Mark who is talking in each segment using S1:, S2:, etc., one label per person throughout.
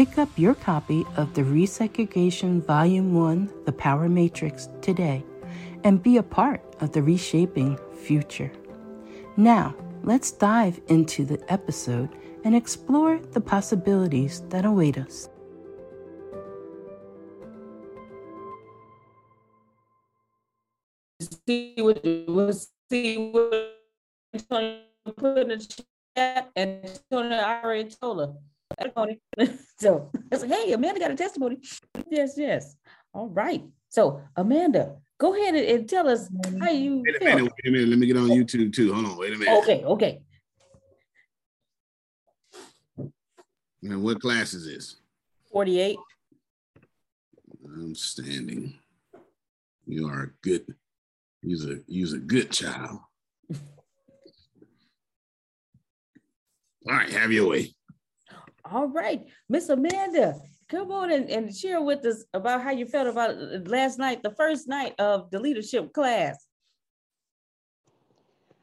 S1: Pick up your copy of the Resegregation Volume 1 The Power Matrix today and be a part of the reshaping future. Now, let's dive into the episode and explore the possibilities that await us.
S2: See what see what put in the chat, and already told her testimony. so I was like, hey, Amanda got a testimony. Yes, yes. All right. So Amanda, go ahead and, and tell us how you
S3: wait a minute, wait a minute. Let me get on YouTube too. Hold on, wait a minute.
S2: Okay, okay.
S3: And what class is this?
S2: 48.
S3: I'm standing. You are a good, you're a, you're a good child. All right, have your way.
S2: All right, Miss Amanda, come on and, and share with us about how you felt about last night, the first night of the leadership class.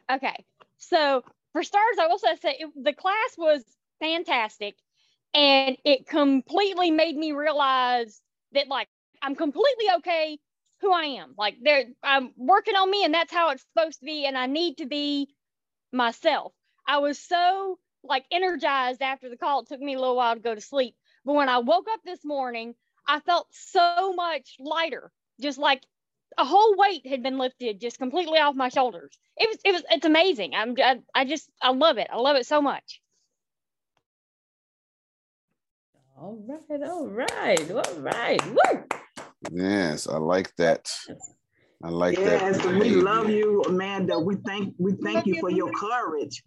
S4: Okay, so for starters, I will say it, the class was fantastic, and it completely made me realize that like I'm completely okay who I am. Like they're I'm working on me, and that's how it's supposed to be, and I need to be myself. I was so like energized after the call. It took me a little while to go to sleep. But when I woke up this morning, I felt so much lighter, just like a whole weight had been lifted just completely off my shoulders. It was, it was, it's amazing. I'm, I, I just, I love it. I love it so much.
S2: All right, all right, all right. Woo!
S3: Yes, I like that. I like
S5: yes,
S3: that.
S5: Yes, we love you, Amanda. We thank we thank you for your courage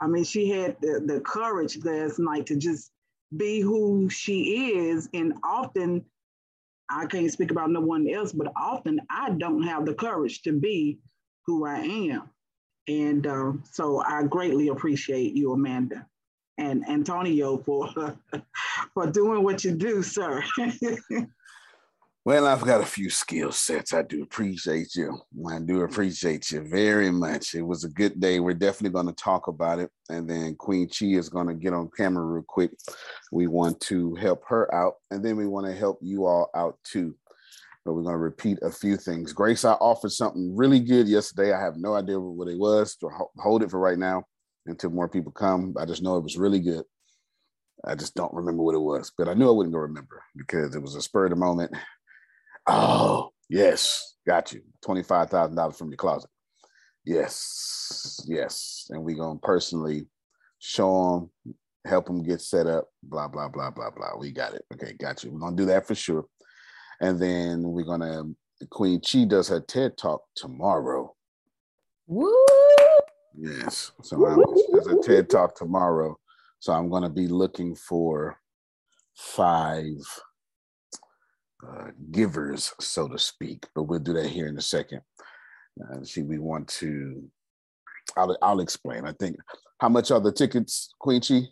S5: I mean, she had the, the courage last night to just be who she is. And often, I can't speak about no one else, but often I don't have the courage to be who I am. And uh, so I greatly appreciate you, Amanda, and Antonio for for doing what you do, sir.
S3: Well, I've got a few skill sets. I do appreciate you. I do appreciate you very much. It was a good day. We're definitely going to talk about it. And then Queen Chi is going to get on camera real quick. We want to help her out. And then we want to help you all out too. But we're going to repeat a few things. Grace, I offered something really good yesterday. I have no idea what it was hold it for right now until more people come. I just know it was really good. I just don't remember what it was, but I knew I wouldn't go remember because it was a spur of the moment. Oh, yes, got you. $25,000 from your closet. Yes, yes. And we're going to personally show them, help them get set up, blah, blah, blah, blah, blah. We got it. Okay, got you. We're going to do that for sure. And then we're going to, Queen Chi does her TED talk tomorrow.
S6: Woo!
S3: Yes. So I'm, there's a TED talk tomorrow. So I'm going to be looking for five uh, givers, so to speak. But we'll do that here in a second. Uh, see, we want to. I'll I'll explain. I think how much are the tickets, Queen Chi?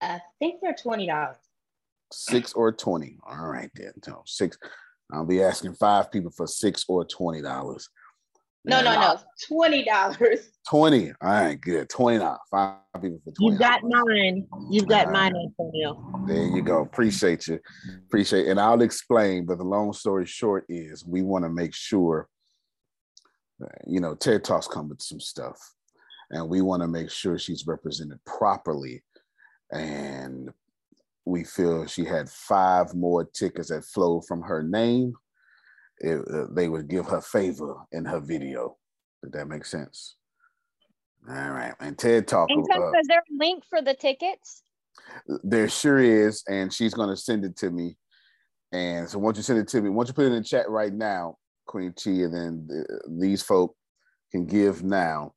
S6: I think they're twenty dollars.
S3: Six or twenty. All right then. So six. I'll be asking five people for six or twenty dollars.
S6: No, no, no. Twenty dollars.
S3: Twenty. All right, good. Twenty dollars. Five people for twenty.
S6: You got mine. You've got mine, Antonio.
S3: There you go. Appreciate you. Appreciate. It. And I'll explain. But the long story short is, we want to make sure. You know, TED Talks come with some stuff, and we want to make sure she's represented properly. And we feel she had five more tickets that flow from her name it, uh, they would give her favor in her video. Did that make sense? All right. And TED Talk.
S4: And uh, is there a link for the tickets?
S3: There sure is. And she's going to send it to me. And so once you send it to me, once you put it in the chat right now, Queen Chi, and then the, these folk can give now.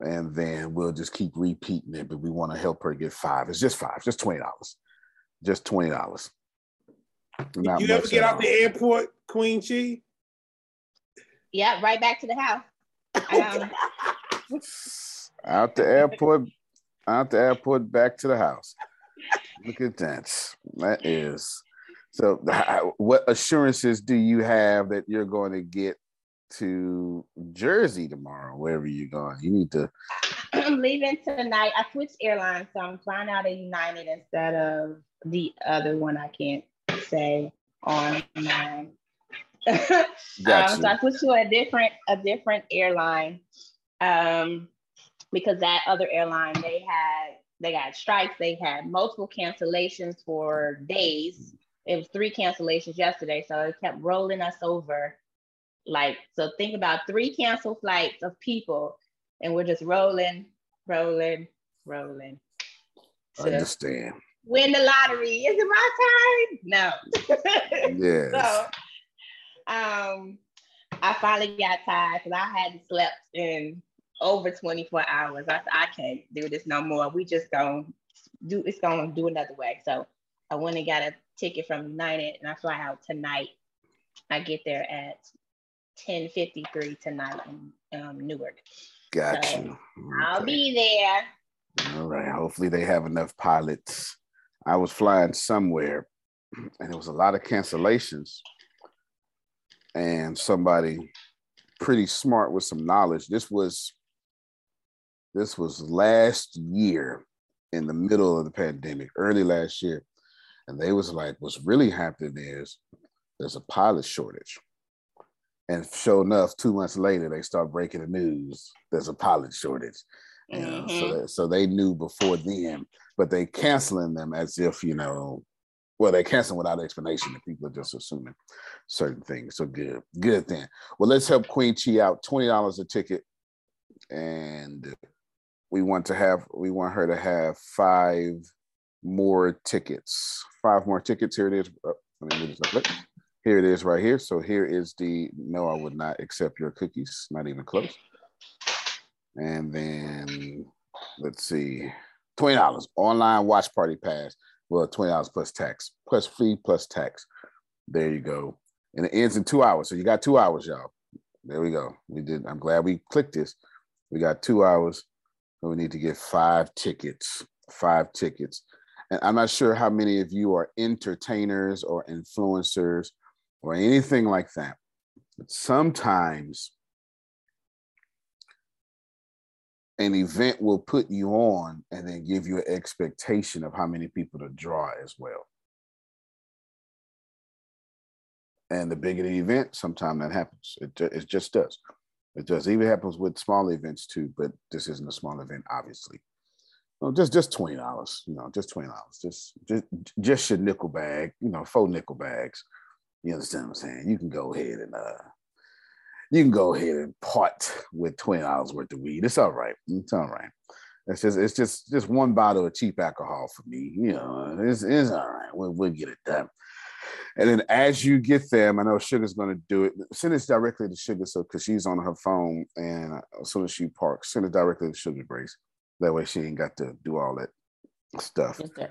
S3: And then we'll just keep repeating it. But we want to help her get five. It's just five, just $20. Just $20.
S7: Not you ever get off the airport, Queen Chi?
S6: Yeah, right back to the house. Um,
S3: out the airport, out the airport, back to the house. Look at that. That is so. What assurances do you have that you're going to get to Jersey tomorrow, wherever you're going? You need to.
S6: I'm leaving tonight. I switched airlines, so I'm flying out of United instead of the other one. I can't say on my um, so I switched to a different a different airline um, because that other airline they had they got strikes. They had multiple cancellations for days. It was three cancellations yesterday, so it kept rolling us over. Like so, think about three canceled flights of people, and we're just rolling, rolling, rolling.
S3: So Understand
S6: win the lottery. Is it my turn? No.
S3: yeah.
S6: so um I finally got tired because I hadn't slept in over 24 hours. I I can't do this no more. We just gonna do it's gonna do another way. So I went and got a ticket from United and I fly out tonight. I get there at 10:53 tonight in um, Newark.
S3: Got so you. Okay.
S6: I'll be there.
S3: All right. Hopefully they have enough pilots I was flying somewhere and there was a lot of cancellations. And somebody pretty smart with some knowledge. This was this was last year in the middle of the pandemic, early last year. And they was like, what's really happening is there's a pilot shortage. And sure enough, two months later, they start breaking the news. There's a pilot shortage. Know, mm-hmm. so, so they knew before then but they canceling them as if you know well they cancel without explanation and people are just assuming certain things. So good good then. Well let's help queen chi out. $20 a ticket. And we want to have we want her to have five more tickets. Five more tickets. Here it is. Oh, let me move this up. here it is right here. So here is the no i would not accept your cookies. Not even close. And then let's see. Twenty dollars. Online watch party pass. Well, twenty dollars plus tax, plus fee, plus tax. There you go, and it ends in two hours. So you got two hours, y'all. There we go. We did. I'm glad we clicked this. We got two hours. So we need to get five tickets. Five tickets. And I'm not sure how many of you are entertainers or influencers or anything like that. But sometimes an event will put you on and then give you an expectation of how many people to draw as well. And the bigger the event, sometimes that happens. It, it just does. It does. Even happens with small events too, but this isn't a small event, obviously. well, just just twenty dollars, you know, just twenty dollars, just just just your nickel bag, you know, four nickel bags. You understand what I'm saying? You can go ahead and uh, you can go ahead and part with twenty dollars worth of weed. It's all right. It's all right. It's just it's just just one bottle of cheap alcohol for me. You know, it's, it's all right. We'll, we'll get it done. And then as you get them, I know Sugar's going to do it. Send it directly to Sugar, so because she's on her phone, and as soon as she parks, send it directly to Sugar Grace. That way, she ain't got to do all that stuff. Yes,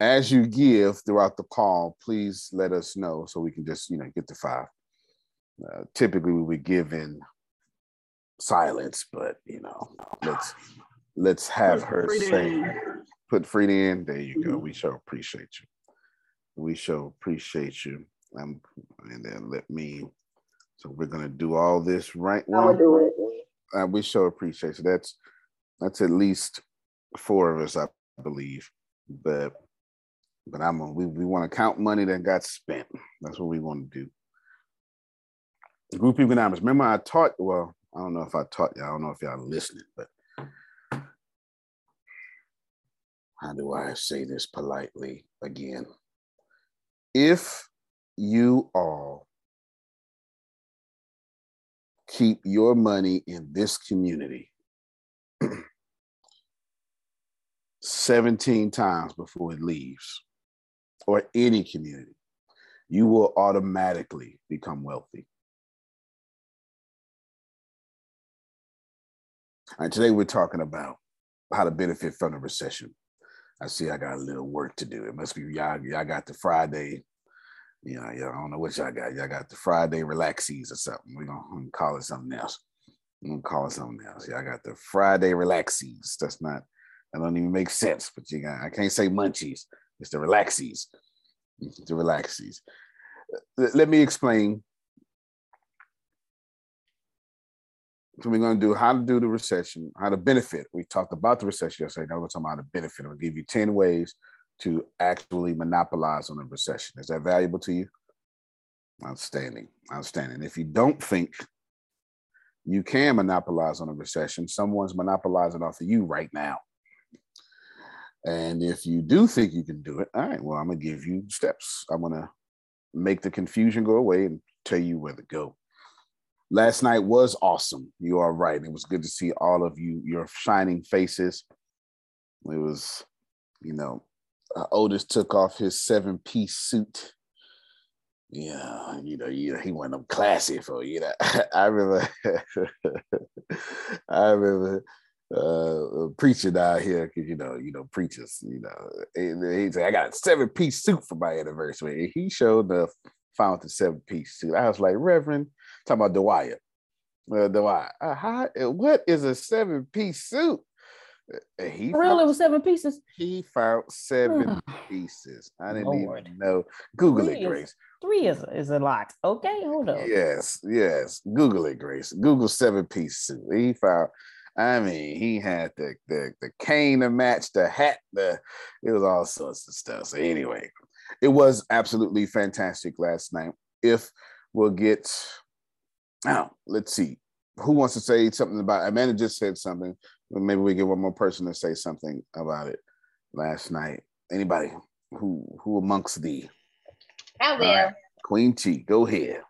S3: as you give throughout the call, please let us know so we can just you know get the five. Uh, typically, we would give in silence, but you know, let's let's have her say, put Frida in. There you go. Mm-hmm. We sure appreciate you we shall appreciate you. Um, and then let me. So we're gonna do all this right.
S6: I'll do it.
S3: Uh, we shall appreciate you. That's that's at least four of us, I believe. But but I'm a, we we want to count money that got spent. That's what we want to do. Group economics. Remember, I taught. Well, I don't know if I taught y'all, I don't know if y'all listening, but how do I say this politely again? if you all keep your money in this community 17 times before it leaves, or any community, you will automatically become wealthy. And today we're talking about how to benefit from the recession. I see I got a little work to do. It must be y'all, y'all got the Friday, you know, y'all don't know what y'all got. Y'all got the Friday relaxies or something. We're gonna call it something else. I'm gonna call it something else. Y'all got the Friday relaxies. That's not, that don't even make sense, but you got, I can't say munchies. It's the relaxies. The relaxies. Let me explain So we're going to do how to do the recession, how to benefit. We talked about the recession yesterday. Now we're talking about how to benefit. I'll give you 10 ways to actually monopolize on a recession. Is that valuable to you? Outstanding. Outstanding. If you don't think you can monopolize on a recession, someone's monopolizing off of you right now. And if you do think you can do it, all right, well, I'm going to give you steps. I'm going to make the confusion go away and tell you where to go last night was awesome. You are right. It was good to see all of you, your shining faces. It was, you know, uh, Otis took off his seven piece suit. Yeah, you know, you know, he went up classy for you know. I remember, I remember uh preaching out here because you know, you know, preachers, you know, he said I got a seven piece suit for my anniversary. and He showed up, found the seven piece suit. I was like, Reverend, talking about Dwyer. Uh, Dwyer, uh, how, what is a seven piece suit?
S2: He really found, was seven pieces.
S3: He found seven pieces. I didn't Lord. even know. Google three it, Grace.
S2: Three is is a lot. Okay, hold on.
S3: Yes, yes. Google it, Grace. Google seven piece suit. He found. I mean, he had the the the cane to match the hat. The it was all sorts of stuff. So anyway, it was absolutely fantastic last night. If we'll get now, let's see. Who wants to say something about Amanda just said something. Maybe we get one more person to say something about it last night. Anybody who who amongst thee?
S6: I will. Right.
S3: Queen T, go ahead.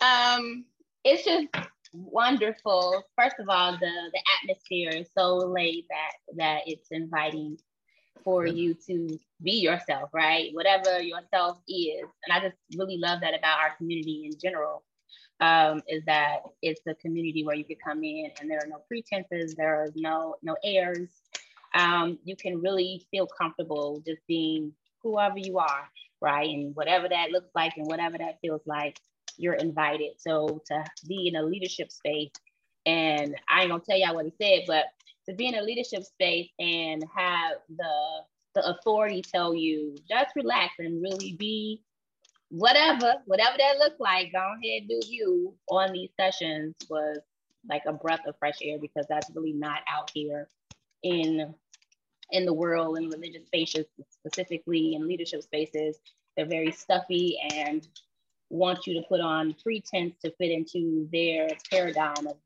S6: Um, it's just wonderful. First of all, the the atmosphere is so laid back that it's inviting for you to be yourself, right? Whatever yourself is. And I just really love that about our community in general um, is that it's a community where you could come in and there are no pretenses, there are no no airs. Um, you can really feel comfortable just being whoever you are, right? And whatever that looks like and whatever that feels like, you're invited. So to be in a leadership space, and I ain't gonna tell y'all what he said, but to be in a leadership space and have the the authority tell you just relax and really be whatever, whatever that looked like, go ahead do you on these sessions was like a breath of fresh air because that's really not out here in in the world in religious spaces, specifically in leadership spaces. They're very stuffy and want you to put on pretense to fit into their paradigm of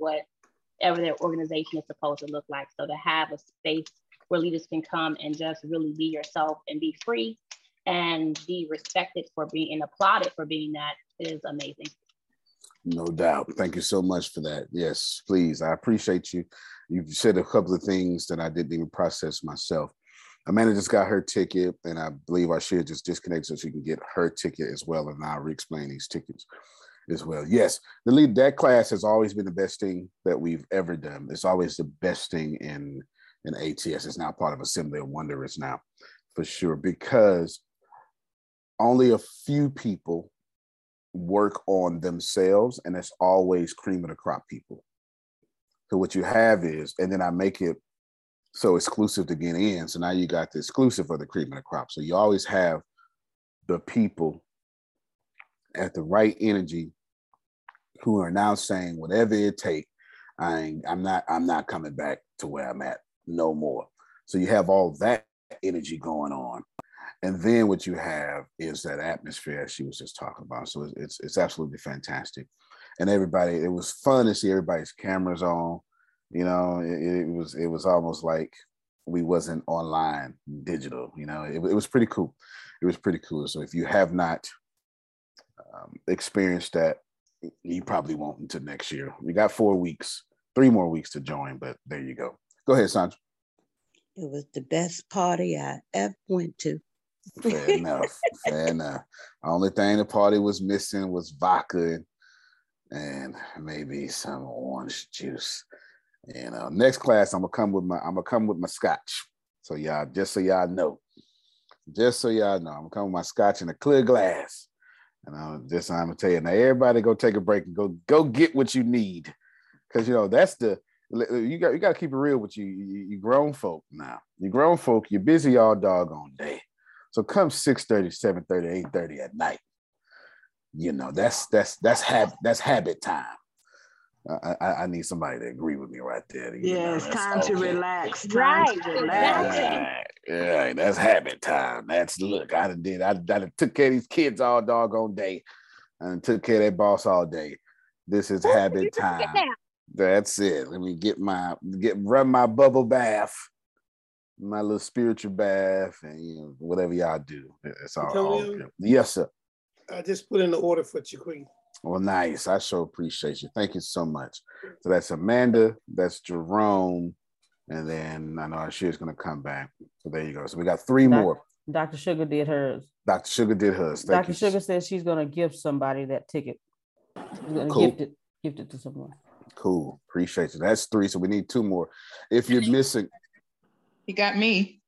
S6: whatever their organization is supposed to look like. So to have a space where leaders can come and just really be yourself and be free and be respected for being and applauded for being that is amazing.
S3: No doubt. Thank you so much for that. Yes, please. I appreciate you. You've said a couple of things that I didn't even process myself. Amanda just got her ticket, and I believe I should just disconnect so she can get her ticket as well. And I'll re-explain these tickets as well. Yes, the lead that class has always been the best thing that we've ever done. It's always the best thing in in ATS. It's now part of Assembly of Wonders now, for sure, because only a few people work on themselves, and it's always cream of the crop people. So what you have is, and then I make it so exclusive to get in. So now you got the exclusive for the cream of the crop. So you always have the people at the right energy who are now saying whatever it take, I I'm not I'm not coming back to where I'm at no more. So you have all that energy going on. And then what you have is that atmosphere she was just talking about. So it's, it's, it's absolutely fantastic. And everybody, it was fun to see everybody's cameras on. You know, it, it was it was almost like we wasn't online digital. You know, it, it was pretty cool. It was pretty cool. So if you have not um, experienced that, you probably won't until next year. We got four weeks, three more weeks to join, but there you go. Go ahead, Sandra.
S8: It was the best party I ever went to.
S3: Fair enough. Fair enough. Only thing the party was missing was vodka and maybe some orange juice. You know, next class I'm gonna come with my I'm gonna come with my scotch. So y'all, just so y'all know, just so y'all know, I'm gonna come with my scotch in a clear glass. And I'm just I'm gonna tell you now, everybody go take a break and go go get what you need, because you know that's the you got you got to keep it real with you. you. You grown folk now. You grown folk. You're busy all doggone day. So come 6 30, 7 30, 8 30 at night. You know, that's that's that's habit that's habit time. I, I, I, need somebody to agree with me right there.
S5: You yeah, know, it's time to relax. Time right. to relax.
S3: Right. Yeah, that's habit time. That's look, I done did I, I took care of these kids all doggone day and took care of their boss all day. This is habit time. That's it. Let me get my get run my bubble bath my little spiritual bath and you know whatever y'all do. It's all, all good. Yes, sir.
S7: I just put in the order for you, Queen.
S3: Well, nice. I sure appreciate you. Thank you so much. So that's Amanda, that's Jerome, and then I know Ashir's gonna come back. So there you go. So we got three Doc, more.
S2: Dr. Sugar did hers.
S3: Dr. Sugar did hers.
S2: Thank Dr. You. Sugar says she's gonna give somebody that ticket. She's gonna cool. gift it, gift it to someone.
S3: Cool. Appreciate you. That's three. So we need two more. If you're missing,
S9: you got me.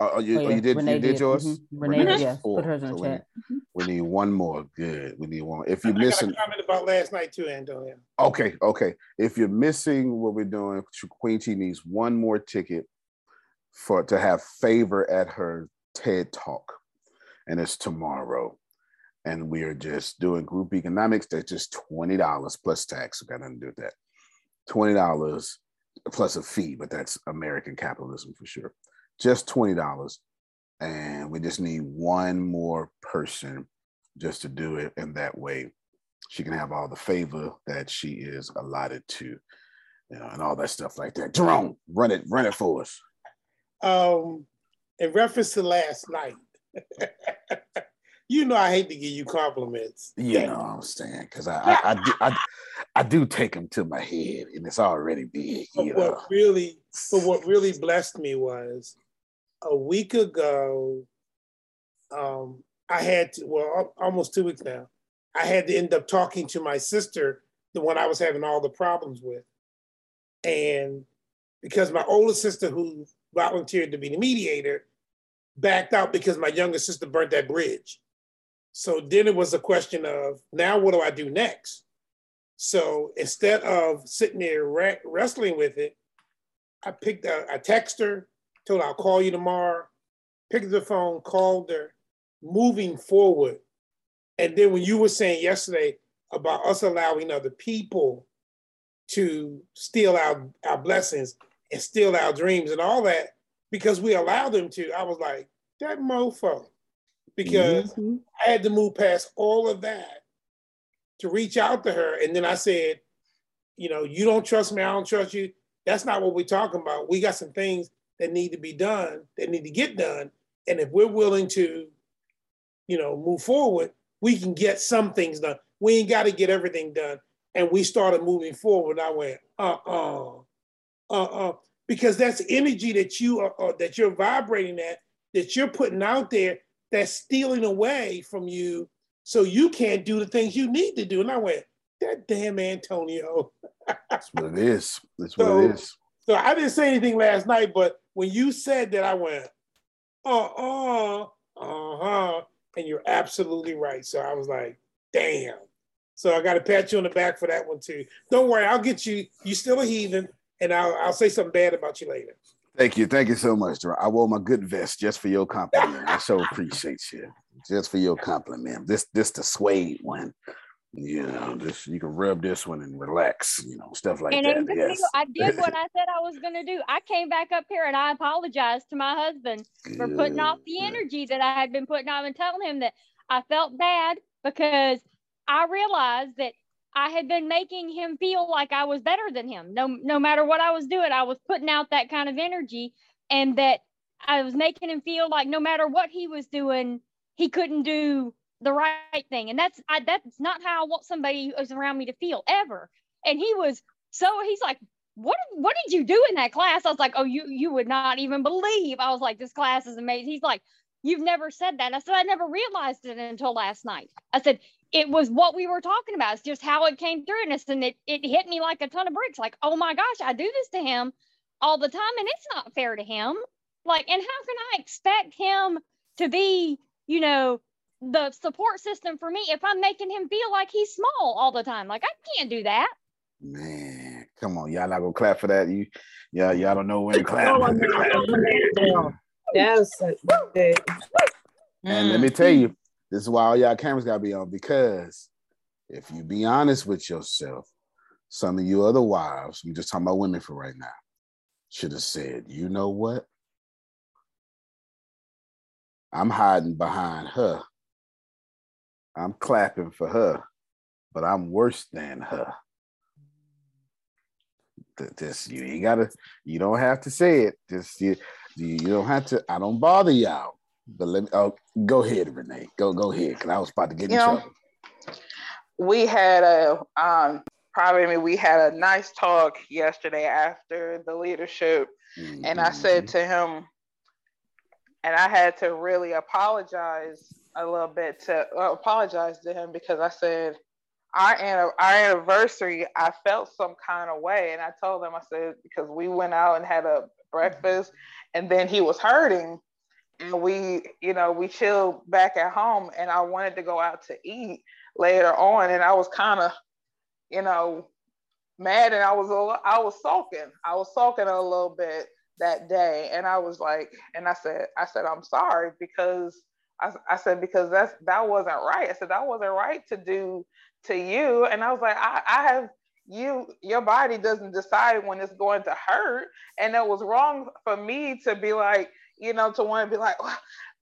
S3: Uh, oh, you, oh, yeah. you did Renee you did, did. yours?
S2: Mm-hmm. Renee, Renee yes. Put hers in the chat.
S3: We need, we need, one more. Good. We need one. If you're I missing
S7: comment about last night too, Antonio.
S3: Okay, okay. If you're missing what we're doing, Queen T needs one more ticket for to have favor at her TED talk. And it's tomorrow. And we are just doing group economics. That's just $20 plus tax. We got nothing to do with that. $20 plus a fee, but that's American capitalism for sure. Just twenty dollars, and we just need one more person just to do it, and that way she can have all the favor that she is allotted to, you know, and all that stuff like that. Jerome, run it, run it for us.
S7: Um, in reference to last night. you know I hate to give you compliments.
S3: You know what I'm saying? Because I, I, I, do, I, I, do take them to my head, and it's already big.
S7: But what know? really, but what really blessed me was a week ago. Um, I had to, well, almost two weeks now. I had to end up talking to my sister, the one I was having all the problems with, and because my older sister, who volunteered to be the mediator, backed out because my younger sister burnt that bridge. So then it was a question of now what do I do next? So instead of sitting there re- wrestling with it, I picked a, text her, told her I'll call you tomorrow, picked the phone, called her, moving forward. And then when you were saying yesterday about us allowing other people to steal our, our blessings and steal our dreams and all that, because we allow them to, I was like, that mofo because mm-hmm. I had to move past all of that to reach out to her. And then I said, you know, you don't trust me, I don't trust you. That's not what we're talking about. We got some things that need to be done, that need to get done. And if we're willing to, you know, move forward, we can get some things done. We ain't got to get everything done. And we started moving forward. I went, uh-uh, uh-uh, because that's energy that you are, uh, that you're vibrating at, that you're putting out there, that's stealing away from you, so you can't do the things you need to do. And I went, that damn Antonio.
S3: that's what it is. That's what so, it is.
S7: So I didn't say anything last night, but when you said that, I went, uh-uh, uh-huh. And you're absolutely right. So I was like, damn. So I got to pat you on the back for that one too. Don't worry, I'll get you. You're still a heathen, and I'll I'll say something bad about you later.
S3: Thank you, thank you so much, Dr. I wore my good vest just for your compliment. I so appreciate you, just for your compliment. This this the suede one. You know, this you can rub this one and relax. You know, stuff like and that. Yes.
S4: I did what I said I was going to do. I came back up here and I apologized to my husband for putting off the energy that I had been putting off and telling him that I felt bad because I realized that I had been making him feel like I was better than him. No, no matter what I was doing, I was putting out that kind of energy, and that I was making him feel like no matter what he was doing, he couldn't do the right thing. And that's I, that's not how I want somebody who's around me to feel ever. And he was so he's like, what what did you do in that class? I was like, oh, you you would not even believe. I was like, this class is amazing. He's like, you've never said that. I said, I never realized it until last night. I said, it was what we were talking about. It's just how it came through us. And it, it hit me like a ton of bricks. Like, oh my gosh, I do this to him all the time and it's not fair to him. Like, and how can I expect him to be, you know, the support system for me if I'm making him feel like he's small all the time? Like, I can't do that.
S3: Man, come on. Y'all not gonna clap for that. You, yeah, y'all don't know when to clap.
S2: Yes.
S3: And let mm. me tell you, this is why all y'all cameras gotta be on because if you be honest with yourself, some of you other wives, we just talking about women for right now, should have said, you know what? I'm hiding behind her. I'm clapping for her, but I'm worse than her. This you ain't gotta, you don't have to say it. Just you, you don't have to. I don't bother y'all. But let me oh, go ahead, Renee. Go go ahead, because I was about to get you in know, trouble.
S9: We had a um probably I mean, we had a nice talk yesterday after the leadership, mm-hmm. and I said mm-hmm. to him, and I had to really apologize a little bit to apologize to him because I said our, our anniversary, I felt some kind of way. And I told him, I said, because we went out and had a breakfast and then he was hurting and we you know we chilled back at home and i wanted to go out to eat later on. And i was kind of you know mad and i was a, i was sulking. I was sulking a little bit that day. And i was like and i said i said i'm sorry because I, I said because that's that wasn't right i said that wasn't right to do to you and i was like i, I have you your body doesn't decide when it's going to hurt and it was wrong for me to be like you know, to want to be like, well,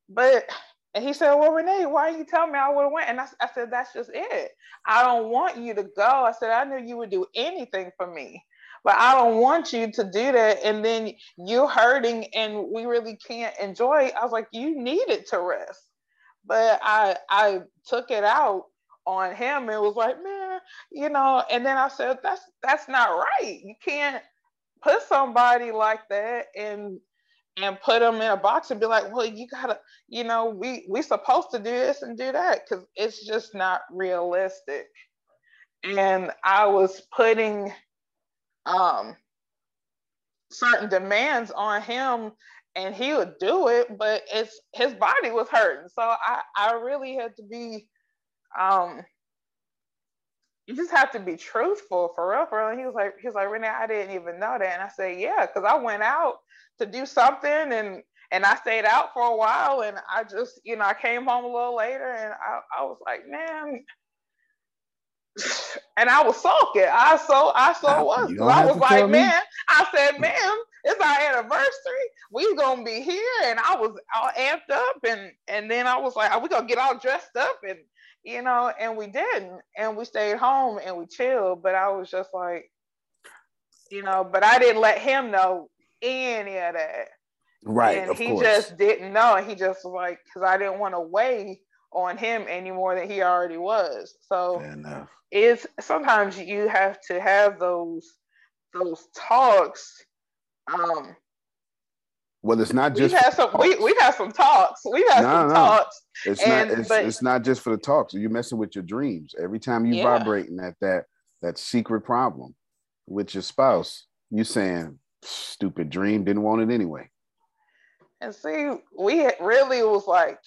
S9: but and he said, Well, Renee, why you tell me I would have went? And I, I said, That's just it. I don't want you to go. I said, I knew you would do anything for me, but I don't want you to do that. And then you're hurting and we really can't enjoy. I was like, You needed to rest. But I I took it out on him and was like, man, you know, and then I said, That's that's not right. You can't put somebody like that and and put them in a box and be like, well, you gotta, you know, we we supposed to do this and do that because it's just not realistic. And I was putting um certain demands on him and he would do it, but it's his body was hurting. So I, I really had to be um you just have to be truthful for real, for real. And he was like, he was like, Renee, I didn't even know that. And I said, yeah, because I went out to do something and and I stayed out for a while and I just, you know, I came home a little later and I, I was like, man, and I was sulking. I so I so was. I was like, man, I said, ma'am, it's our anniversary. We gonna be here. And I was all amped up and and then I was like, are we gonna get all dressed up? And you know, and we didn't. And we stayed home and we chilled. But I was just like, you know, but I didn't let him know any of that.
S3: Right.
S9: And he
S3: course.
S9: just didn't know. And he just was like, because I didn't want to weigh on him any more than he already was. So it's sometimes you have to have those those talks. Um,
S3: Well, it's not
S9: we've
S3: just
S9: had some we, we've had some talks. We've had some talks.
S3: it's
S9: and-
S3: not it's,
S9: but-
S3: it's not just for the talks. You're messing with your dreams. Every time you
S9: Yeah.
S3: vibrating at that that secret problem with your spouse, you saying stupid dream, didn't want it anyway.
S9: And see, we had- really was like,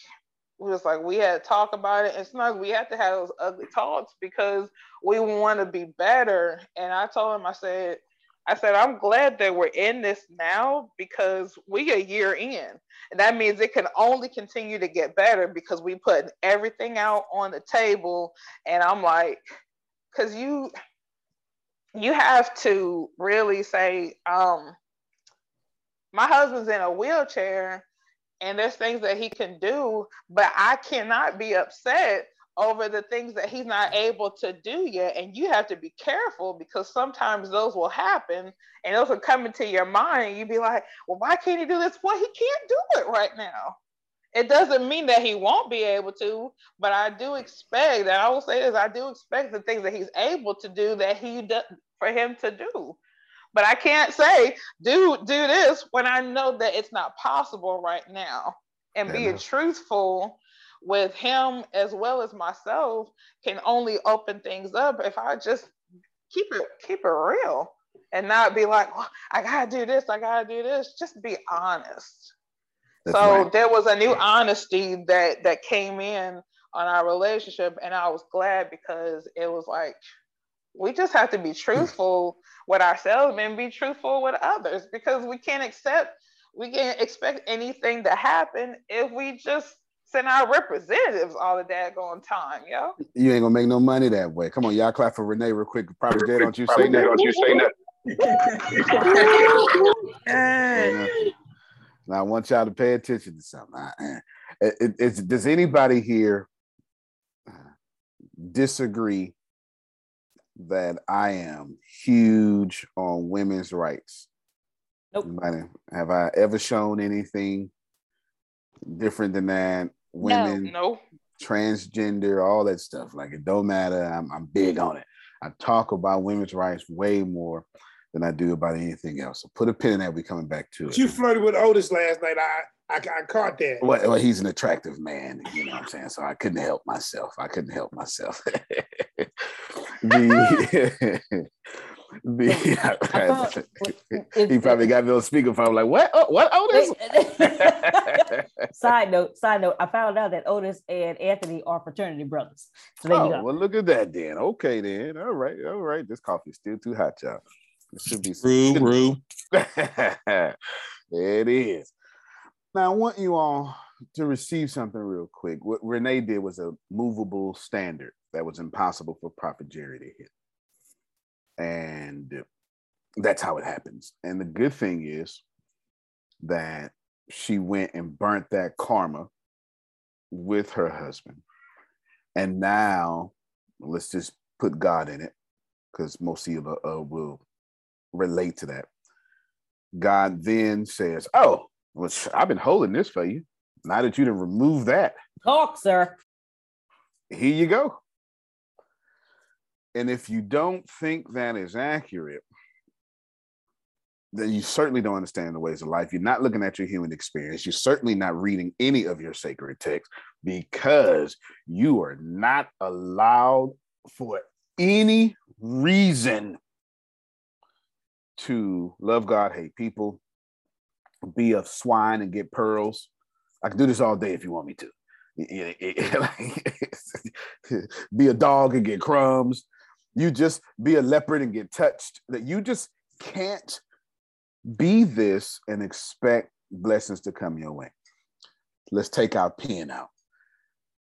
S9: we was like, we had to talk about it. and not, we had to have those ugly talks because we want to be better. And I told him, I said, I said, I'm glad that we're in this now because we a year in. And that means it can only continue to get better because we put everything out on the table. And I'm like, because you, you have to really say, um, my husband's in a wheelchair and there's things that he can do, but I cannot be upset over the things that he's not able to do yet. And you have to be careful because sometimes those will happen and those will come into your mind. You'd be like, well, why can't he do this? Well, he can't do it right now. It doesn't mean that he won't be able to, but I do expect that I will say this, I do expect the things that he's able to do that he does for him to do. But I can't say do do this when I know that it's not possible right now. And being truthful with him as well as myself can only open things up if I just keep it keep it real and not be like, well, I gotta do this, I gotta do this. Just be honest.
S3: That's
S9: so
S3: right.
S9: there was a new honesty that that came in on our relationship, and I was glad because it was like we just have to be truthful with ourselves and be truthful with others because we can't accept we can't expect anything to happen if we just send our representatives all the daggone time, yo.
S3: You ain't gonna make no money that way. Come on, y'all clap for Renee real quick. Probably Jay, don't you say
S10: Probably
S3: that?
S10: Don't you say that?
S3: Yeah. Now I want y'all to pay attention to something. I- it- it- does anybody here uh, disagree that I am huge on women's rights?
S2: Nope.
S3: Have I ever shown anything different than that? Women,
S9: No.
S3: transgender, all that stuff. Like it don't matter. I'm, I'm big on it. I talk about women's rights way more than I do about anything else. So put a pin in that. We coming back to it.
S7: You flirted with Otis last night. I I, I caught that.
S3: Well, well, he's an attractive man, you know what I'm saying? So I couldn't help myself. I couldn't help myself. the, the, he probably got me on speakerphone like, what? Oh, what Otis?
S2: side note, side note, I found out that Otis and Anthony are fraternity brothers. So there you
S3: oh,
S2: go.
S3: well, look at that then. Okay, then. All right, all right. This coffee's still too hot, y'all. It should be
S10: Rue, Rue.
S3: it is. Now, I want you all to receive something real quick. What Renee did was a movable standard that was impossible for Prophet Jerry to hit. And that's how it happens. And the good thing is that she went and burnt that karma with her husband. And now, let's just put God in it, because most of you uh, will relate to that. God then says, Oh, well, I've been holding this for you. Now that you done remove that,
S2: Talk, sir.
S3: here you go. And if you don't think that is accurate, then you certainly don't understand the ways of life. You're not looking at your human experience. You're certainly not reading any of your sacred texts because you are not allowed for any reason to love God, hate people, be a swine and get pearls. I can do this all day if you want me to. Be a dog and get crumbs. You just be a leopard and get touched. That you just can't be this and expect blessings to come your way. Let's take our pen out.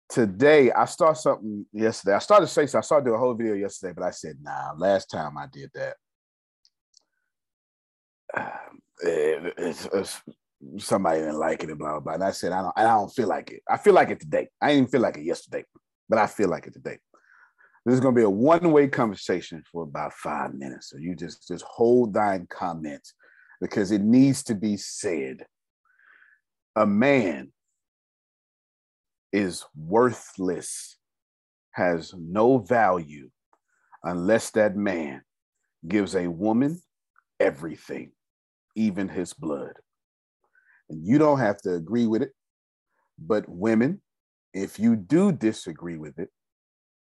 S3: Today, I started something yesterday. I started to say so. I started doing a whole video yesterday, but I said, nah, last time I did that, um, it- somebody didn't like it and blah, blah, blah. And I said, I don't, I don't feel like it. I feel like it today. I didn't feel like it yesterday, but I feel like it today. This is going to be a one-way conversation for about five minutes. So you just just hold thine comments because it needs to be said. A man is worthless, has no value unless that man gives a woman everything, even his blood. And you don't have to agree with it, but women, if you do disagree with it,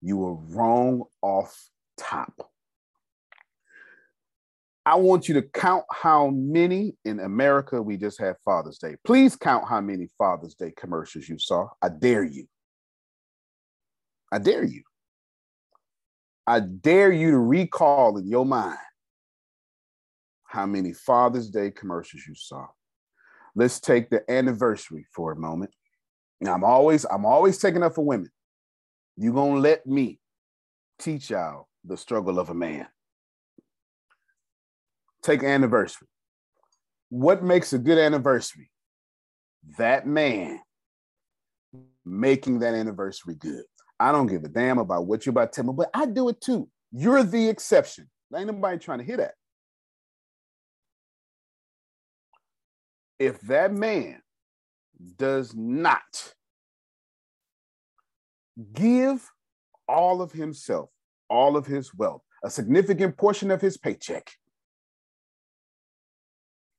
S3: you are wrong off top. I want you to count how many in America we just had Father's Day. Please count how many Father's Day commercials you saw. I dare you. I dare you. I dare you to recall in your mind how many Father's Day commercials you saw. Let's take the anniversary for a moment. Now I'm always I'm always taking up for women. You gonna let me teach y'all the struggle of a man. Take anniversary. What makes a good anniversary? That man making that anniversary good. I don't give a damn about what you're about to tell me, but I do it too. You're the exception. Ain't nobody trying to hear that. If that man does not give all of himself, all of his wealth, a significant portion of his paycheck,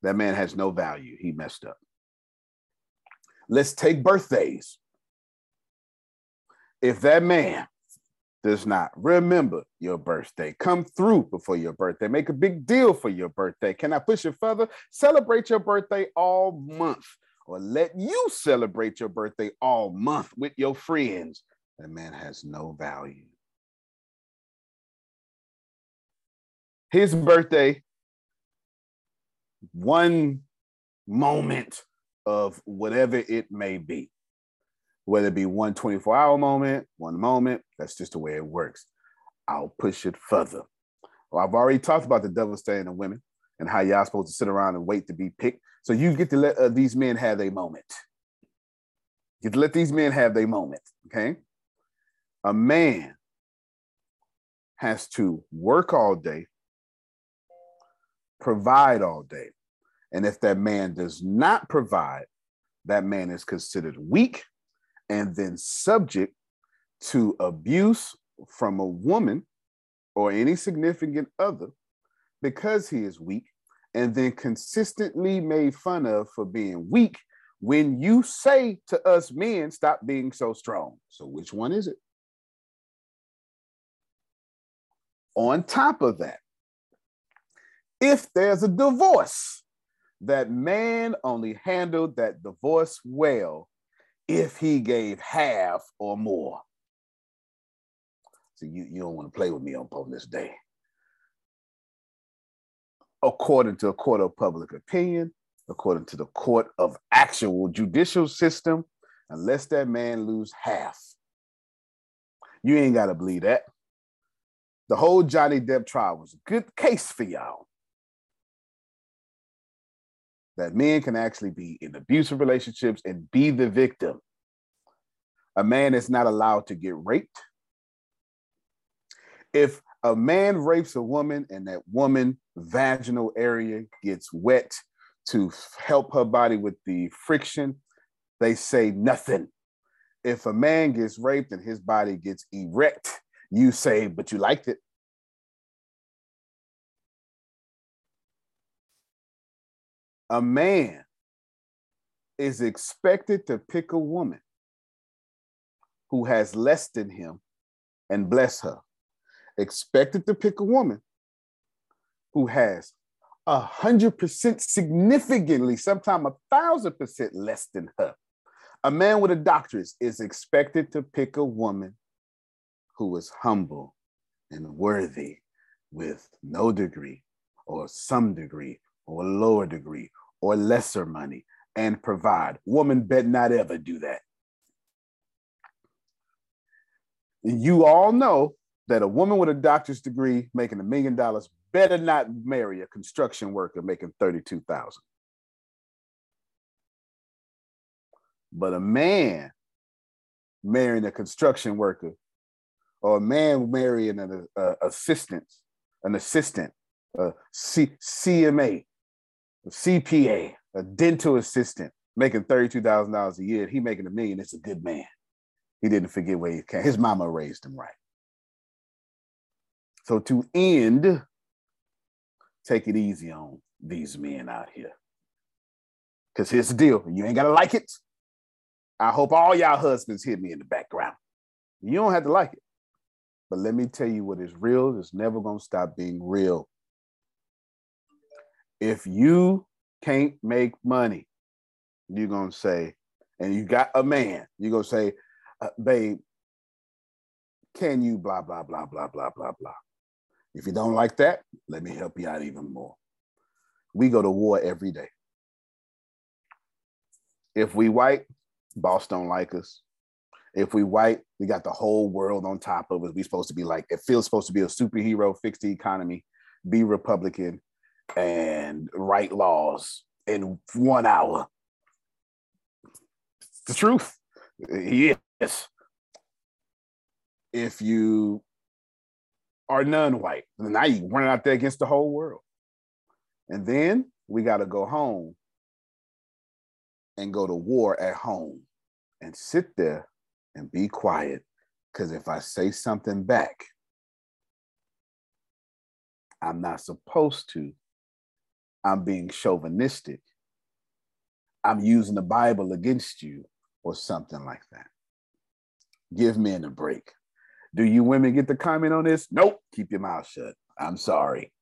S3: that man has no value. He messed up. Let's take birthdays. If that man does not remember your birthday, come through before your birthday, make a big deal for your birthday. Can I push it further? Celebrate your birthday all month, or let you celebrate your birthday all month with your friends. That man has no value. His birthday one moment of whatever it may be, whether it be one 24 hour moment, one moment, that's just the way it works. I'll push it further. Well, I've already talked about the devil staying in women and how y'all supposed to sit around and wait to be picked. So you get to let uh, these men have a moment. You get to let these men have their moment, okay? A man has to work all day, provide all day. And if that man does not provide, that man is considered weak and then subject to abuse from a woman or any significant other because he is weak, and then consistently made fun of for being weak when you say to us men, stop being so strong. So, which one is it? On top of that, if there's a divorce, that man only handled that divorce well if he gave half or more. So you, you don't want to play with me on, this day. According to a court of public opinion, according to the court of actual judicial system, unless that man lose half, you ain't got to believe that. The whole Johnny Depp trial was a good case for y'all that men can actually be in abusive relationships and be the victim. A man is not allowed to get raped. If a man rapes a woman and that woman vaginal area gets wet to help her body with the friction, they say nothing. If a man gets raped and his body gets erect, you say, but you liked it. a man is expected to pick a woman who has less than him and bless her. Expected to pick a woman who has a hundred percent significantly, sometimes a thousand percent less than her. A man with a doctorate is expected to pick a woman who is humble and worthy with no degree or some degree or lower degree or lesser money and provide. Woman bet not ever do that. You all know that a woman with a doctor's degree making a million dollars better not marry a construction worker making 32,000. But a man marrying a construction worker or a man marrying an uh, assistant, an assistant, a C- CMA, a CPA, a dental assistant, making $32,000 a year, he making a million, it's a good man. He didn't forget where he came. His mama raised him right. So to end, take it easy on these men out here. Because here's the deal. You ain't gotta like it. I hope all y'all husbands hear me in the background. You don't have to like it. But let me tell you what is real is never gonna stop being real. If you can't make money, you're gonna say, and you got a man, you're gonna say, uh, babe, can you blah blah blah blah blah blah blah. If you don't like that, let me help you out even more. We go to war every day. If we white, boss don't like us. If we white, we got the whole world on top of us. We supposed to be like, it feels supposed to be a superhero, fix the economy, be Republican, and write laws in one hour. It's the truth. Yes. If you are non-white, now you run out there against the whole world. And then we got to go home and go to war at home and sit there and be quiet. Because if I say something back, I'm not supposed to. I'm being chauvinistic. I'm using the Bible against you or something like that. Give men a break. Do you women get the comment on this? Nope. Keep your mouth shut. I'm sorry.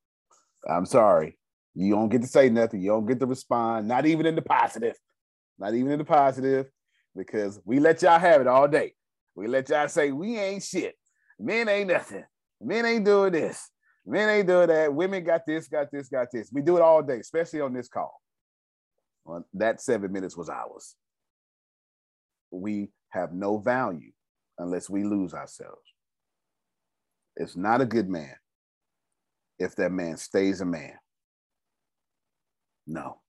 S3: I'm sorry. You don't get to say nothing. You don't get to respond, not even in the positive. Not even in the positive, because we let y'all have it all day. We let y'all say we ain't shit. Men ain't nothing. Men ain't doing this. Men ain't doing that. Women got this, got this, got this. We do it all day, especially on this call. Well, that seven minutes was ours. We have no value unless we lose ourselves. It's not a good man if that man stays a man. No.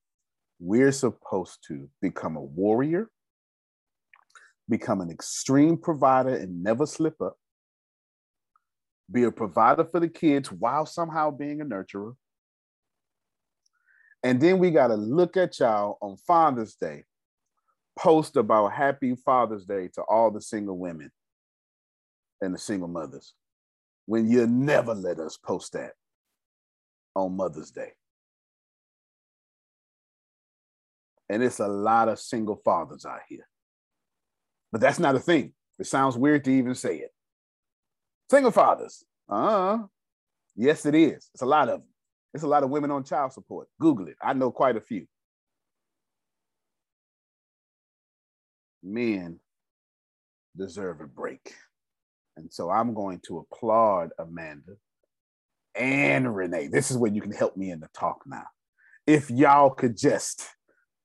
S3: We're supposed to become a warrior, become an extreme provider and never slip up, be a provider for the kids while somehow being a nurturer. And then we got to look at y'all on Father's Day, post about Happy Father's Day to all the single women and the single mothers when you never let us post that on Mother's Day. And it's a lot of single fathers out here. But that's not a thing. It sounds weird to even say it. Single fathers. Uh-huh. Yes, it is. It's a lot of them. It's a lot of women on child support. Google it. I know quite a few. Men deserve a break. And so I'm going to applaud Amanda and Renee. This is where you can help me in the talk now. If y'all could just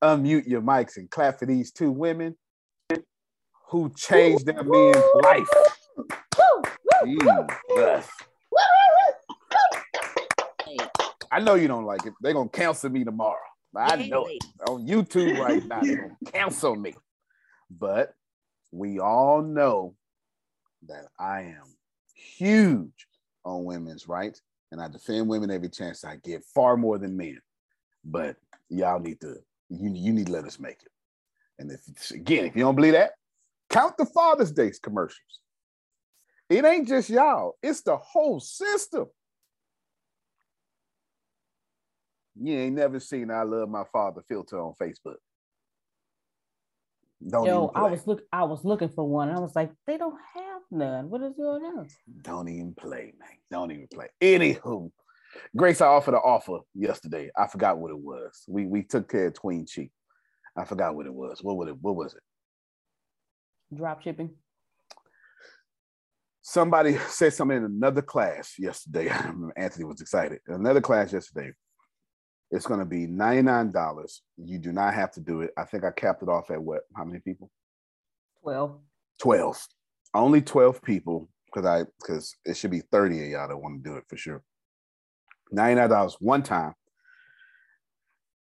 S3: unmute your mics and clap for these two women who changed their man's life. Jesus. I know you don't like it. They're gonna cancel me tomorrow. I know it. On YouTube right now, they're gonna cancel me. But we all know that I am huge on women's rights and I defend women every chance I get, far more than men. But y'all need to you, you need to let us make it. And if again, if you don't believe that, count the Father's Day commercials. It ain't just y'all, it's the whole system. You ain't never seen I love my father filter on Facebook.
S2: Don't Yo, I was look I was looking for one. I was like, they don't have none. What is going on?
S3: Don't even play, man. Don't even play. Anywho, Grace, I offered an offer yesterday. I forgot what it was. We we took care of Queen Chi. I forgot what it was. What was it? What was it?
S2: Drop shipping.
S3: Somebody said something in another class yesterday. Anthony was excited. Another class yesterday. It's going to be $99. You do not have to do it. I think I capped it off at what? How many people?
S2: 12.
S3: 12. Only 12 people because I because it should be 30 of y'all that want to do it for sure. $99 one time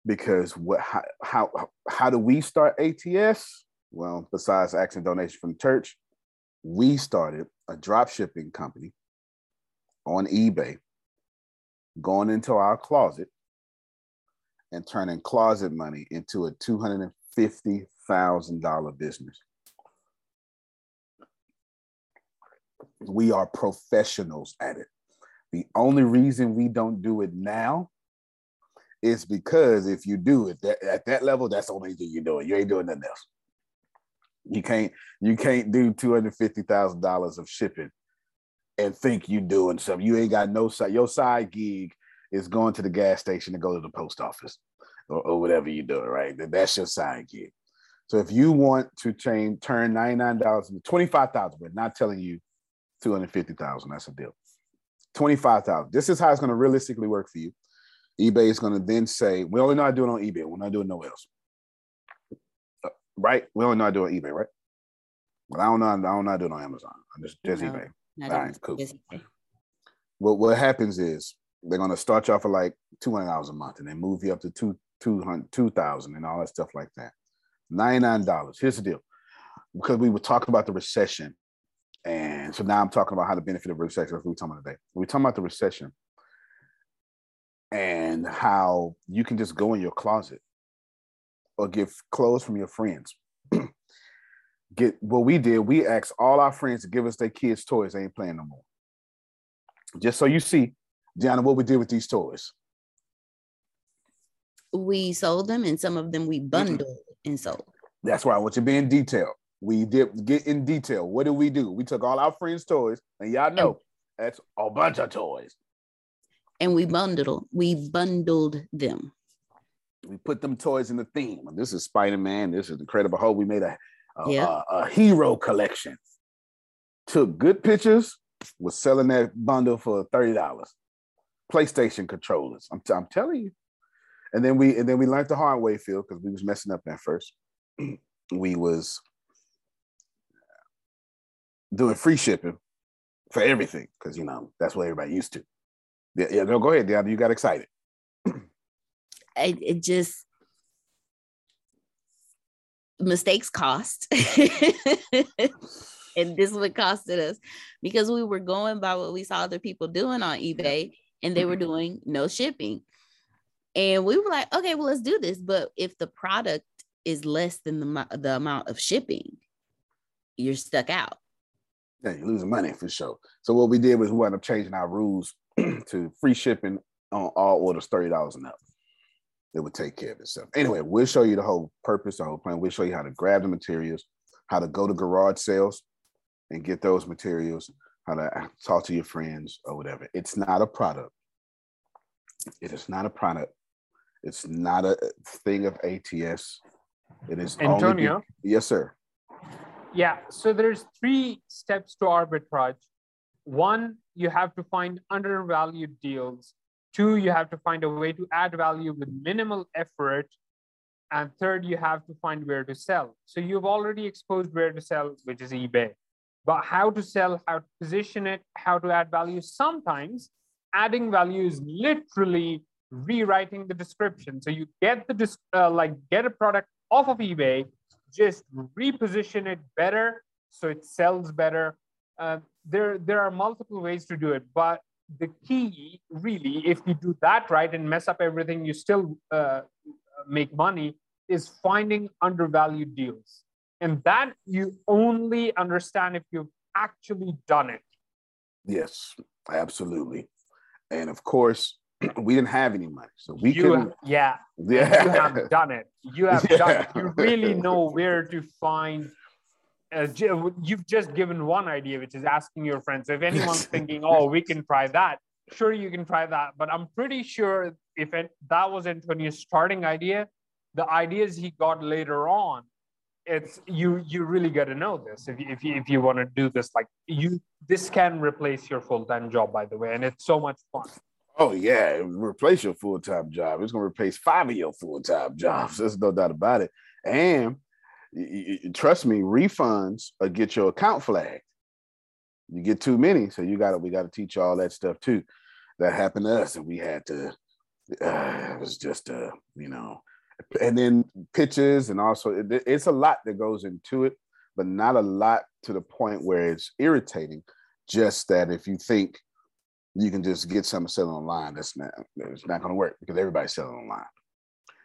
S3: because what how, how how do we start ATS? Well, besides asking donation from church, we started a drop shipping company on eBay, going into our closet and turning closet money into a $250,000 business. We are professionals at it. The only reason we don't do it now is because if you do it that, at that level, that's the only thing you're doing. You ain't doing nothing else. You can't you can't do two hundred fifty thousand dollars of shipping and think you're doing something. You ain't got no side. Your side gig is going to the gas station to go to the post office or, or whatever you're doing, right? That's your side gig. So if you want to change, turn $99 into 25,000, but not telling you 250,000, that's a deal. 25,000. This is how it's going to realistically work for you. eBay is going to then say, we only know to do it on eBay. We're not doing nowhere else. Right? We only know how to do it on eBay, right? But I don't know. I don't know how to do it on Amazon. I just, just no, eBay. All right, cool. What, what happens is they're going to start you off for like $200 a month and then move you up to two, 200, 2000 and all that stuff like that. $99. Here's the deal. Because we were talking about the recession. And so now I'm talking about how the benefit of recession. That's what we're talking about today. We're talking about the recession and how you can just go in your closet or get clothes from your friends. get what we did, we asked all our friends to give us their kids' toys. They ain't playing no more. Just so you see, Diana, what we did with these toys.
S11: We sold them and some of them we bundled mm-hmm. and sold.
S3: That's why I want you to be in detail. We did get in detail. What did we do? We took all our friends' toys, and y'all know that's a bunch of toys.
S11: And we bundled, we bundled them.
S3: We put them toys in the theme. This is Spider-Man. This is Incredible Hulk. We made a a, a, a hero collection. Took good pictures, was selling that bundle for $30. PlayStation controllers. I'm, t- I'm telling you. And then we and then we learned the hard way, Phil, because we was messing up at first. we was doing free shipping for everything because you know that's what everybody used to. Yeah, yeah. Go, go ahead, Deanna. You got excited.
S11: It, it just mistakes cost. and this is what costed us because we were going by what we saw other people doing on eBay and they were mm-hmm. doing no shipping. And we were like, okay, well, let's do this. But if the product is less than the, the amount of shipping, you're stuck out.
S3: Yeah, you're losing money for sure. So what we did was we wound up changing our rules to free shipping on all orders $30 and up it would take care of itself. Anyway, we'll show you the whole purpose, the whole plan. We'll show you how to grab the materials, how to go to garage sales and get those materials, how to talk to your friends or whatever. It's not a product. It is not a product. It's not a thing of ATS. It is
S12: Antonio.
S3: Only, yes, sir.
S12: Yeah. So there's three steps to arbitrage. One, you have to find undervalued deals Two, you have to find a way to add value with minimal effort. And third, you have to find where to sell. So you've already exposed where to sell, which is eBay. But how to sell, how to position it, how to add value. Sometimes adding value is literally rewriting the description. So you get the uh, like get a product off of eBay, just reposition it better so it sells better. Uh, there, there are multiple ways to do it, but the key really if you do that right and mess up everything you still uh, make money is finding undervalued deals. And that you only understand if you've actually done it.
S3: Yes absolutely. And of course we didn't have any money so we
S12: you,
S3: couldn't
S12: yeah yeah. you have done it. You have yeah. done it. You really know where to find uh, you've just given one idea, which is asking your friends. So if anyone's thinking, oh, we can try that, sure, you can try that. But I'm pretty sure if it, that was Antonio's starting idea, the ideas he got later on, it's you you really got to know this if you, if you, if you want to do this. Like you this can replace your full-time job by the way and it's so much fun.
S3: Oh yeah replace your full-time job. It's going to replace five of your full-time jobs. There's no doubt about it. And trust me, refunds or get your account flagged. You get too many, so you got to we got to teach all that stuff too. That happened to us, and we had to. Uh, it was just uh, you know, and then pitches, and also it, it's a lot that goes into it, but not a lot to the point where it's irritating. Just that if you think you can just get something selling online, that's not it's not going to work because everybody's selling online.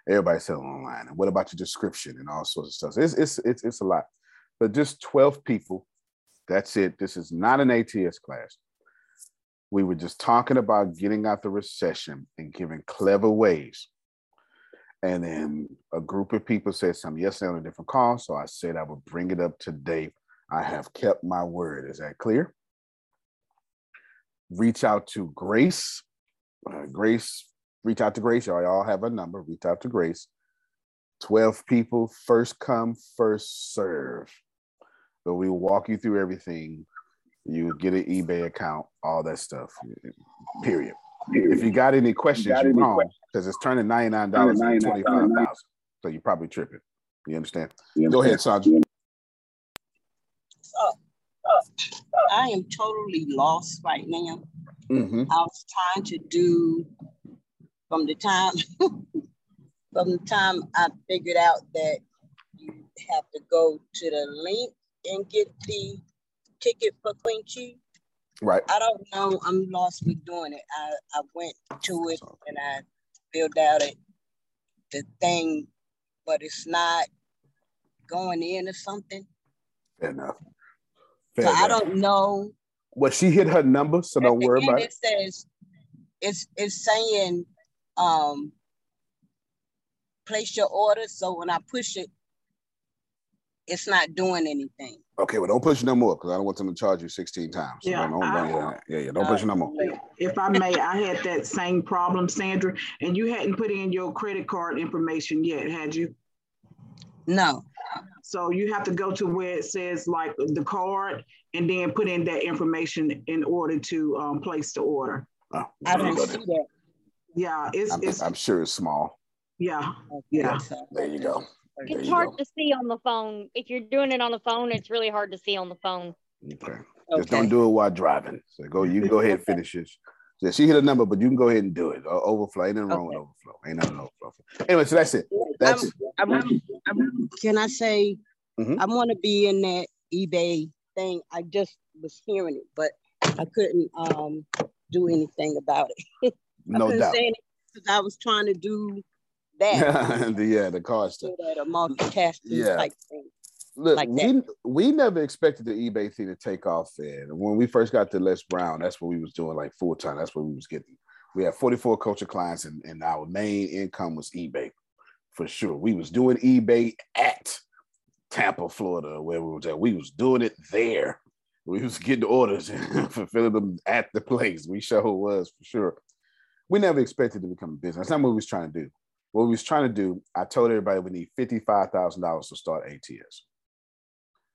S3: Everybody's selling online. And what about your description and all sorts of stuff? So it's, it's it's it's a lot. But just 12 people. That's it. This is not an ATS class. We were just talking about getting out the recession and giving clever ways. And then a group of people said something yesterday on a different call. So I said I would bring it up today. I have kept my word. Is that clear? Reach out to Grace. Uh, Grace, reach out to Grace. Y'all, y'all have a number. Reach out to Grace. 12 people, first come, first serve. So we will walk you through everything. You get an eBay account, all that stuff. Period. If you got any questions, you're wrong because it's turning ninety nine dollars into twenty five thousand. So you're probably tripping. You understand? Go ahead, Sandra.
S8: So, I am totally lost right now.
S3: Mm-hmm.
S8: I was trying to do from the time from the time I figured out that you have to go to the link and get the ticket for Queen Chi.
S3: Right.
S8: I don't know. I'm lost with doing it. I, I went to it and I filled out it the thing, but it's not going in or something.
S3: Fair enough.
S8: So
S3: Fair
S8: I don't know.
S3: Well, she hit her number, so don't worry about
S8: it
S3: it.
S8: says it's it's saying um place your order. So when I push it, it's not doing anything.
S3: Okay, well, don't push it no more because I don't want them to charge you 16 times. So
S5: Yeah,
S3: don't, don't,
S5: I-
S3: yeah, yeah, yeah, don't push it no more.
S5: If I may, I had that same problem, Sandra, and you hadn't put in your credit card information yet, had you?
S8: No.
S5: So you have to go to where it says like the card and then put in that information in order to um, place the order.
S3: Oh,
S8: I
S3: there you
S8: don't see that.
S5: Yeah, it's,
S3: I'm,
S5: it's,
S3: I'm sure it's small.
S5: yeah, yeah.
S3: There you go. There
S4: It's
S3: you
S4: hard
S3: go.
S4: to see on the phone. If you're doing it on the phone, it's really hard to see on the phone.
S3: Okay. Just don't do it while driving. So go, you can go ahead and finish this. So she hit a number, but you can go ahead and do it. O- Overflow. Ain't nothing wrong with overflow. Ain't nothing overflow. Anyway, so that's it. That's it.
S8: I'm, I'm- I'm- can I say
S3: Mhm.
S8: I want to be in that eBay thing? I just was hearing it, but I couldn't um do anything about it.
S3: No doubt.
S8: because I was trying to do that.
S3: the, yeah, the car stuff.
S8: that a multitasking
S3: Yeah.
S8: type thing.
S3: Look,
S8: like
S3: we we never expected the eBay thing to take off. And when we first got to Les Brown, that's what we was doing like full time. That's what we was getting. We had 44 culture clients, and, and our main income was eBay for sure. We was doing eBay at Tampa, Florida, where we was at. We was doing it there. We was getting orders and fulfilling them at the place. We sure was for sure. We never expected to become a business. That's not what we was trying to do. What we was trying to do, I told everybody we need $55,000 to start ATS.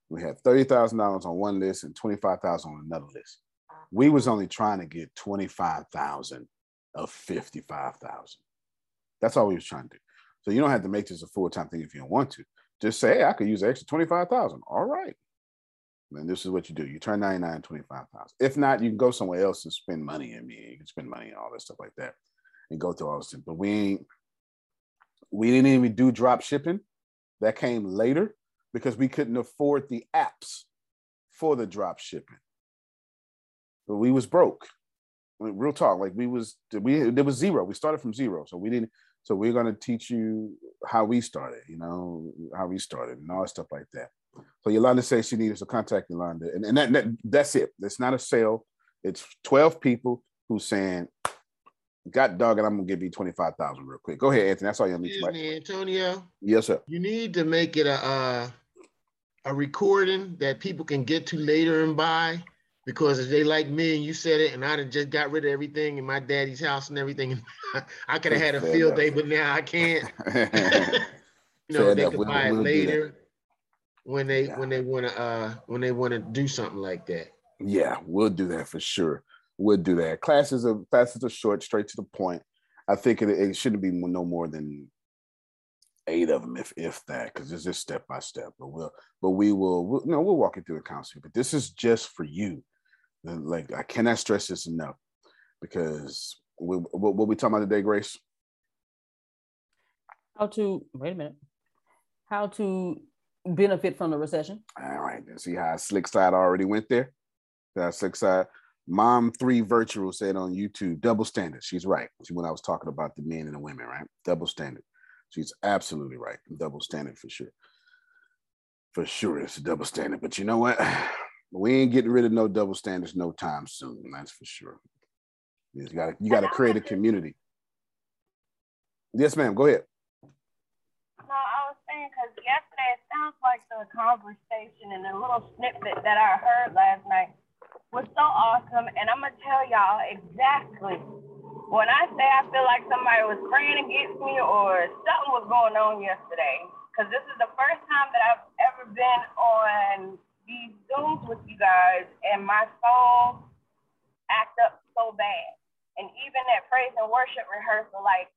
S3: We had $30,000 on one list and 25,000 on another list. We was only trying to get 25,000 of 55,000. That's all we was trying to do. So you don't have to make this a full-time thing if you don't want to. Just say, hey, I could use extra 25,000. All right. Then this is what you do. You turn 99, 25 pounds. If not, you can go somewhere else and spend money. I mean, you can spend money and all that stuff like that and go through all this. But we ain't, we didn't even do drop shipping. That came later because we couldn't afford the apps for the drop shipping. But we was broke. I mean, real talk, like we was we there was zero. We started from zero, so we didn't. So we're gonna teach you how we started. You know how we started and all that stuff like that. So Yolanda says she needs to contact Yolanda, and, and that, that that's it. It's not a sale. It's twelve people who saying, "God dog and I'm gonna give you twenty five thousand real quick." Go ahead, Anthony. That's all you need.
S13: Excuse me, Antonio.
S3: Yes, sir.
S13: You need to make it a uh, a recording that people can get to later and buy. Because if they like me and you said it, and I just got rid of everything in my daddy's house and everything, and I could have had a field day, but now I can't. you know,
S3: Fair
S13: they
S3: enough.
S13: could
S3: We'll-
S13: buy it
S3: we'll
S13: later when they when they want to uh when they want to do something like that.
S3: Yeah, we'll do that for sure. We'll do that. Classes are classes are short, straight to the point. I think it, it shouldn't be no more than eight of them, if if that, because it's just step by step. But we'll, but we will, we'll, no, we'll walk you through the counseling. But this is just for you. Like I cannot stress this enough, because we, what, what we talking about today, Grace?
S2: How to wait a minute? How to benefit from the recession?
S3: All right, see how slick side already went there. That slick side. Mom three virtual said on YouTube, double standard. She's right. She when I was talking about the men and the women, right? Double standard. She's absolutely right. Double standard for sure. For sure, it's a double standard. But you know what? We ain't getting rid of no double standards no time soon. That's for sure. You gotta you got to create a community. Yes, ma'am. Go ahead.
S14: Because yesterday it sounds like the conversation and the little snippet that I heard last night was so awesome. And I'm gonna tell y'all exactly when I say I feel like somebody was praying against me or something was going on yesterday. Because this is the first time that I've ever been on these Zooms with you guys, and my phone act up so bad. And even at praise and worship rehearsal, like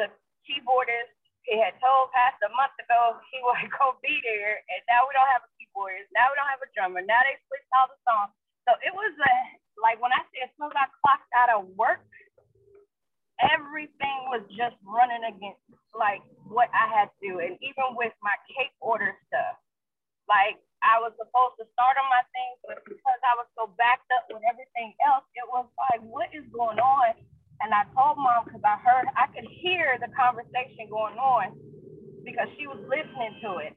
S14: the keyboardist, he had told Pastor a month ago he was gonna be there, and now we don't have a keyboardist. Now we don't have a drummer. Now they switched all the songs. So it was a like when I say as soon as I clocked out of work, everything was just running against like what I had to do. And even with my cake order stuff, like I was supposed to start on my things, but because I was so backed up with everything else, it was like, what is going on? And I told mom because I heard I could hear the conversation going on because she was listening to it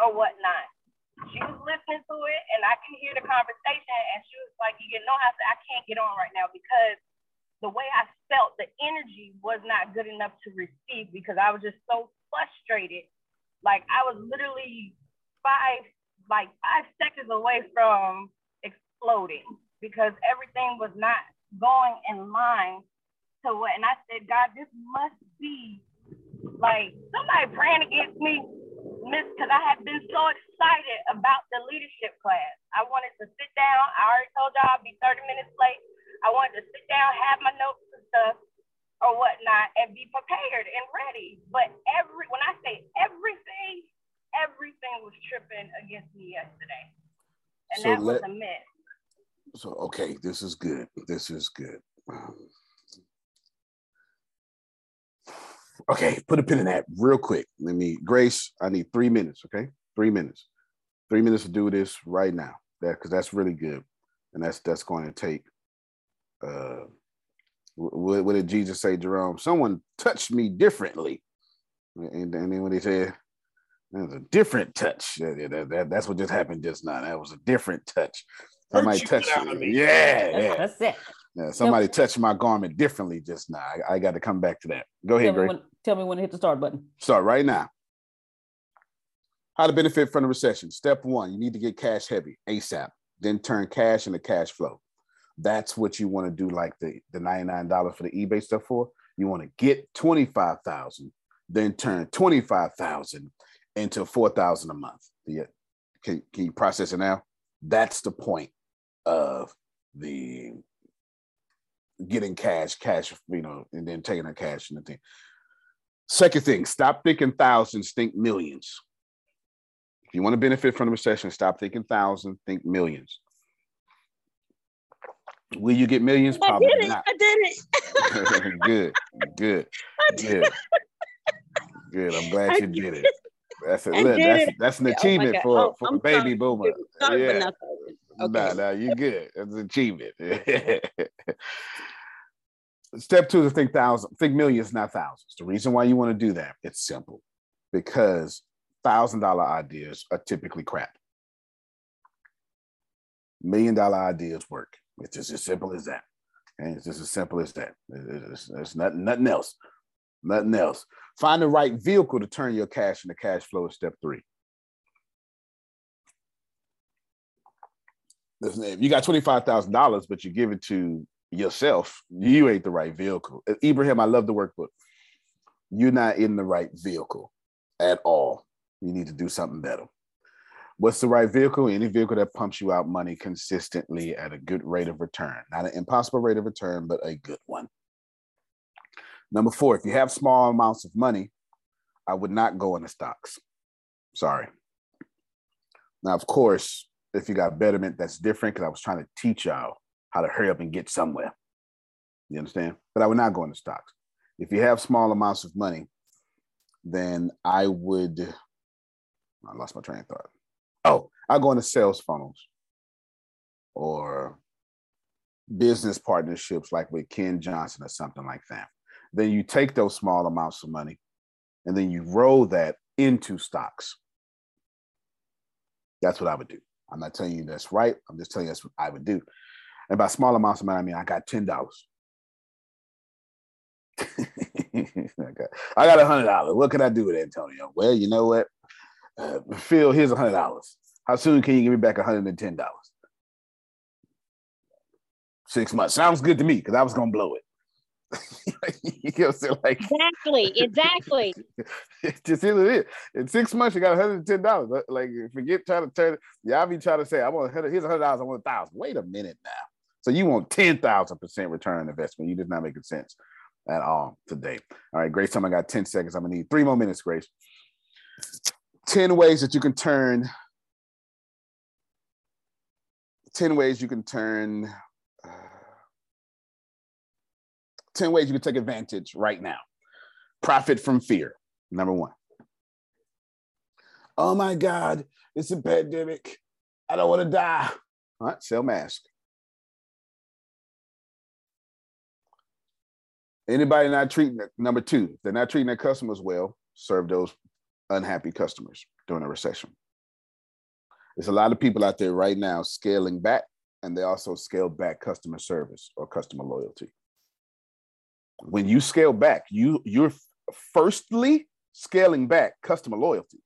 S14: or whatnot. She was listening to it and I can hear the conversation and she was like, you know, I said, I can't get on right now because the way I felt, the energy was not good enough to receive because I was just so frustrated. Like I was literally five, like five seconds away from exploding because everything was not going in line to what. And I said, God, this must be like somebody praying against me miss because I had been so excited about the leadership class. I wanted to sit down. I already told y'all I'd be 30 minutes late. I wanted to sit down, have my notes and stuff or whatnot, and be prepared and ready. But every when I say everything, everything was tripping against me yesterday. And so that let, was a mess.
S3: So okay, this is good. This is good. Um, Okay, put a pin in that real quick. Let me, Grace, I need three minutes, okay? Three minutes. Three minutes to do this right now. That because that's really good. And that's that's going to take uh what, what did Jesus say, Jerome? Someone touched me differently. And, and then when they said that was a different touch. That, that, that, that's what just happened just now. That was a different touch. Somebody touched me. Yeah, yeah. That's it. Yeah, somebody touched my garment differently just now. I, I got to come back to that. Go ahead, Greg.
S2: Tell me when to hit the start button.
S3: Start right now. How to benefit from the recession. Step one, you need to get cash heavy ASAP, then turn cash into cash flow. That's what you want to do, like the, the $99 for the eBay stuff for. You want to get 25,000, then turn 25,000 into 4,000 a month. Yeah. Can, can you process it now? That's the point of the getting cash, cash, you know, and then taking the cash and the thing. Second thing, stop thinking thousands, think millions. If you want to benefit from the recession, stop thinking thousands, think millions. Will you get millions? Probably
S8: I did it.
S3: not.
S8: I did it.
S3: good, good, good, good. I'm glad you did it. That's a, look, that's that's an oh achievement oh for oh, for I'm a baby boomer. Yeah. Okay. Nah, nah, you're good. That's an achievement. Step two is think thousand, think millions, not thousands. The reason why you want to do that, it's simple, because thousand dollar ideas are typically crap. Million dollar ideas work. It's just as simple as that. And it's just as simple as that. It's, it's nothing, nothing else. Nothing else. Find the right vehicle to turn your cash into cash flow is step three. Listen, if you got $25,000, but you give it to yourself, you ain't the right vehicle. Uh, Ibrahim, I love the workbook. You're not in the right vehicle at all. You need to do something better. What's the right vehicle? Any vehicle that pumps you out money consistently at a good rate of return. Not an impossible rate of return, but a good one. Number four, if you have small amounts of money, I would not go into stocks. Sorry. Now, of course, if you got betterment, that's different because I was trying to teach y'all how to hurry up and get somewhere. You understand? But I would not go into stocks. If you have small amounts of money, then I would. I lost my train of thought. Oh, I go into sales funnels or business partnerships like with Ken Johnson or something like that. Then you take those small amounts of money and then you roll that into stocks. That's what I would do. I'm not telling you that's right. I'm just telling you that's what I would do. And by small amounts of money, I mean I got ten dollars. I got a hundred dollars. What can I do with it, Antonio? Well, you know what? Uh, Phil, here's a hundred dollars. How soon can you give me back a hundred and ten dollars? Six months sounds good to me because I was gonna blow it. you know what I'm saying? Like
S4: exactly, exactly.
S3: just here it is. In six months, you got $110. Like forget trying to turn y'all be trying to say, I want here's a hundred dollars, I want a thousand. Wait a minute now. So you want 10,000% return on investment. You just not making sense at all today. All right, Grace, time I got 10 seconds. I'm gonna need three more minutes, Grace. 10 ways that you can turn 10 ways you can turn uh, 10 ways you can take advantage right now. Profit from fear. Number one. Oh my God, it's a pandemic. I don't want to die. All right, sell mask. Anybody not treating it, number two, they're not treating their customers well, serve those unhappy customers during a recession. There's a lot of people out there right now scaling back, and they also scale back customer service or customer loyalty. When you scale back, you you're firstly scaling back customer loyalty.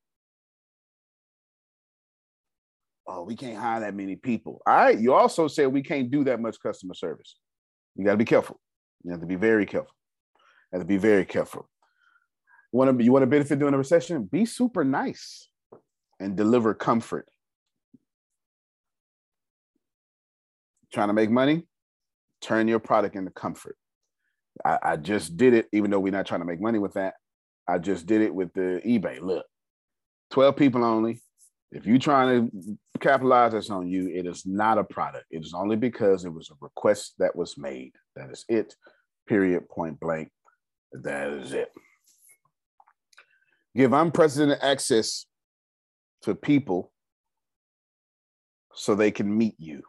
S3: Oh, we can't hire that many people. All right. You also said we can't do that much customer service. You got to be careful. You have to be very careful. You have to be very careful. You want to you want to benefit during a recession? Be super nice and deliver comfort. Trying to make money? Turn your product into comfort. I, I just did it, even though we're not trying to make money with that. I just did it with the eBay. Look, 12 people only. If you're trying to capitalize this on you, it is not a product. It is only because it was a request that was made. That is it. Period. Point blank. That is it. Give unprecedented access to people so they can meet you.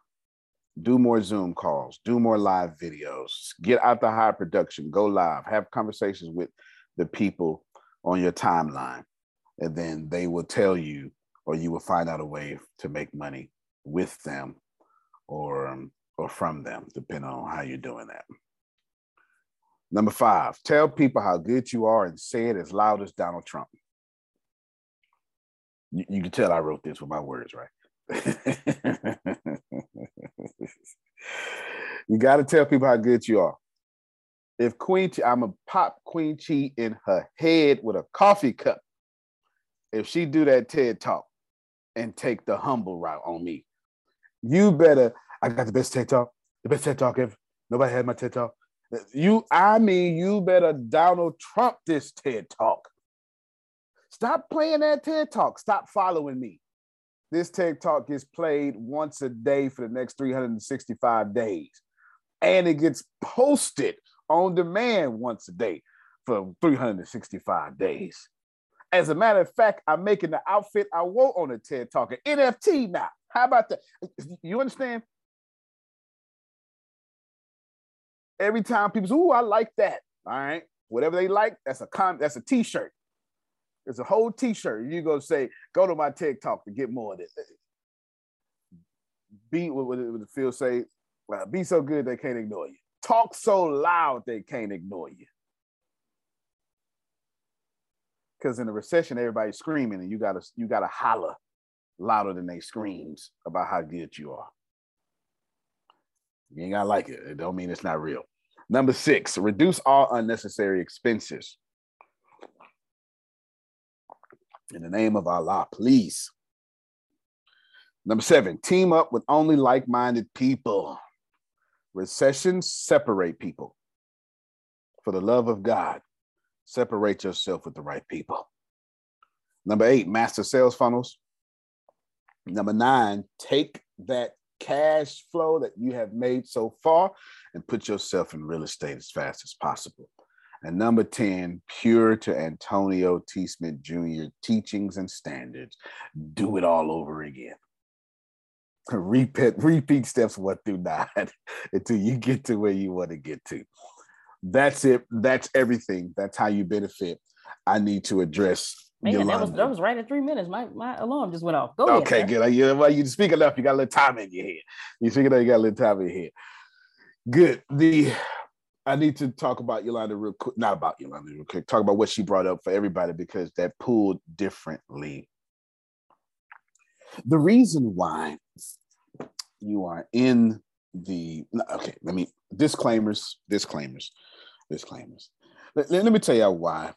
S3: Do more Zoom calls, do more live videos, get out the high production, go live, have conversations with the people on your timeline. And then they will tell you, or you will find out a way to make money with them or, um, or from them, depending on how you're doing that. Number five, tell people how good you are and say it as loud as Donald Trump. You, you can tell I wrote this with my words, right? you got to tell people how good you are. If Queen, I'm a pop Queen Chi in her head with a coffee cup. If she do that TED talk and take the humble route on me, you better. I got the best TED talk, the best TED talk ever. Nobody had my TED talk. You, I mean, you better Donald Trump this TED talk. Stop playing that TED talk. Stop following me. This TED talk gets played once a day for the next 365 days. And it gets posted on demand once a day for 365 days. As a matter of fact, I'm making the outfit I wore on a TED Talk an NFT now. How about that? You understand? Every time people say, "Ooh, I like that," all right, whatever they like, that's a con, that's a T-shirt. It's a whole T-shirt. You go say, "Go to my Talk to get more of this." Be what would the feel say? Well, be so good they can't ignore you. Talk so loud they can't ignore you. Because in a recession, everybody's screaming, and you gotta you gotta holler louder than they screams about how good you are. You ain't gotta like it. It don't mean it's not real. Number six, reduce all unnecessary expenses. In the name of Allah, please. Number seven, team up with only like minded people. Recessions separate people. For the love of God, separate yourself with the right people. Number eight, master sales funnels. Number nine, take that cash flow that you have made so far and put yourself in real estate as fast as possible. And number 10, pure to Antonio T. Smith Jr. teachings and standards. Do it all over again. Repeat, repeat steps one through nine until you get to where you want to get to. That's it. That's everything. That's how you benefit. I need to address.
S2: Man, that was that was right at three minutes. My my alarm just went off. Go
S3: okay,
S2: ahead.
S3: good. You, well, you speak enough. You got a little time in your head. You speak enough. You got a little time in your head. Good. The I need to talk about Yolanda real quick. Not about Yolanda real quick. Talk about what she brought up for everybody because that pulled differently. The reason why you are in the okay, let me disclaimers, disclaimers, disclaimers. Let, let me tell you why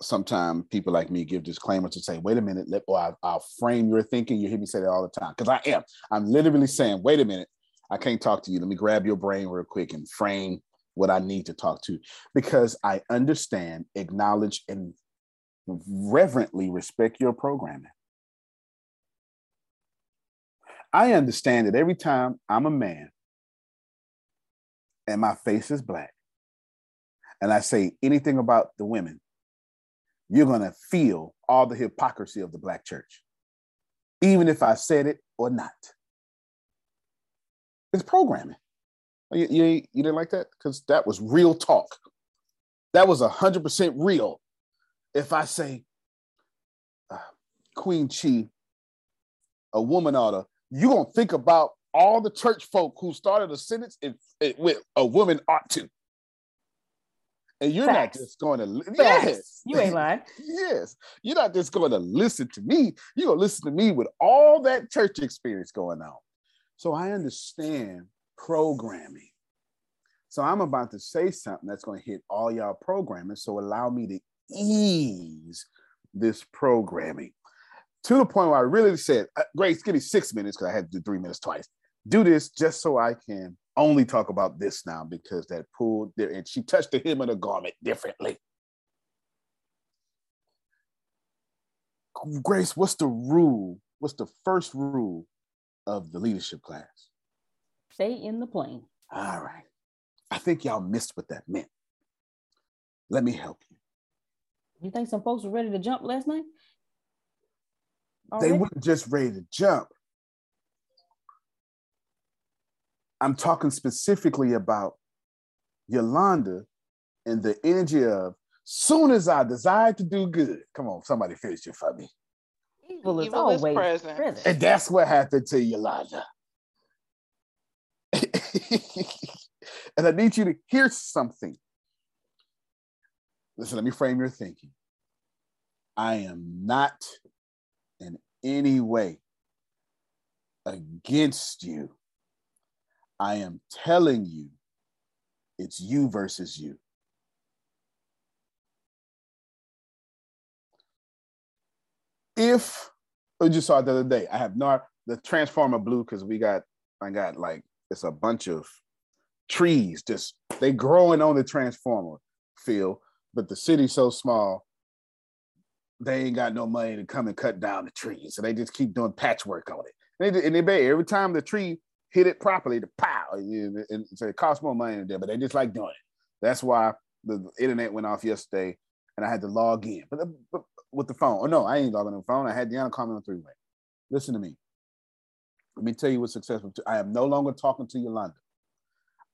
S3: sometimes people like me give disclaimers to say, wait a minute, let, or I'll, I'll frame your thinking. You hear me say that all the time because I am. I'm literally saying, wait a minute, I can't talk to you. Let me grab your brain real quick and frame what I need to talk to because I understand, acknowledge, and reverently respect your programming. I understand that every time I'm a man and my face is black, and I say anything about the women, you're going to feel all the hypocrisy of the black church, even if I said it or not. It's programming. You, you, you didn't like that? Because that was real talk. That was 100% real. If I say, uh, Queen Chi, a woman ought to, you're going to think about all the church folk who started a sentence with a woman ought to. And you're Facts. not just going to yes,
S2: you ain't lying.
S3: yes, you're not just going to listen to me. You're going to listen to me with all that church experience going on. So I understand programming. So I'm about to say something that's going to hit all y'all programming. So allow me to ease this programming to the point where I really said, uh, Grace, give me six minutes because I had to do three minutes twice. Do this just so I can only talk about this now because that pulled there and she touched the hem of the garment differently. Grace, what's the rule? What's the first rule of the leadership class?
S2: Stay in the plane.
S3: All right. I think y'all missed what that meant. Let me help you.
S2: You think some folks were ready to jump last night?
S3: They weren't just ready to jump. I'm talking specifically about Yolanda and the energy of soon as I desire to do good. Come on, somebody finish it for me.
S2: Evil is Evil always is present. present.
S3: And that's what happened to Yolanda. and I need you to hear something. Listen, let me frame your thinking. I am not in any way against you. I am telling you, it's you versus you. If we just saw it the other day, I have not the transformer blue because we got I got like it's a bunch of trees just they growing on the transformer field, but the city's so small they ain't got no money to come and cut down the trees, so they just keep doing patchwork on it. And they, and they every time the tree hit it properly, the pow, and, so it costs more money than that, but they just like doing it. That's why the internet went off yesterday, and I had to log in, but, but with the phone. Oh no, I ain't logging on the phone. I had Deanna call me on three way. Listen to me. Let me tell you what's successful. I am no longer talking to Yolanda.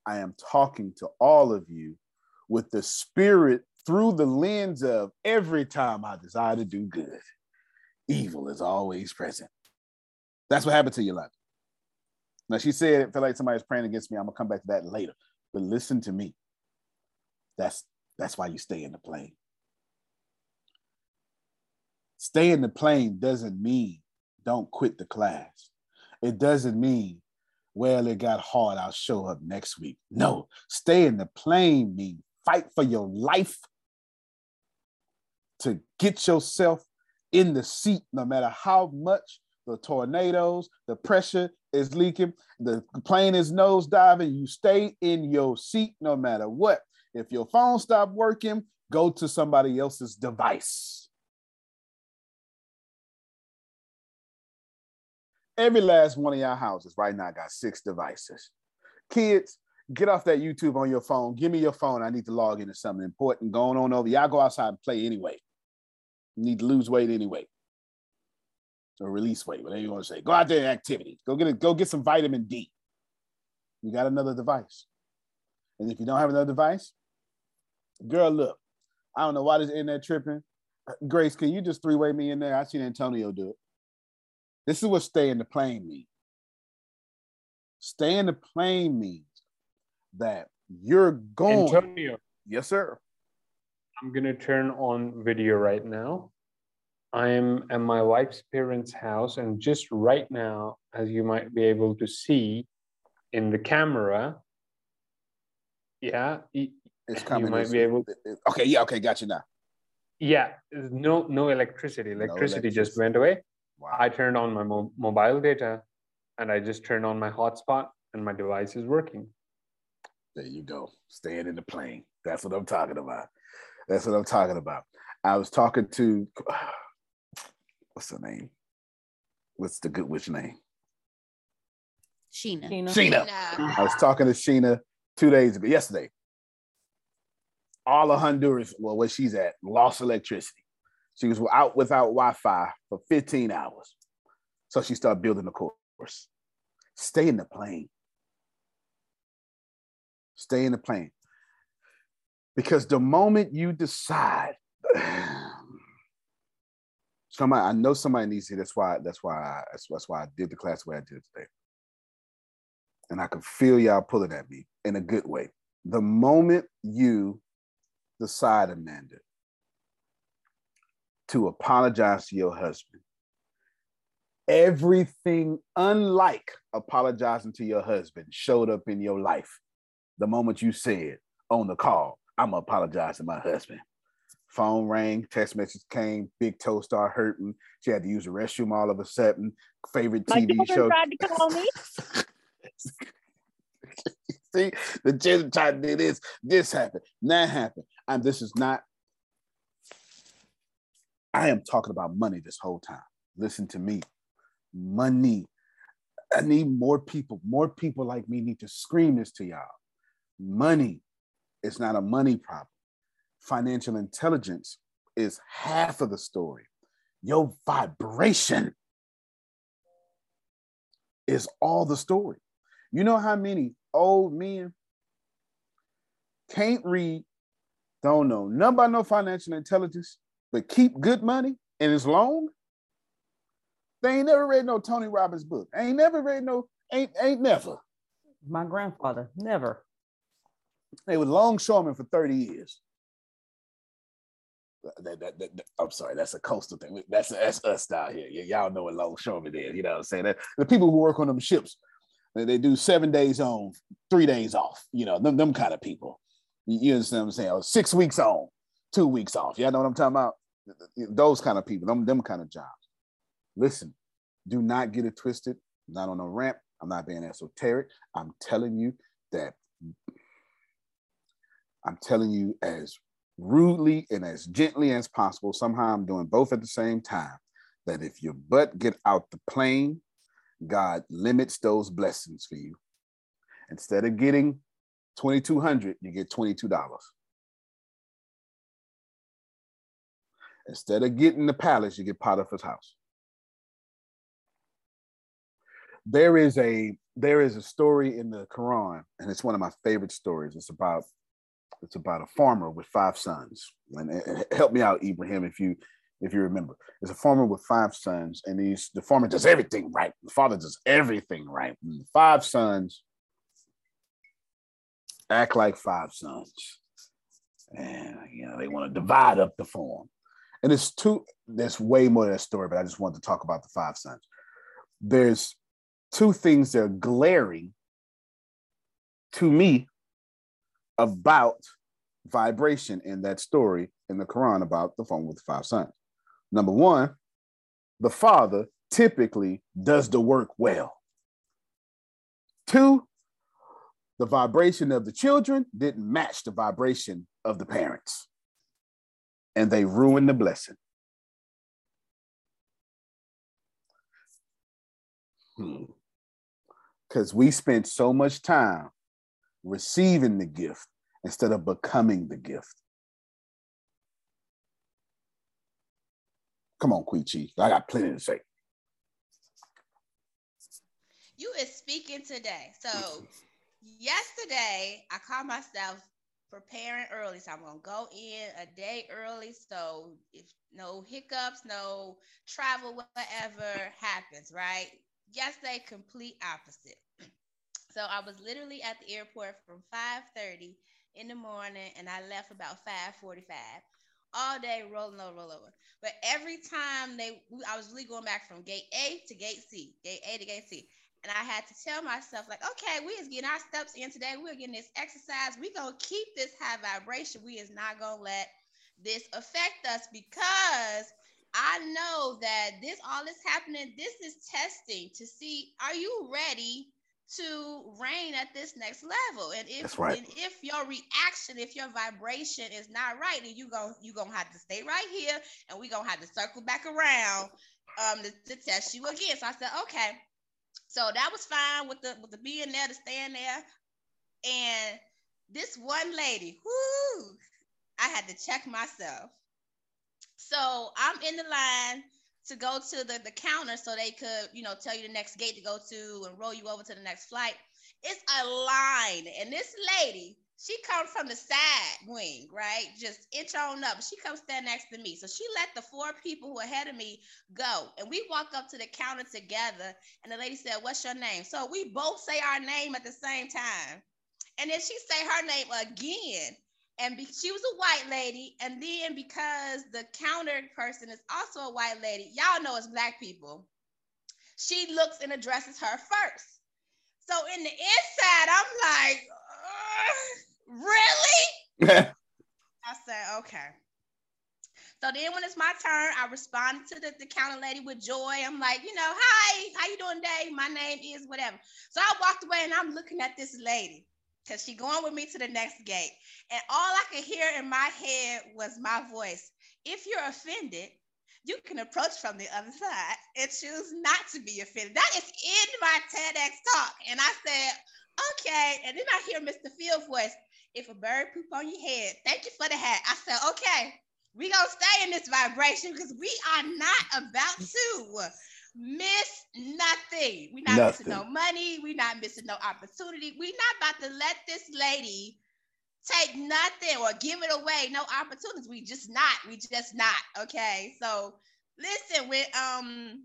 S3: I am talking to all of you with the spirit through the lens of every time I desire to do good, evil is always present. That's what happened to Yolanda. Now she said it felt like somebody's praying against me. I'm gonna come back to that later. But listen to me. That's that's why you stay in the plane. Stay in the plane doesn't mean don't quit the class. It doesn't mean, well, it got hard, I'll show up next week. No, stay in the plane means fight for your life to get yourself in the seat no matter how much the tornadoes, the pressure is leaking, the plane is nose diving, you stay in your seat no matter what. If your phone stop working, go to somebody else's device. Every last one of y'all houses right now got six devices. Kids, get off that YouTube on your phone. Give me your phone. I need to log into something important going on over. Y'all go outside and play anyway. You need to lose weight anyway or release weight, whatever you want to say. Go out there and activity. Go get a, go get some vitamin D. You got another device. And if you don't have another device, girl, look, I don't know why this internet tripping. Grace, can you just three way me in there? I seen Antonio do it. This is what stay in the plane means. Stay in the plane means that you're going.
S12: Antonio.
S3: Yes, sir.
S12: I'm gonna turn on video right now. I am at my wife's parents' house, and just right now, as you might be able to see in the camera, yeah,
S3: it's coming.
S12: You might be able.
S3: Okay, yeah, okay, got you now.
S12: Yeah, no, no electricity. Electricity, no just went away. Wow. I turned on my mo- mobile data, and I just turned on my hotspot, and my device is working.
S3: There you go. Staying in the plane. That's what I'm talking about. That's what I'm talking about. I was talking to what's her name? What's the good witch name?
S11: Sheena.
S3: Sheena. Sheena. I was talking to Sheena two days ago, yesterday. All of Honduras, well, where she's at, lost electricity. She was out without Wi-Fi for 15 hours. So she started building the course. Stay in the plane. Stay in the plane. Because the moment you decide, somebody I know somebody needs to. That's why. That's why. I, that's, that's why I did the class the way I did today. And I can feel y'all pulling at me in a good way. The moment you decide, Amanda, to apologize to your husband, everything unlike apologizing to your husband showed up in your life the moment you said on the call, I'm gonna apologize to my husband. Phone rang, text message came, big toe started hurting. She had to use the restroom all of a sudden. Favorite
S4: my
S3: TV show.
S4: tried to call me.
S3: See, the children tried to do this, this happened, that happened. And this is not, I am talking about money this whole time. Listen to me. Money. I need more people. More people like me need to scream this to y'all. Money it's not a money problem. Financial intelligence is half of the story. Your vibration is all the story. You know how many old men can't read, don't know nothing about no financial intelligence, but keep good money and it's long? They ain't never read no Tony Robbins book. Ain't never read no, ain't ain't never.
S2: My grandfather, never.
S3: They was longshoremen for 30 years. That, that, that, I'm sorry, that's a coastal thing. That's that's us down here. Y'all know what longshoremen is. You know what I'm saying? That, the people who work on them ships, they, do seven days on, three days off. You know, them, them kind of people. You, you understand what I'm saying? Or six weeks on, two weeks off. Y'all know what I'm talking about? Those kind of people, them, them kind of jobs. Listen, do not get it twisted. I'm not on a ramp. I'm not being esoteric. I'm telling you that I'm telling you as rudely and as gently as possible. Somehow I'm doing both at the same time. That if your butt get out the plane, God limits those blessings for you. Instead of getting 2200 you get $22. Instead of getting the palace, you get Potiphar's house. There is a there is a story in the Quran, and it's one of my favorite stories. It's about it's about a farmer with five sons. And, and help me out, Ibrahim, if you if you remember. It's a farmer with five sons, and he's the farmer does everything right. The father does everything right. And the five sons act like five sons. And you know, they want to divide up the farm. And it's two, there's way more to that story, but I just wanted to talk about the five sons. There's two things that are glaring to me about vibration in that story in the Quran about the phone with the five sons. Number one, the father typically does the work well. Two, the vibration of the children didn't match the vibration of the parents, and they ruin the blessing. Because hmm. we spent so much time receiving the gift instead of becoming the gift. Come on, Queen Chief. I got plenty to say.
S15: You is speaking today. So yesterday I called myself preparing early. So I'm gonna go in a day early. So if no hiccups, no travel, whatever happens, right? Yesterday, complete opposite. So I was literally at the airport from 5:30 in the morning, and I left about 5:45. All day rolling over, roll over. But every time they, I was really going back from gate A to gate C, gate A to gate C. And I had to tell myself, like, okay, we is getting our steps in today. We're getting this exercise. we gonna keep this high vibration. We is not gonna let this affect us because I know that this all is happening. This is testing to see are you ready to reign at this next level. And if
S3: right.
S15: and if your reaction, if your vibration is not right, then you go you gonna have to stay right here, and we gonna have to circle back around um to, to test you again. So I said, okay. So that was fine with the with the being there to stand there. And this one lady, whoo, I had to check myself. So I'm in the line to go to the, the counter so they could, you know, tell you the next gate to go to and roll you over to the next flight. It's a line. And this lady, she comes from the side wing, right? Just inch on up. She comes stand next to me. So she let the four people who ahead of me go. And we walk up to the counter together. And the lady said, What's your name? So we both say our name at the same time. And then she say her name again and be, she was a white lady and then because the counter person is also a white lady y'all know it's black people she looks and addresses her first so in the inside i'm like really i said okay so then when it's my turn i responded to the, the counter lady with joy i'm like you know hi how you doing today my name is whatever so i walked away and i'm looking at this lady because she going with me to the next gate. And all I could hear in my head was my voice. If you're offended, you can approach from the other side and choose not to be offended. That is in my TEDx talk. And I said, okay. And then I hear Mr. Field's voice. If a bird poop on your head, thank you for the hat. I said, okay, we gonna stay in this vibration because we are not about to miss nothing. We're not nothing. missing no money. We're not missing no opportunity. We're not about to let this lady take nothing or give it away. No opportunities. We just not. We just not. Okay. So listen, with um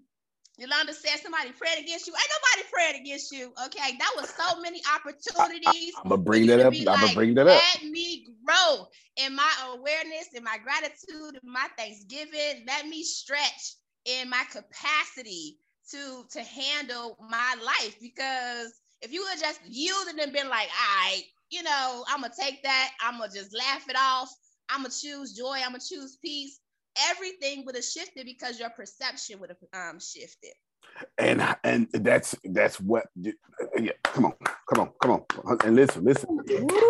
S15: Yolanda said somebody prayed against you. Ain't nobody prayed against you. Okay. That was so many opportunities.
S3: I'm gonna bring that up. I'm gonna bring that up.
S15: Let me grow in my awareness, in my gratitude, in my thanksgiving. Let me stretch in my capacity to to handle my life because if you would just yielded and been like, all right, you know, I'm gonna take that, I'm gonna just laugh it off, I'm gonna choose joy, I'm gonna choose peace. Everything would have shifted because your perception would have um, shifted.
S3: And and that's that's what. Yeah, come on, come on, come on, and listen, listen,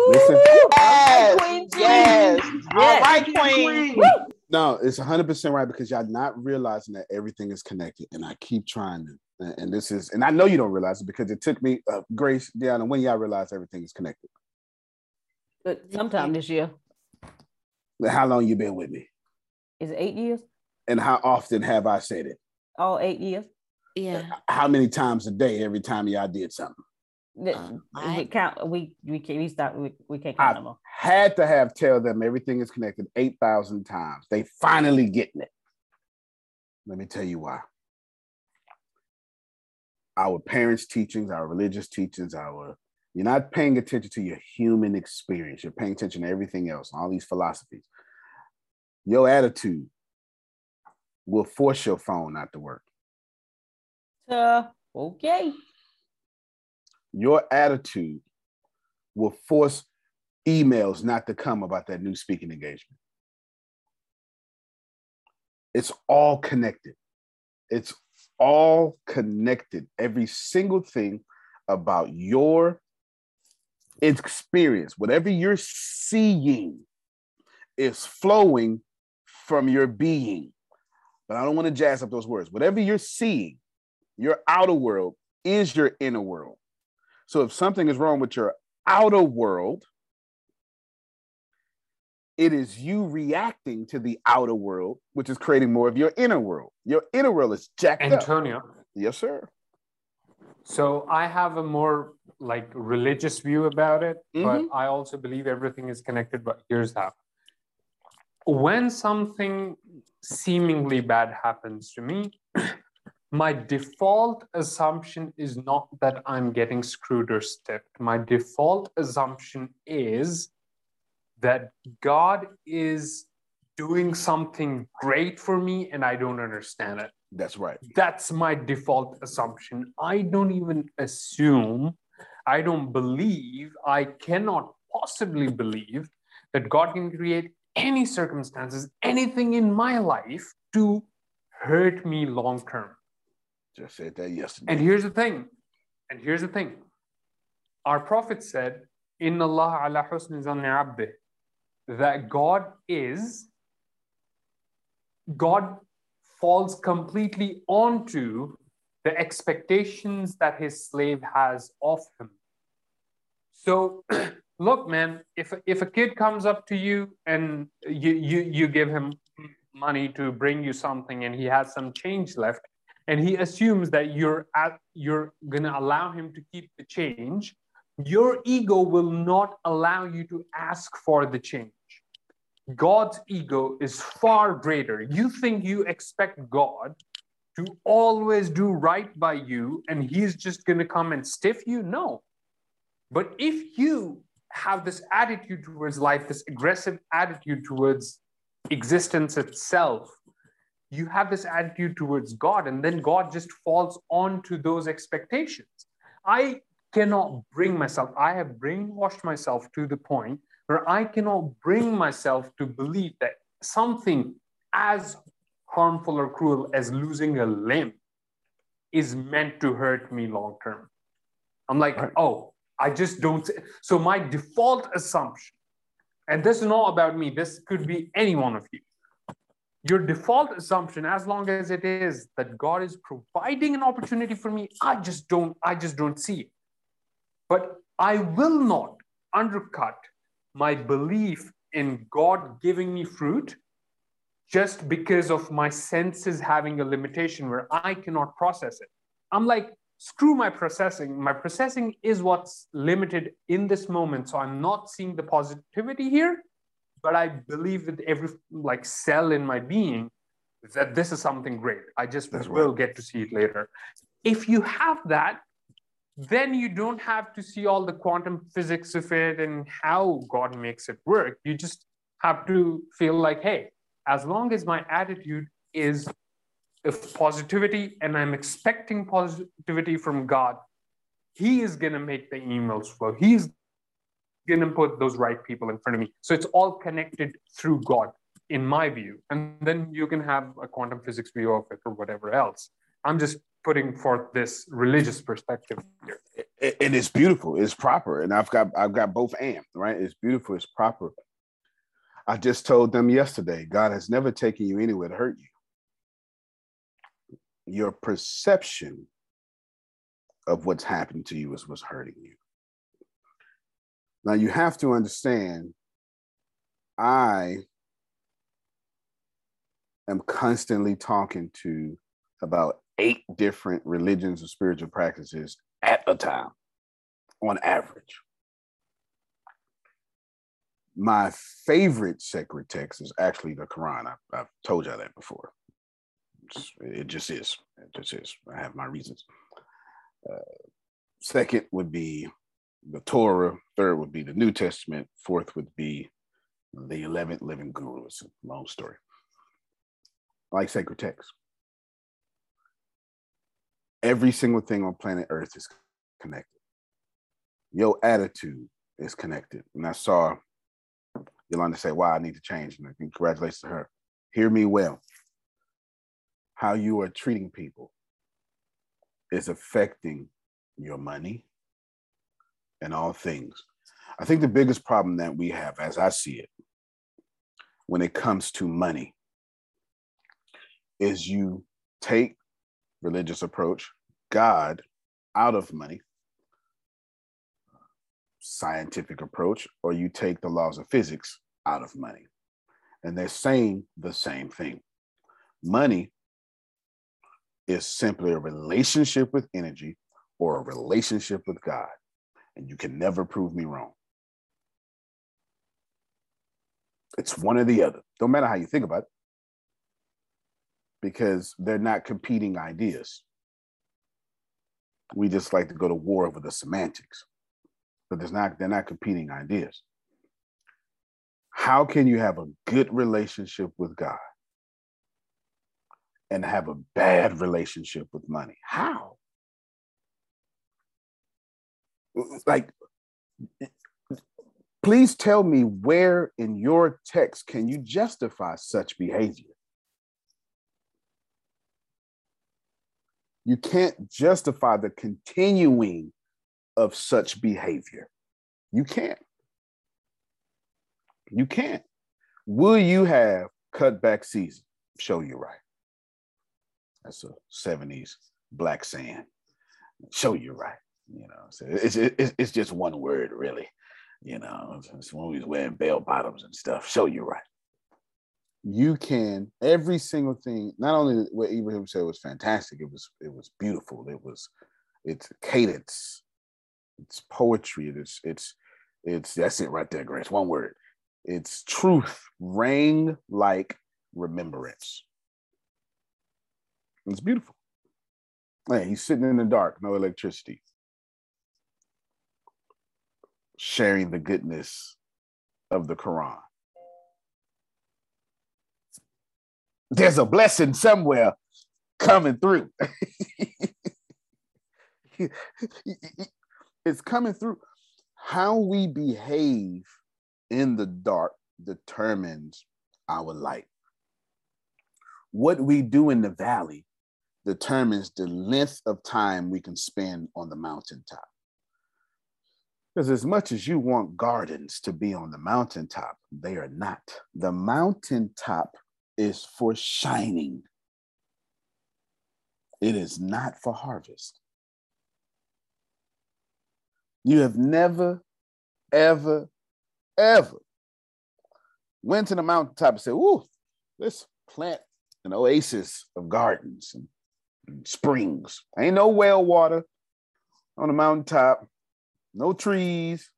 S3: listen.
S9: Yes, queen, yes, all right, queen.
S3: No, it's 100% right because y'all not realizing that everything is connected. And I keep trying to. And this is, and I know you don't realize it because it took me, uh, Grace, Deanna, when y'all realize everything is connected?
S2: But sometime this year.
S3: How long you been with me?
S2: Is it eight years?
S3: And how often have I said it?
S2: All eight years.
S11: Yeah.
S3: How many times a day every time y'all did something?
S2: Um, we count. We we can't. We stop. We, we can't count
S3: I no more. Had to have tell them everything is connected eight thousand times. They finally getting it. Let me tell you why. Our parents' teachings, our religious teachings, our you're not paying attention to your human experience. You're paying attention to everything else, all these philosophies. Your attitude will force your phone not to work.
S2: Uh, okay
S3: your attitude will force emails not to come about that new speaking engagement. It's all connected. It's all connected. Every single thing about your experience, whatever you're seeing, is flowing from your being. But I don't want to jazz up those words. Whatever you're seeing, your outer world is your inner world. So if something is wrong with your outer world, it is you reacting to the outer world, which is creating more of your inner world. Your inner world is jacked
S12: Antonio.
S3: up. Yes, sir.
S12: So I have a more like religious view about it,
S3: Mhm.
S12: but I also believe everything is connected. But here's how. When something seemingly bad happens to me, my default assumption is not that I'm getting screwed or stiffed. My default assumption is that God is doing something great for me and I don't understand it.
S3: That's right.
S12: That's my default assumption. I don't even assume, I don't believe, I cannot possibly believe that God can create any circumstances, anything in my life to hurt me long term.
S3: Just said that yesterday.
S12: And here's the thing. And here's the thing. Our prophet said, Inna Allah ala husni zanni abdih, that God is, God falls completely onto the expectations that his slave has of him. So look, man, if if a kid comes up to you and you you you give him money to bring you something and he has some change left and he assumes that you're at you're gonna allow him to keep the change, your ego will not allow you to ask for the change. God's ego is far greater. You think you expect God to always do right by you and he's just going to come and stiff you? No. But if you have this attitude towards life, this aggressive attitude towards existence itself, you have this attitude towards God, and then God just falls onto those expectations. I cannot bring myself, I have brainwashed myself to the point where I cannot bring myself to believe that something as harmful or cruel as losing a limb is meant to hurt me long term. I'm like, oh, I just don't. So my default assumption, and this is not about me, this could be any one of you. Your default assumption, as long as it is that God is providing an opportunity for me, I just don't, I just don't see it. But I will not undercut my belief in God giving me fruit just because of my senses having a limitation where I cannot process it. I'm like, screw my processing. My processing is what's limited in this moment. So I'm not seeing the positivity here, but I believe with every like cell in my being that this is something great. I just will get to see it later. If you have that, then you don't have to see all the quantum physics of it and how God makes it work. You just have to feel like, hey, as long as my attitude is of positivity and I'm expecting positivity from God, He is going to make the emails flow. He's going to put those right people in front of me. So it's all connected through God, in my view. And then you can have a quantum physics view of it or whatever else. I'm just putting forth this religious perspective here.
S3: and it's beautiful it's proper and i've got i've got both and right it's beautiful it's proper i just told them yesterday god has never taken you anywhere to hurt you your perception of what's happened to you is what's hurting you now you have to understand i am constantly talking to about eight different religions or spiritual practices at a time on average. My favorite sacred text is actually the Quran. I, have told y'all that before. It's, it just is. It just is. I have my reasons. Uh, second would be the Torah. Third would be the New Testament. Fourth would be the 11th living guru. It's a long story. Like sacred texts every single thing on planet Earth is connected. Your attitude is connected. And I saw Yolanda say, Wow, I need to change. And congratulations to her. Hear me well. How you are treating people is affecting your money and all things. I think the biggest problem that we have, as I see it, when it comes to money, is you take religious approach, God out of money, scientific approach, or you take the laws of physics out of money. And they're saying the same thing. Money is simply a relationship with energy or a relationship with God. And you can never prove me wrong. It's one or the other. Don't matter how you think about it, because they're not competing ideas. We just like to go to war over the semantics, but there's not, they're not competing ideas. How can you have a good relationship with God and have a bad relationship with money? How? Like, please tell me where in your text can you justify such behavior? You can't justify the continuing of such behavior. You can't. You can't. Will you have cutback season? Show you right. That's a 70s black saying. Show you right. You know, so it's, it's, it's just one word, really. You know, it's when we wearing bell bottoms and stuff. Show you right. You can every single thing. Not only what Ibrahim said was fantastic. It was it was beautiful. It was it's cadence. It's poetry. It's it's it's that's it right there, Grace. One word. It's truth rang like remembrance. It's beautiful. Man, he's sitting in the dark, no electricity, sharing the goodness of the Quran. There's a blessing somewhere coming through. it's coming through. How we behave in the dark determines our light. What we do in the valley determines the length of time we can spend on the mountaintop. Because as much as you want gardens to be on the mountaintop, they are not. The mountaintop is for shining, it is not for harvest. You have never, ever, ever went to the mountaintop and said, Ooh, let's plant an oasis of gardens and, springs. Ain't no well water on the mountaintop, no trees,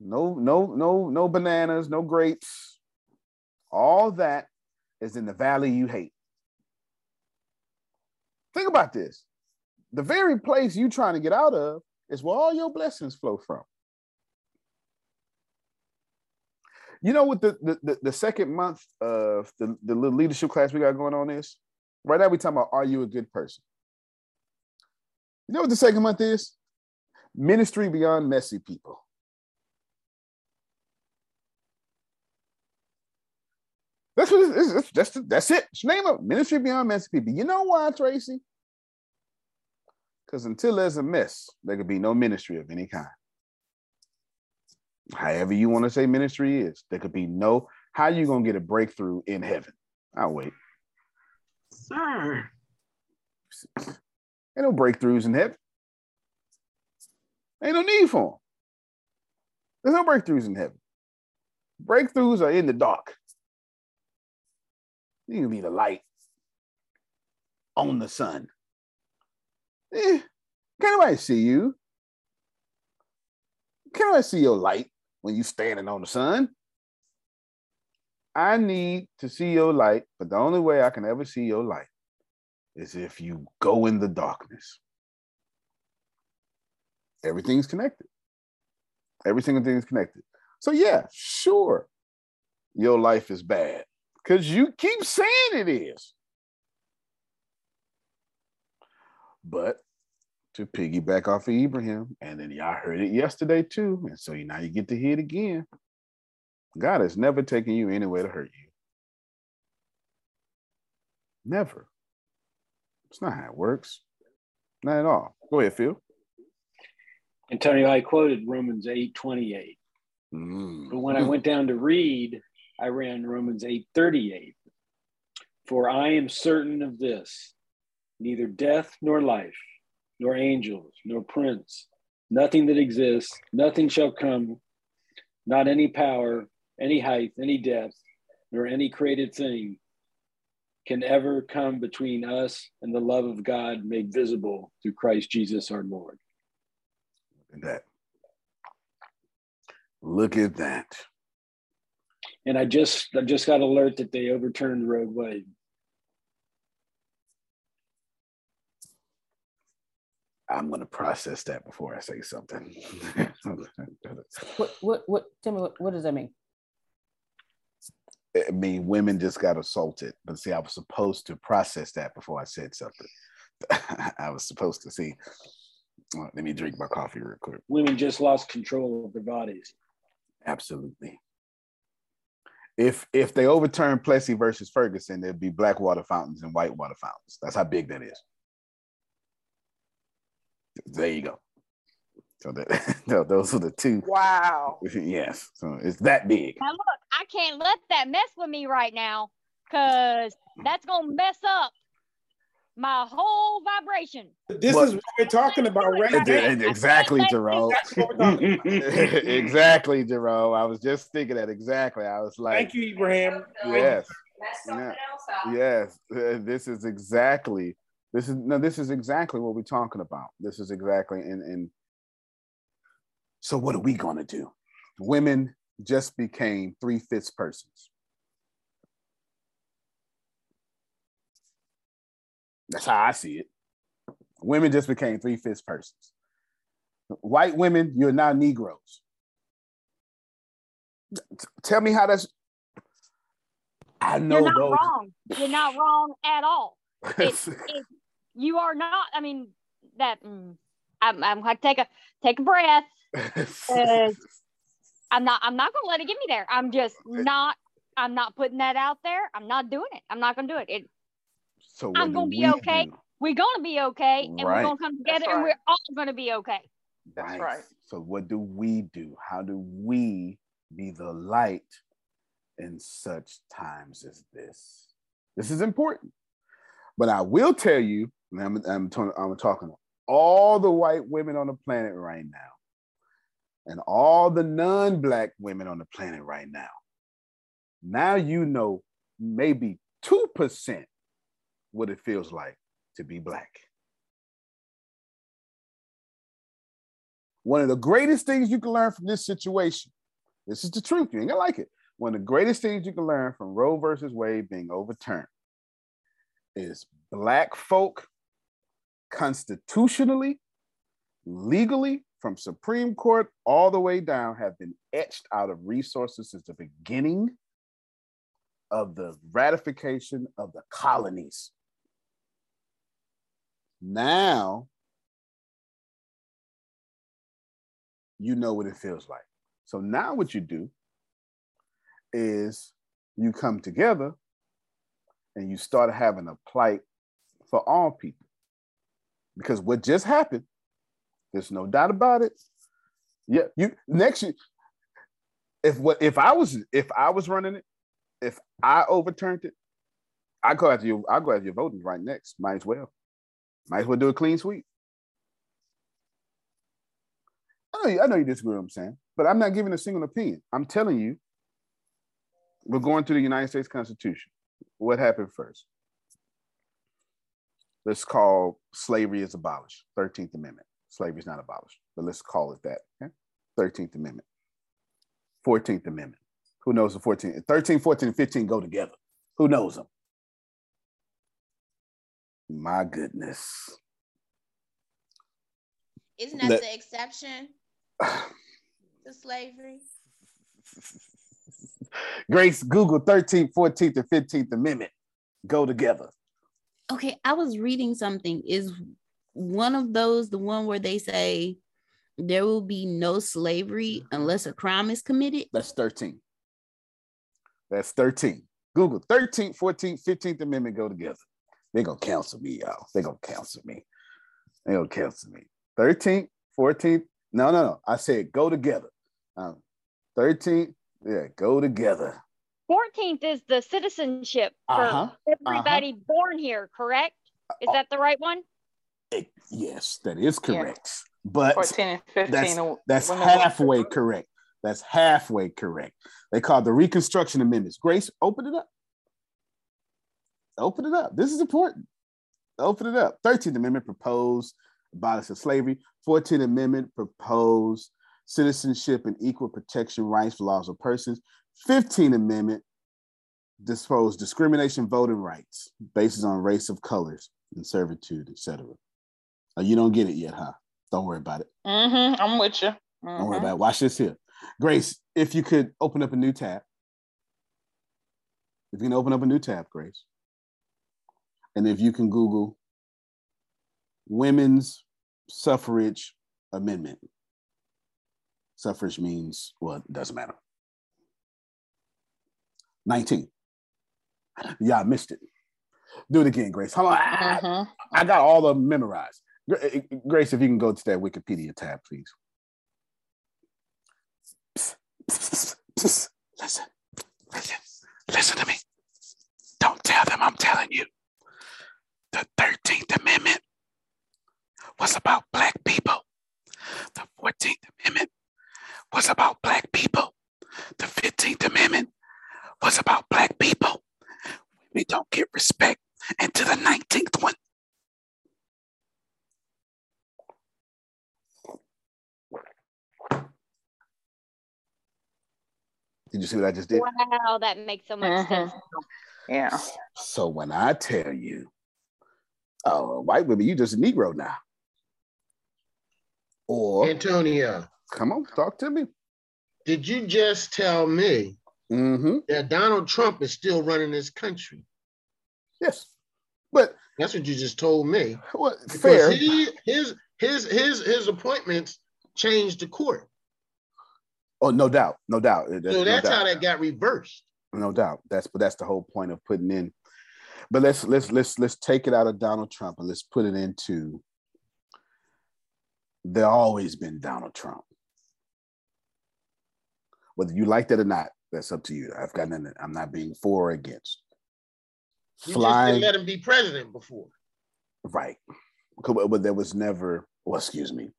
S3: no, no, no, no bananas, no grapes. All that is in the valley you hate. Think about this. The very place you're trying to get out of is where all your blessings flow from. You know what the, the, the, the second month of the, the little leadership class we got going on is? Right now we're talking about are you a good person? You know what the second month is? Ministry beyond messy people. That's what it is. That's, that's, that's it. It's name of Ministry Beyond Messy People. You know why, Tracy? Because until there's a mess, there could be no ministry of any kind however you want to say ministry is. There could be no, how you to get a breakthrough in heaven? I'll wait.
S5: Sir.
S3: Ain't no breakthroughs in heaven. Ain't no need for them. There's no breakthroughs in heaven. Breakthroughs are in the dark. You be the light on the sun. Eh, can't nobody see you. Can't I see your light? when you standing on the sun. I need to see your light, but the only way I can ever see your light is if you go in the darkness. Everything's connected. Every single thing is connected. So yeah, sure, your life is bad because you keep saying it is. But to piggyback off of Ibrahim. And then y'all heard it yesterday too. And so now you get to hear it again. God has never taken you anywhere to hurt you. Never. It's not how it works. Not at all. Go ahead, Phil.
S16: Antonio, I quoted Romans 8 28.
S3: Mm.
S16: But when I went down to read, I ran Romans 8 38. For I am certain of this neither death nor life nor angels, nor prince, nothing that exists, nothing shall come, not any power, any height, any depth, nor any created thing can ever come between us and the love of God made visible through Christ Jesus our Lord.
S3: Look at that. Look at that.
S16: And I just I just got alert that they overturned Roe Wade.
S3: I'm going to process that before I say something.
S2: What what what? Tell me what, what does that mean?
S3: I mean, women just got assaulted. But see, I was supposed to process that before I said something. I was supposed to see. Well, let me drink my coffee real quick.
S16: Women just lost control of their bodies.
S3: Absolutely. If if they overturn Plessy versus Ferguson, there'd be black water fountains and white water fountains. That's how big that is. There you go. So that, no, those are the two.
S9: Wow.
S3: Yes. So it's that big.
S4: Now look, I can't let that mess with me right now, cause that's gonna mess up my whole vibration.
S7: This
S3: What?
S7: is what we're talking about right
S3: Ex-
S7: now.
S3: Exactly, Jerome.
S7: That's what we're talking about.
S3: exactly, Jerome. I was just thinking that exactly. I was like,
S7: Thank you, Ibrahim.
S3: yes, yeah, yes. Uh, This is exactly. This is no. This is exactly what we're talking about. This is exactly and and. So what are we gonna do? Women just became three fifths persons. That's how I see it. Women just became three fifths persons. White women, you're now Negroes. T- Tell me how that's. I know
S4: You're not
S3: those.
S4: wrong. You're not wrong at all. It, it, you are not. I mean, that. Mm, I'm. I'm gonna take a take a breath. I'm not. I'm not gonna let it get me there. I'm just not. I'm not putting that out there. I'm not doing it. I'm not gonna do it. It.
S3: So
S4: I'm gonna be
S3: we
S4: okay.
S3: do?
S4: We're gonna be okay, and
S3: Right.
S4: we're gonna come together,
S9: That's
S4: and we're all gonna be okay.
S9: That's
S3: Right.
S9: right.
S3: So what do we do? How do we be the light in such times as this? This is important. But I will tell you, and I'm, I'm, talking, I'm talking to all the white women on the planet right now, and all the non-black women on the planet right now. Now you know maybe 2% what it feels like to be black. One of the greatest things you can learn from this situation, this is the truth, you ain't gonna like it. One of the greatest things you can learn from Roe versus Wade being overturned is black folk constitutionally, legally, from Supreme Court all the way down, have been etched out of resources since the beginning of the ratification of the colonies. Now you know what it feels like. So now what you do is you come together and you start having a plight for all people. Because what just happened, there's no doubt about it. Yeah, you next year, if what if I was if I was running it, if I overturned it, I go after you, I go after your voting right next. Might as well. Might as well do a clean sweep. I know, you, I know you disagree with what I'm saying, but I'm not giving a single opinion. I'm telling you, we're going through the United States Constitution. What happened first? Let's call slavery is abolished. 13th Amendment. Slavery is not abolished, but let's call it that. Okay? 13th Amendment. 14th Amendment. Who knows the 14th? 13, 14, and 15 go together. Who knows them? My goodness.
S15: Isn't that
S3: Let-
S15: the exception to slavery?
S3: Grace, Google 13th, 14th, and 15th Amendment go together.
S11: Okay, I was reading something. Is one of those the one where they say there will be no slavery unless a crime is committed?
S3: That's 13. That's 13. Google 13th, 14th, 15th Amendment go together. They're to cancel me, y'all. They're to cancel me. They're to cancel me. 13th, 14th. No, no, no. I said go together. Um, 13th, yeah, go together.
S4: 14th is the citizenship for
S3: Uh-huh,
S4: everybody born here, correct? Is that the right one?
S3: Yes, that is correct. But
S9: 14 and 15
S3: that's,
S9: are
S3: that's
S9: women-
S3: halfway correct. That's halfway correct. They call it the Reconstruction Amendments. Grace, open it up. Open it up. This is important. Open it up. 13th Amendment proposed abolish of slavery. 14th Amendment proposed citizenship and equal protection rights for laws of persons. 15th Amendment disposed discrimination voting rights based on race of colors and servitude, etc. Oh, you don't get it yet, huh? Don't worry about it.
S9: Mm-hmm. I'm with you.
S3: Mm-hmm. Don't worry about it. Watch this here. Grace, if you could open up a new tab. If you can open up a new tab, Grace. And if you can Google women's suffrage amendment. Suffrage means, well, it doesn't matter. 19. Yeah, I missed it. Do it again, Grace. Hold on. Uh-huh. I got all of them memorized. Eh, eh, Grace, if you can go to that Wikipedia tab, please. Listen, listen, listen to me. Don't tell them I'm telling you. The 13th Amendment was about Black people. The 14th Amendment was about Black people. The 15th Amendment was about Black people. We don't get respect into the 19th one. Did you see what I just did?
S4: Wow, that makes so much mm-hmm. sense.
S9: Yeah.
S3: So when I tell you, oh, white women, you just a Negro now. Or
S13: Antonio.
S3: Come on, talk to me.
S13: Did you just tell me
S3: mm-hmm.
S13: that Donald Trump is still running this country?
S3: Yes. But
S13: that's what you just told me.
S3: Well, fair.
S13: He, his his his his appointments changed the court.
S3: Oh, no doubt, no doubt.
S13: That's, so that's no doubt. how that got reversed.
S3: No doubt. That's but that's the whole point of putting in. But let's let's let's let's take it out of Donald Trump and let's put it into. There always been Donald Trump. Whether you like that or not, that's up to you. I've got nothing. I'm not being for or against.
S13: You Flying, let him be president before.
S3: Right. But there was never. Well, excuse me.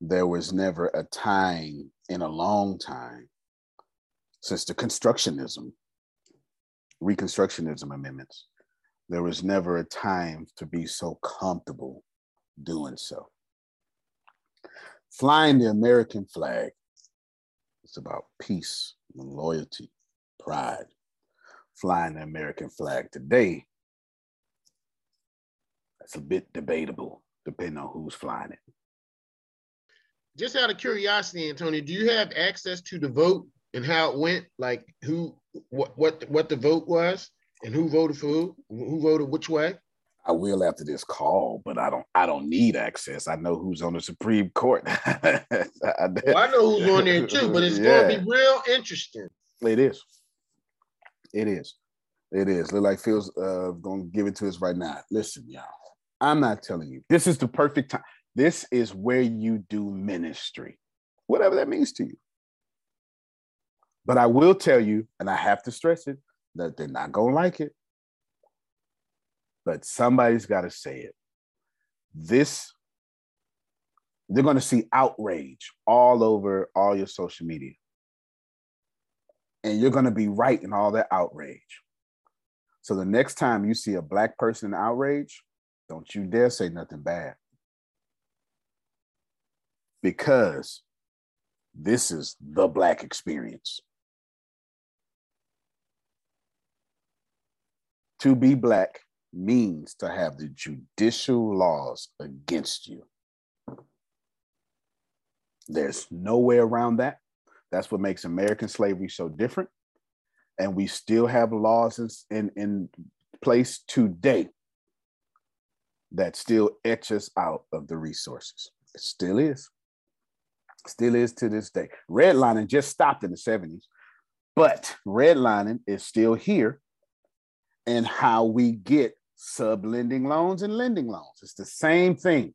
S3: There was never a time in a long time since the constructionism, reconstructionism amendments, there was never a time to be so comfortable doing so. Flying the American flag, it's about peace and loyalty, pride. Flying the American flag today, that's a bit debatable, depending on who's flying it
S13: just out of curiosity, Antonio, do you have access to the vote and how it went? Like who, what, what, what the vote was, and who voted for who, who voted which way?
S3: I will after this call, but I don't. I don't need access. I know who's on the Supreme Court. I,
S13: well, I know who's on there too, but it's yeah. going to be real interesting.
S3: It is. It is. It is. Look like Phil's uh, going to give it to us right now. Listen, y'all. I'm not telling you. This is the perfect time. This is where you do ministry, whatever that means to you. But I will tell you, and I have to stress it, that they're not going to like it. But somebody's got to say it. This, they're going to see outrage all over all your social media. And you're going to be right in all that outrage. So the next time you see a Black person in outrage, don't you dare say nothing bad because this is the Black experience. To be Black means to have the judicial laws against you. There's no way around that. That's what makes American slavery so different. And we still have laws in, in place today that still etch us out of the resources. It still is. Still is to this day. Redlining just stopped in the 70s, but redlining is still here. And how we get sublending loans and lending loans. It's the same thing.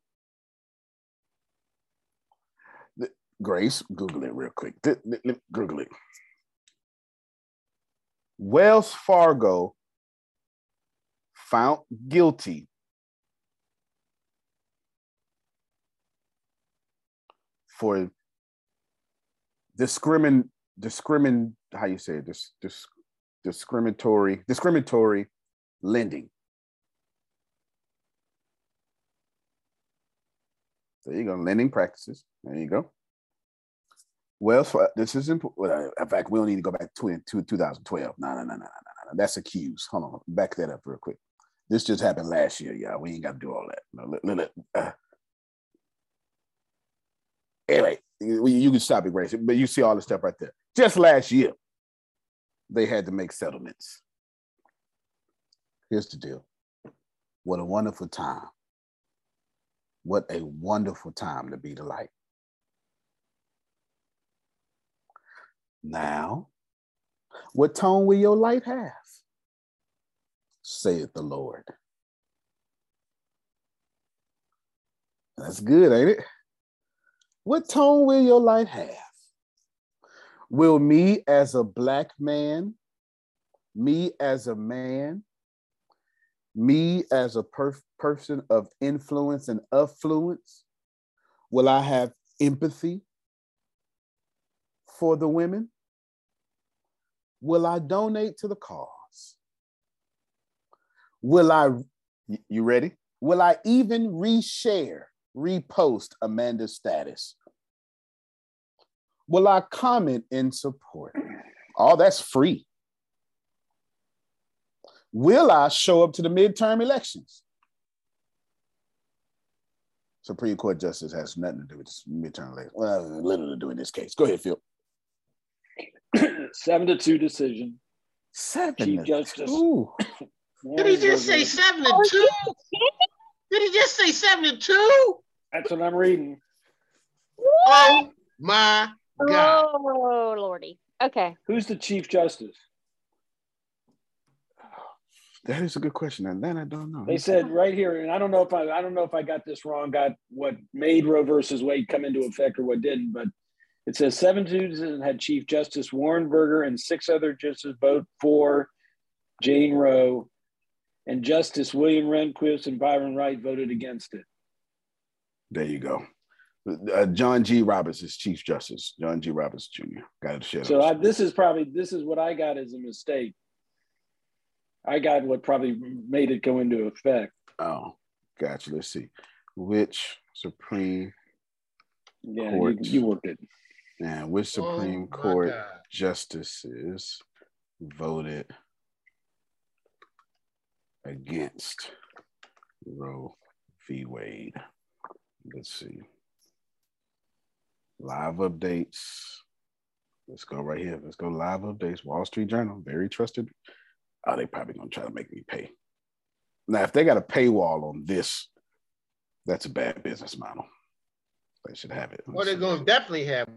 S3: Grace, Google it real quick. Google it. Wells Fargo found guilty for discrimin discrimin how you say it dis, dis, discriminatory discriminatory lending. There you go, lending practices. There you go. Well, this is important. In fact, we don't need to go back to, to 2012. No, no, no, no, no, no, no. That's accused. Hold on, back that up real quick. This just happened last year, y'all. We ain't got to do all that. No, let, let, uh. Anyway, you, can stop it, erasing, but you see all the stuff right there. Just last year, they had to make settlements. Here's the deal. What a wonderful time. What a wonderful time to be the light. Now, what tone will your light have? Saith the Lord. That's good, ain't it? What tone will your light have? Will me as a black man, me as a man, me as a per- person of influence and affluence, will I have empathy for the women? Will I donate to the cause? Will I, you ready? Will I even reshare, repost Amanda's status? Will I comment in support? All that's free. Will I show up to the midterm elections? Supreme Court justice has nothing to do with this midterm election. Well, little to do in this case. Go ahead, Phil.
S16: seven to two decision.
S3: Seven
S16: Chief
S3: to
S16: Justice.
S3: two.
S13: Did he just say seven and two? Did he just say seven and two?
S16: That's what I'm reading.
S13: Oh my God.
S4: Oh lordy. Okay.
S16: Who's the Chief Justice?
S3: That is a good question, and then I don't know.
S16: They said right here, and I don't know if I I don't know if I got this wrong, got what made Roe versus Wade come into effect or what didn't, but it says seven citizens had Chief Justice Warren Burger and six other justices vote for Jane Roe, and Justice William Rehnquist and Byron White voted against it.
S3: There you go. Uh, John G. Roberts is Chief Justice. John G. Roberts Jr. Got to share.
S16: So I, this is probably this is what I got as a mistake. I got what probably made it go into effect.
S3: Oh, gotcha. Let's see. Which Supreme
S16: Yeah,
S3: Court?
S16: you, you worked it.
S3: Yeah, which oh Supreme
S13: Oh,
S3: Court
S13: God.
S3: justices voted against Roe v. Wade? Let's see. Live updates. Let's go right here. Let's go live updates. Wall Street Journal, very trusted. Oh, they probably gonna try to make me pay. Now, if they got a paywall on this, that's a bad business model. They should have it.
S13: Well, they're going to definitely have.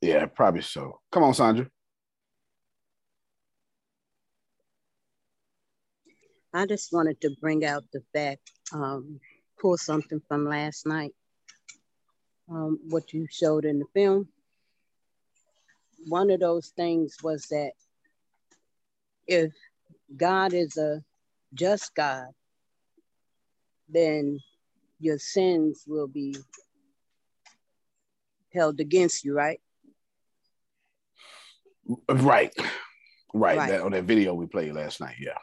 S3: Yeah, probably so. Come on, Sandra.
S8: I just wanted to bring out the fact, um, pull something from last night. Um, what you showed in the film. One of those things was that if God is a just God, then your sins will be held against you, right?
S3: Right. Right.
S8: Right.
S3: That on that video we played last night. Yeah.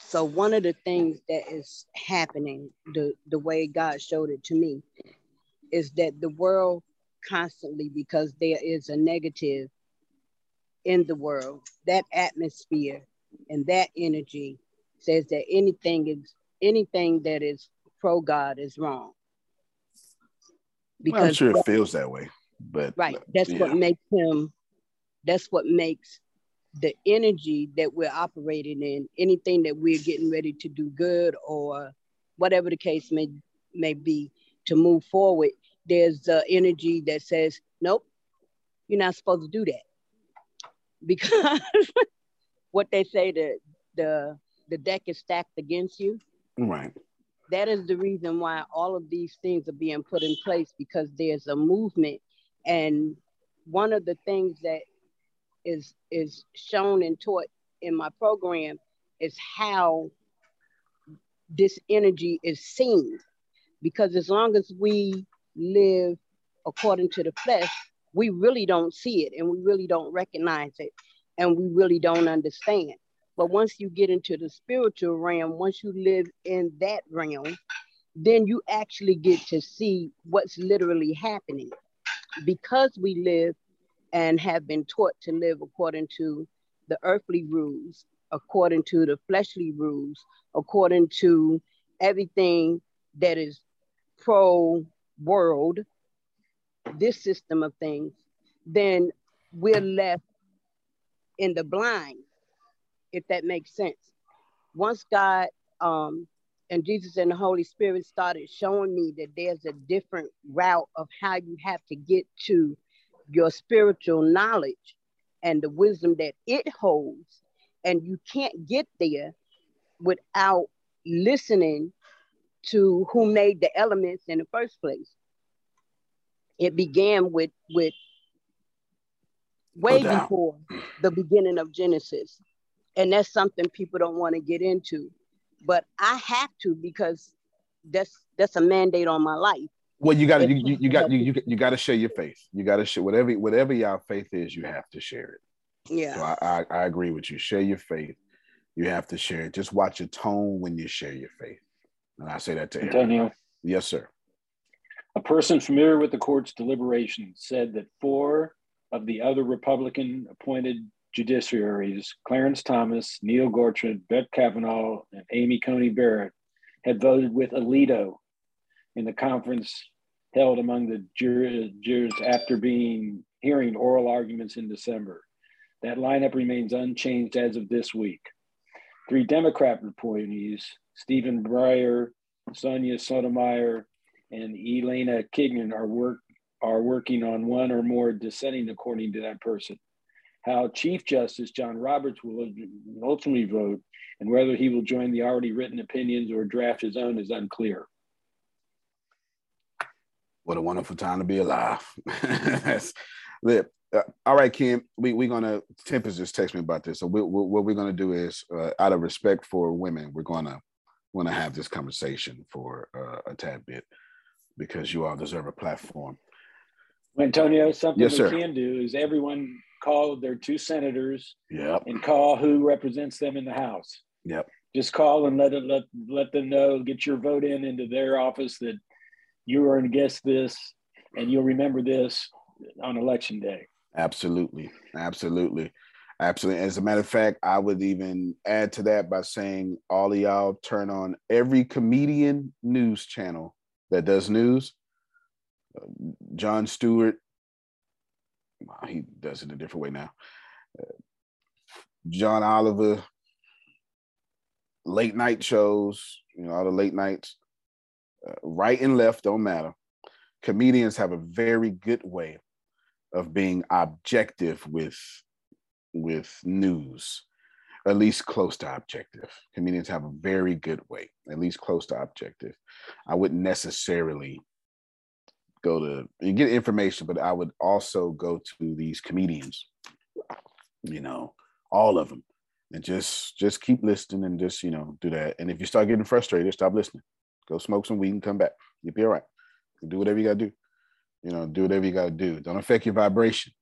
S8: So one of the things that is happening, the the way God showed it to me, is that the world constantly, because there is a negative in the world, that atmosphere and that energy says that anything is anything that is pro God is wrong.
S3: Well, I'm sure it feels that way, but
S8: Right. That's
S3: yeah.
S8: what makes him, that's what makes the energy that we're operating in, anything that we're getting ready to do good or whatever the case may may be to move forward, there's the energy that says, Nope, you're not supposed to do that. Because what they say the the the deck is stacked against you?
S3: Right.
S8: that is the reason why all of these things are being put in place because there's a movement. And one of the things that is is shown and taught in my program is how this energy is seen. Because as long as we live according to the flesh we really don't see it and we really don't recognize it and we really don't understand But once you get into the spiritual realm, once you live in that realm, then you actually get to see what's literally happening. Because we live and have been taught to live according to the earthly rules, according to the fleshly rules, according to everything that is pro world, this system of things, then we're left in the blind, if that makes sense. Once God um, and Jesus and the Holy Spirit started showing me that there's a different route of how you have to get to your spiritual knowledge and the wisdom that it holds, and you can't get there without listening to who made the elements in the first place. It began with with way
S3: No
S8: before the beginning of Genesis. And that's something people don't want to get into. But I have to because that's that's a mandate on my life.
S3: Well, you got to you, you, you got you, you, you got to share your faith. You got to share whatever whatever your faith is. You have to share it.
S8: Yeah.
S3: So I, I I agree with you. Share your faith. You have to share it. Just watch your tone when you share your faith. And I say that to everyone.
S16: Antonio,
S3: Yes, sir.
S16: a person familiar with the court's deliberations said that four of the other Republican appointed judiciaries, Clarence Thomas, Neil Gorsuch, Brett Kavanaugh, and Amy Coney Barrett, had voted with Alito in the conference held among the jurors after being hearing oral arguments in December. That lineup remains unchanged as of this week. Three Democrat appointees, Stephen Breyer, Sonia Sotomayor, and Elena Kagan are work are working on one or more dissenting according to that person. How Chief Justice John Roberts will ultimately vote and whether he will join the already written opinions or draft his own is unclear.
S3: What a wonderful time to be alive. Lit. Uh, all right, Kim. We we're gonna Tempest just text me about this. So we, we, what we're gonna do is, uh, out of respect for women, we're gonna want to have this conversation for uh, a tad bit because you all deserve a platform.
S16: Antonio, something
S3: Yes,
S16: we
S3: sir.
S16: can do is everyone call their two senators
S3: Yep.
S16: and call who represents them in the House.
S3: Yep.
S16: Just call and let it let let them know, get your vote in into their office that you are against this and you'll remember this on election day.
S3: Absolutely. Absolutely. Absolutely. As a matter of fact, I would even add to that by saying all of y'all turn on every comedian news channel that does news. Jon Stewart, he does it a different way now. John Oliver, late night shows, you know, all the late nights, uh, right and left don't matter. Comedians have a very good way of being objective with with news at least close to objective. Comedians have a very good way at least close to objective. I wouldn't necessarily go to you get information but i would also go to these comedians you know all of them and just just keep listening and just you know do that and if you start getting frustrated stop listening go smoke some weed and come back you'll be all right do whatever you got to do you know, do whatever you got to do. Don't affect your vibration.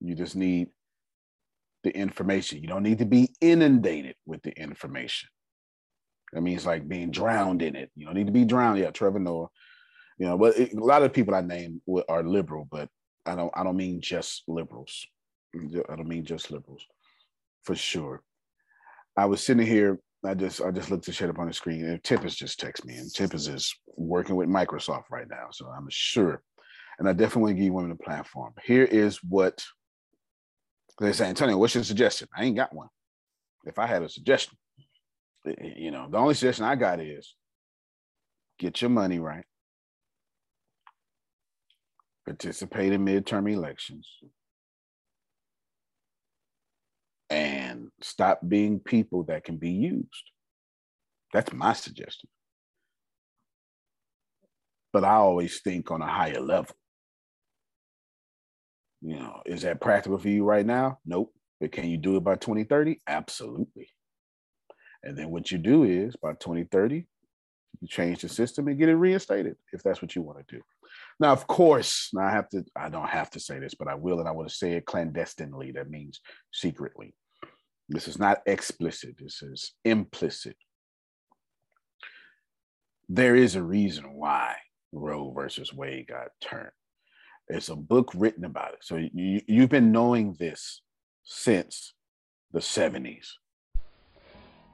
S3: You just need the information. You don't need to be inundated with the information. That means like being drowned in it. You don't need to be drowned. Yeah, Trevor Noah. You know, but it, a lot of people I name are liberal, but I don't. I don't mean just liberals. I don't mean just liberals, for sure. I was sitting here. I just I just looked at shit up on the screen, and Tempest just texted me, and Tempest is working with Microsoft right now, so I'm sure and I definitely want to give women a platform. Here is what they say, Antonio, what's your suggestion? I ain't got one. If I had a suggestion, you know, the only suggestion I got is get your money right, participate in midterm elections, and stop being people that can be used. That's my suggestion. But I always think on a higher level. You know, is that practical for you right now? Nope. But can you do it by 2030? Absolutely. And then what you do is by 2030, you change the system and get it reinstated if that's what you want to do. Now, of course, now I have to, I don't have to say this, but I will, and I want to say it clandestinely. That means secretly. This is not explicit, this is implicit. There is a reason why Roe versus Wade got turned. It's a book written about it. So you, you've been knowing this since the 70s.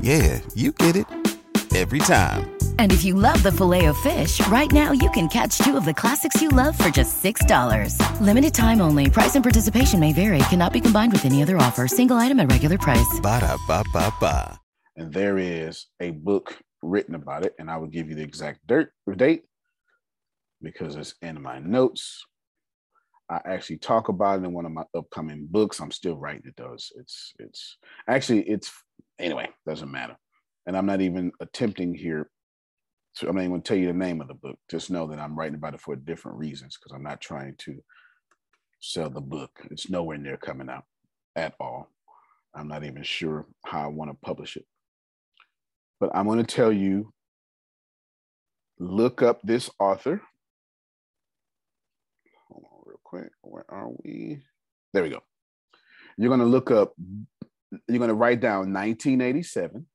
S17: Yeah, you get it. Every time.
S18: And if you love the filet of fish, right now you can catch two of the classics you love for just $6. Limited time only. Price and participation may vary. Cannot be combined with any other offer. Single item at regular price.
S17: Ba da ba ba ba.
S3: And there is a book written about it, and I will give you the exact dirt date because it's in my notes. I actually talk about it in one of my upcoming books. I'm still writing it though. It's it's, it's actually it's anyway, doesn't matter. And I'm not even attempting here I'm not even going to tell you the name of the book. Just know that I'm writing about it for different reasons because I'm not trying to sell the book. It's nowhere near coming out at all. I'm not even sure how I want to publish it. But I'm going to tell you look up this author. Hold on, real quick. Where are we? There we go. You're going to look up, you're going to write down 1987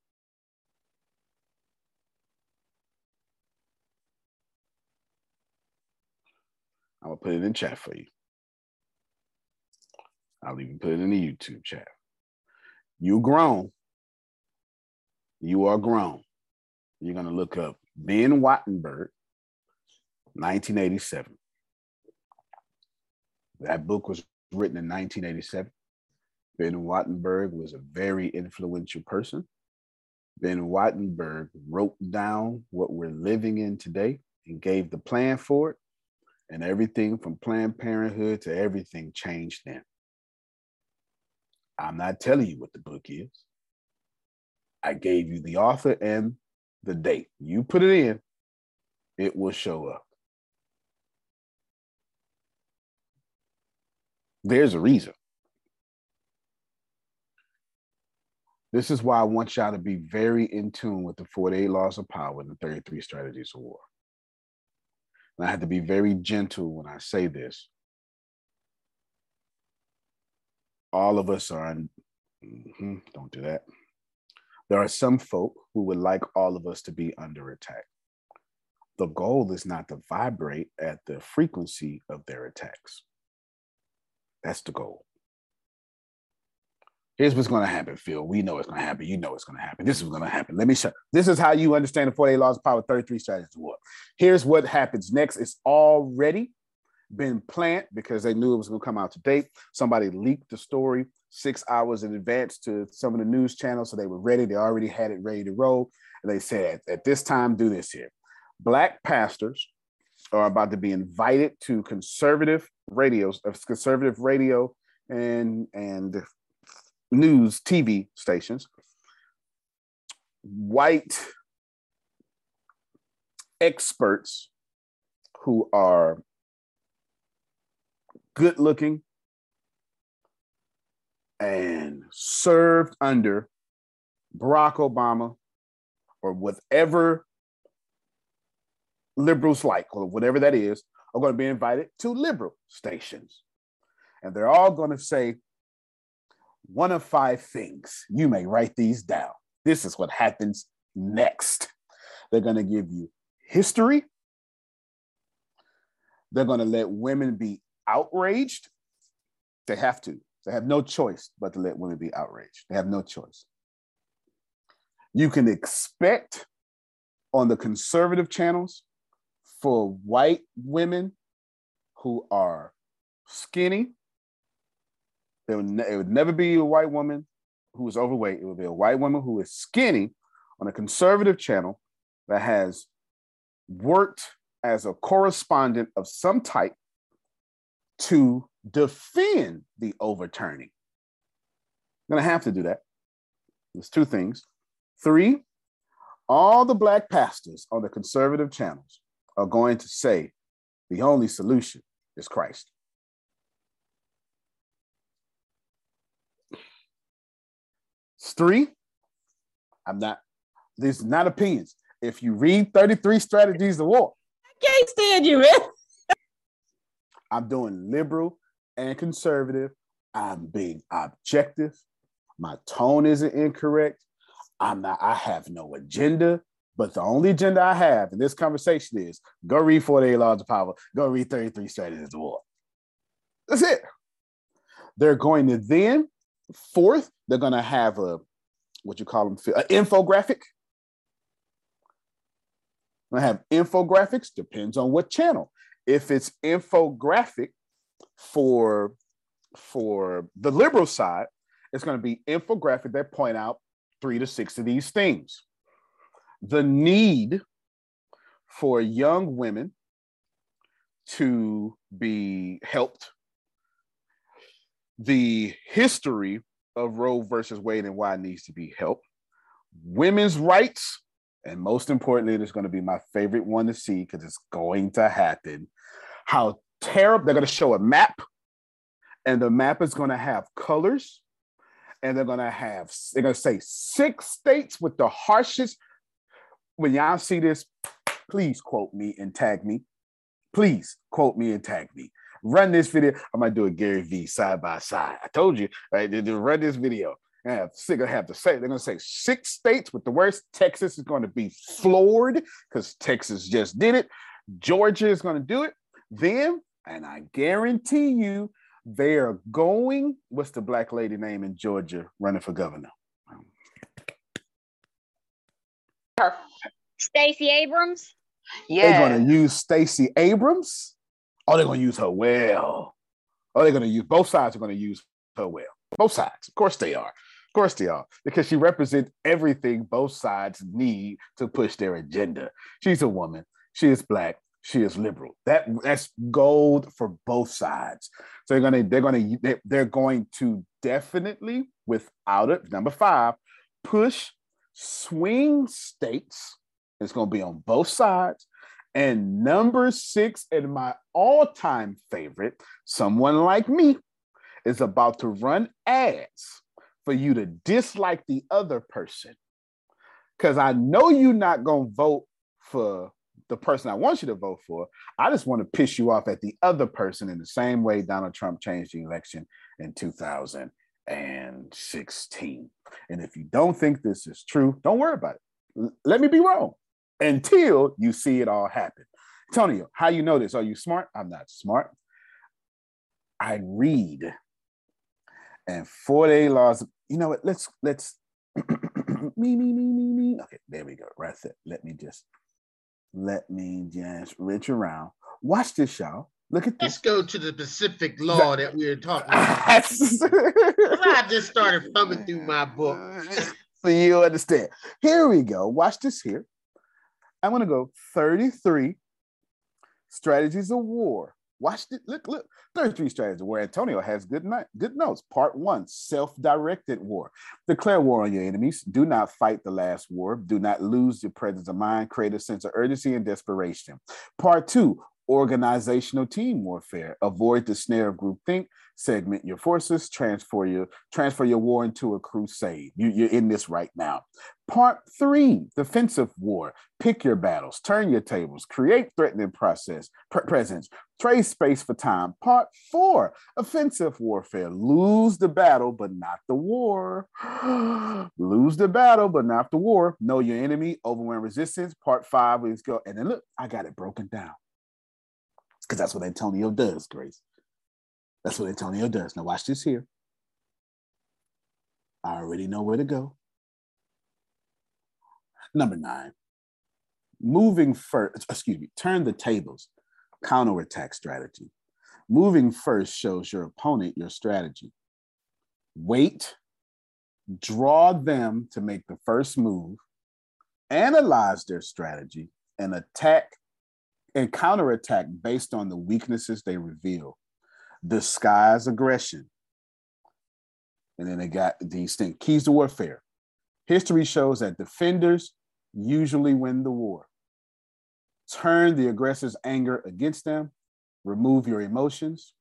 S3: I'm gonna put it in chat for you. I'll even put it in the YouTube chat. You grown. You are grown. You're gonna look up Ben Wattenberg, 1987. That book was written in 1987. Ben Wattenberg was a very influential person. Ben Wattenberg wrote down what we're living in today and gave the plan for it and everything from Planned Parenthood to everything changed then. I'm not telling you what the book is. I gave you the author and the date. You put it in, it will show up. There's a reason. This is why I want y'all to be very in tune with the 48 laws of power and the 33 strategies of war. And I have to be very gentle when I say this. All of us are, in, mm-hmm, don't do that. There are some folk who would like all of us to be under attack. The goal is not to vibrate at the frequency of their attacks. That's the goal. Here's what's going to happen, Phil. We know it's going to happen. You know it's going to happen. This is going to happen. Let me show. This is how you understand the 48 laws of power, 33 strategies of war. Here's what happens next. It's already been planned because they knew it was going to come out today. Somebody leaked the story six hours in advance to some of the news channels, so they were ready. They already had it ready to roll. And they said, at this time, do this here. Black pastors are about to be invited to conservative radios, uh, conservative radio and and news TV stations, white experts who are good looking and served under Barack Obama, or whatever liberals like, or whatever that is, are going to be invited to liberal stations. And they're all going to say one of five things. You may write these down. This is what happens next. They're going to give you history. They're going to let women be outraged. They have to. They have no choice but to let women be outraged. They have no choice. You can expect on the conservative channels for white women who are skinny. It would, ne- it would never be a white woman who is overweight. It would be a white woman who is skinny on a conservative channel that has worked as a correspondent of some type to defend the overturning. I'm gonna have to do that. There's two things. Three, all the black pastors on the conservative channels are going to say the only solution is Christ. It's three, I'm not, these are not opinions. If you read 33 Strategies of War,
S2: I can't stand you, man.
S3: I'm doing liberal and conservative. I'm being objective. My tone isn't incorrect. I'm not, I have no agenda. But the only agenda I have in this conversation is go read 48 Laws of Power, go read 33 Strategies of War. That's it. They're going to then, fourth, they're going to have a, what you call them, an infographic. I have infographics, depends on what channel. If it's infographic for, for the liberal side, it's going to be infographic that point out three to six of these things the need for young women to be helped, the history of Roe versus Wade and why it needs to be helped, women's rights, and most importantly, it's going to be my favorite one to see because it's going to happen. How terrible they're going to show a map, and the map is going to have colors, and they're going to have they're going to say six states with the harshest when y'all see this, please quote me and tag me. Please quote me and tag me. Run this video. I might do a Gary V side by side. I told you, right? They, run this video. I have sick of have to say they're gonna say six states with the worst. Texas is going to be floored because Texas just did it. Georgia is going to do it. Then, and I guarantee you, they are going. What's the black lady name in Georgia running for governor?
S4: Stacey Abrams. Yeah.
S3: They're going to use Stacey Abrams. Oh, they're going to use her well. Oh, they're going to use both sides are going to use her well. Both sides, of course they are. Of course they are, because she represents everything both sides need to push their agenda. She's a woman. She is black. She is liberal. That that's gold for both sides. So they're gonna they're gonna they're going to definitely, without it, number five, push swing states it's going to be on both sides. And number six, and my all time favorite, someone like me, is about to run ads for you to dislike the other person. Because I know you're not going to vote for the person I want you to vote for. I just want to piss you off at the other person in the same way Donald Trump changed the election in 2016. And if you don't think this is true, don't worry about it. Let me be wrong until you see it all happen. Antonio, how you know this? Are you smart? I'm not smart. I read. And 48 laws, you know what? Let's let's me, me, me, me, me. Okay, there we go. Right there. Let me just let me just reach around. Watch this, y'all. Look at this.
S13: Let's go to the specific law that we are talking about. I just started thumbing through my book.
S3: So you understand. Here we go. Watch this here. I'm going to go 33 strategies of war. Watch it. Look, look. 33 strategies of where Antonio has good, good notes. Part one self-directed war. Declare war on your enemies. Do not fight the last war. Do not lose your presence of mind. Create a sense of urgency and desperation. Part two organizational team warfare. Avoid the snare of groupthink. Segment your forces. Transfer your transfer your war into a crusade. You, you're in this right now. Part three: defensive war. Pick your battles. Turn your tables. Create threatening process pre- presence. Trade space for time. Part four: offensive warfare. Lose the battle, but not the war. Lose the battle, but not the war. Know your enemy. Overwhelm resistance. Part five. Let's go. And then look, I got it broken down because that's what Antonio does, Grace. That's what Antonio does. Now, watch this here. I already know where to go. Number nine, moving first, excuse me, turn the tables, counterattack strategy. Moving first shows your opponent your strategy. Wait, draw them to make the first move, analyze their strategy, and attack and counterattack based on the weaknesses they reveal. Disguise aggression. And then they got these things keys to warfare. History shows that defenders usually win the war. Turn the aggressor's anger against them, remove your emotions,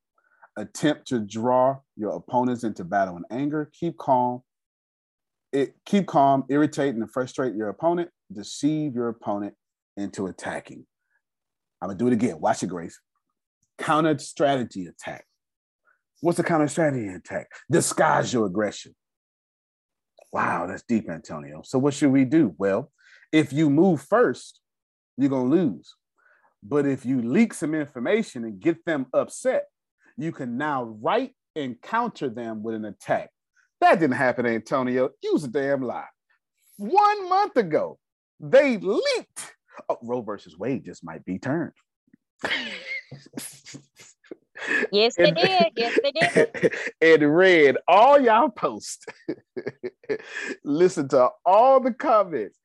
S3: attempt to draw your opponents into battle in anger, keep calm. It, keep calm, irritate and frustrate your opponent, deceive your opponent into attacking. I'm gonna do it again. Watch it, Grace. Counter strategy attack. What's the counter strategy attack? Disguise your aggression. Wow, that's deep, Antonio. So what should we do? Well, if you move first, you're gonna lose. But if you leak some information and get them upset, you can now write and counter them with an attack. That didn't happen, Antonio. Use a damn lie. One month ago, they leaked oh, Roe versus Wade just might be turned.
S4: Yes, they did. Yes, they did.
S3: and read all y'all posts, listen to all the comments.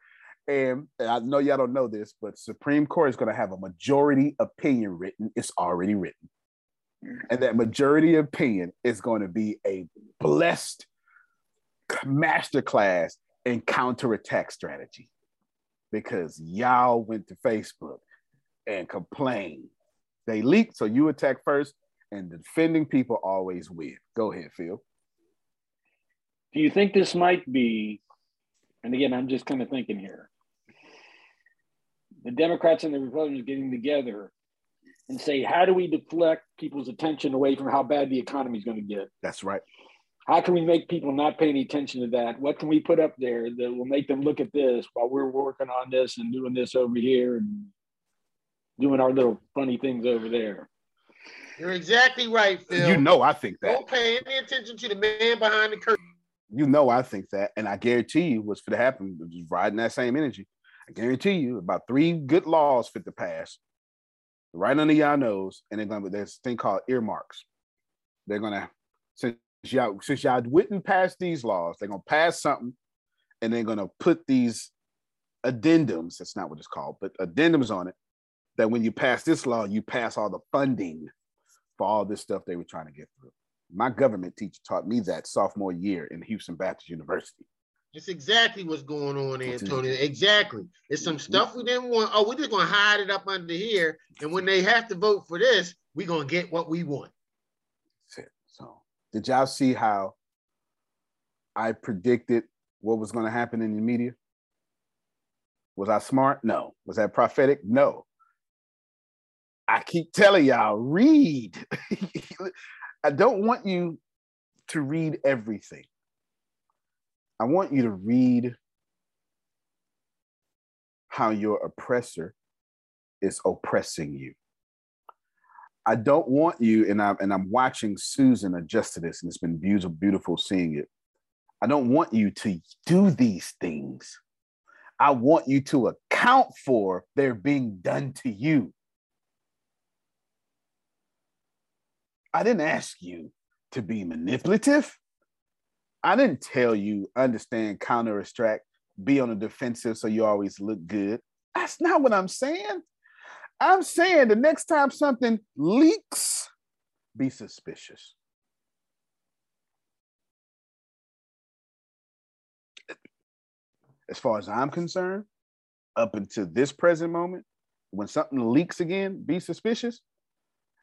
S3: And I know y'all don't know this, but Supreme Court is going to have a majority opinion written. It's already written. And that majority opinion is going to be a blessed masterclass in counterattack strategy because y'all went to Facebook and complained. They leak, so you attack first, and the defending people always win. Go ahead, Phil.
S16: Do you think this might be, and again, I'm just kind of thinking here, the Democrats and the Republicans getting together and say, how do we deflect people's attention away from how bad the economy is going to get?
S3: That's right.
S16: How can we make people not pay any attention to that? What can we put up there that will make them look at this while we're working on this and doing this over here and doing our little funny things over there?
S13: You're exactly right, Phil.
S3: You know I think that.
S13: Don't pay any attention to the man behind the curtain.
S3: You know I think that, and I guarantee you what's going to happen is riding that same energy. I guarantee you about three good laws fit to pass right under y'all nose, and they're going to there's a thing called earmarks. They're going to since y'all since y'all wouldn't pass these laws, they're going to pass something, and they're going to put these addendums. That's not what it's called, but addendums on it. That when you pass this law, you pass all the funding for all this stuff they were trying to get through. My government teacher taught me that sophomore year in Houston Baptist University.
S13: It's exactly what's going on, Antonio. Exactly. It's some stuff we didn't want. Oh, we're just gonna hide it up under here. And when they have to vote for this, we're gonna get what we want.
S3: So did y'all see how I predicted what was gonna happen in the media? Was I smart? No. Was that prophetic? No. I keep telling y'all, read. I don't want you to read everything. I want you to read how your oppressor is oppressing you. I don't want you, and I'm and I'm watching Susan adjust to this, and it's been beautiful, beautiful seeing it. I don't want you to do these things. I want you to account for they're being done to you. I didn't ask you to be manipulative. I didn't tell you understand counter extract, be on the defensive so you always look good. That's not what I'm saying. I'm saying the next time something leaks, be suspicious. As far as I'm concerned, up until this present moment, when something leaks again, be suspicious.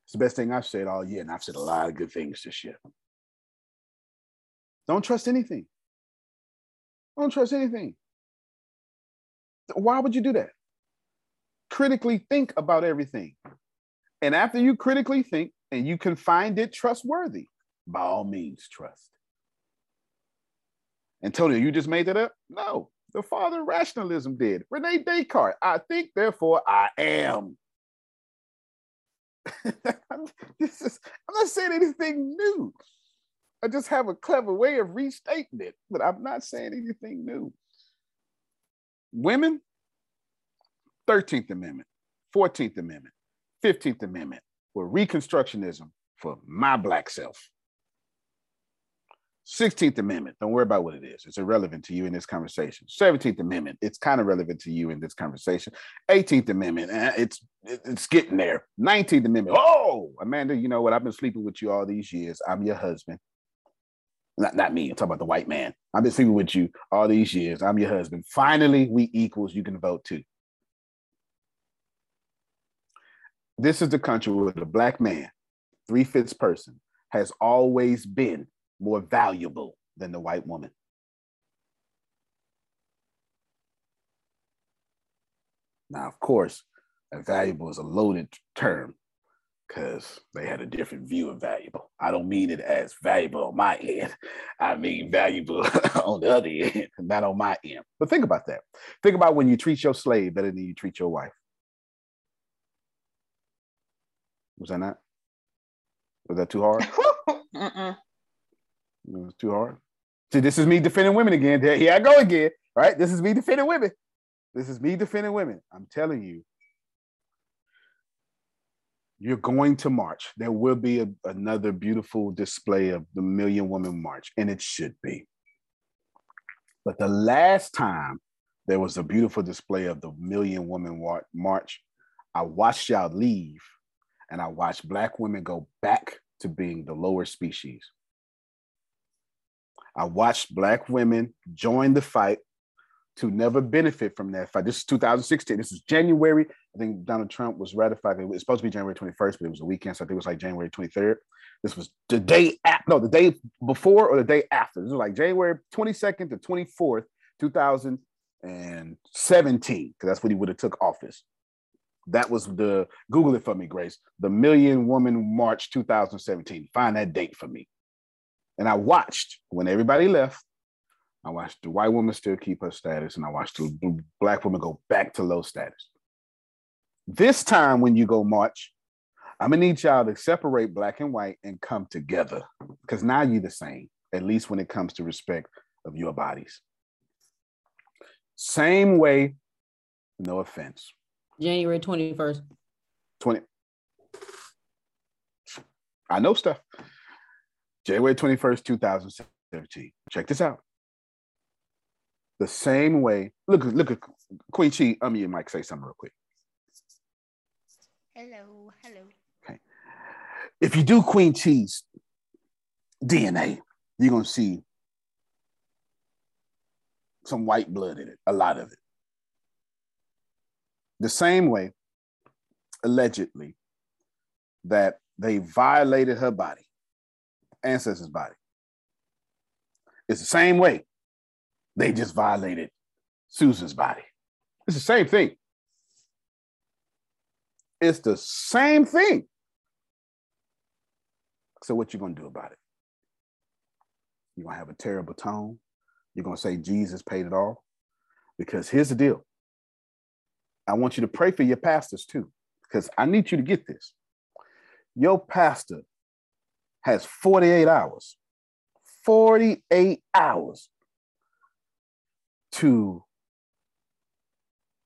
S3: It's the best thing I've said all year, and I've said a lot of good things this year. Don't trust anything. Don't trust anything. Why would you do that? Critically think about everything. And after you critically think and you can find it trustworthy, by all means, trust. Antonio, you just made that up? No, the father of rationalism did. Rene Descartes, I think, therefore I am. this is, I'm not saying anything new. I just have a clever way of restating it, but I'm not saying anything new. Women, 13th Amendment, 14th Amendment, 15th Amendment were Reconstructionism for my Black self. 16th Amendment, don't worry about what it is. It's irrelevant to you in this conversation. 17th Amendment, it's kind of relevant to you in this conversation. 18th Amendment, eh, it's it's getting there. 19th Amendment, oh, Amanda, you know what? I've been sleeping with you all these years. I'm your husband. Not, not me, I'm talking about the white man. I've been sleeping with you all these years. I'm your husband. Finally, we equals, you can vote too. This is the country where the black man, three fifths person, has always been more valuable than the white woman. Now, of course, valuable is a loaded term because they had a different view of valuable. I don't mean it as valuable on my end. I mean valuable on the other end, not on my end. But think about that. Think about when you treat your slave better than you treat your wife. Was that not? Was that too hard? It was too hard. See, this is me defending women again. Here I go again. Right? This is me defending women. This is me defending women. I'm telling you, you're going to march. There will be a, another beautiful display of the Million Woman March, and it should be. But the last time there was a beautiful display of the Million Woman March, I watched y'all leave, and I watched Black women go back to being the lower species. I watched Black women join the fight to never benefit from that fight. This is 2016. This is January. I think Donald Trump was ratified. It was supposed to be January 21st, but it was a weekend. So I think it was like January 23rd. This was the day after, no, the day before or the day after. This was like January 22nd to 24th, 2017, because that's when he would have took office. That was the, Google it for me, Grace, the Million Woman March 2017. Find that date for me. And I watched when everybody left. I watched the white woman still keep her status, and I watched the black woman go back to low status. This time, when you go march, I'm gonna need y'all to separate black and white and come together because now you're the same, at least when it comes to respect of your bodies. Same way, no offense.
S2: January 21st.
S3: 20. I know stuff. January 21st, 2017. Check this out. The same way, look, look at Queen Chi, um, you might say something real quick.
S15: Hello, hello.
S3: Okay. If you do Queen Chi's DNA, you're gonna see some white blood in it, a lot of it. The same way, allegedly, that they violated her body ancestors' body. It's the same way they just violated Susan's body. It's the same thing. It's the same thing. So what you gonna do about it? You're gonna have a terrible tone. You're gonna say Jesus paid it all. Because here's the deal. I want you to pray for your pastors too, because I need you to get this. Your pastor has 48 hours, 48 hours to,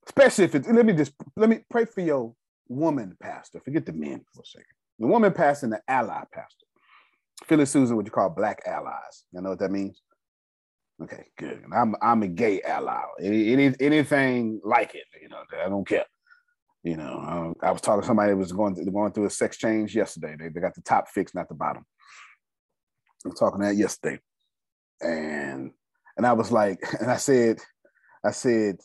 S3: especially if it's, let me just, let me pray for your woman pastor. Forget the men for a second. The woman pastor and the ally pastor. Phyllis Susan, what you call black allies. You know what that means? Okay, good. I'm I'm a gay ally. Any, anything like it, you know, I don't care. You know, um, I was talking to somebody that was going through, going through a sex change yesterday. They, they got the top fixed, not the bottom. I was talking that yesterday, and and I was like, and I said, I said,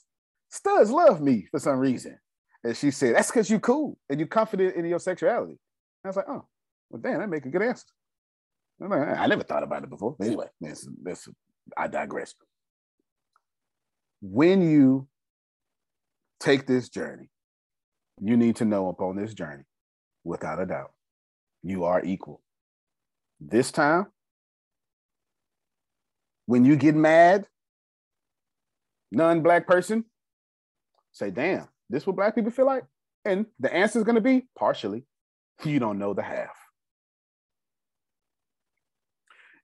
S3: studs love me for some reason. And she said, That's because you cool and you confident in your sexuality. I was like, Oh, well, damn, that make a good answer. Like, I never thought about it before. Anyway, that's, that's, I digress. When you take this journey, you need to know upon this journey, without a doubt, you are equal. This time, when you get mad, non-black person, say, damn, this what black people feel like? And the answer is going to be partially. You don't know the half.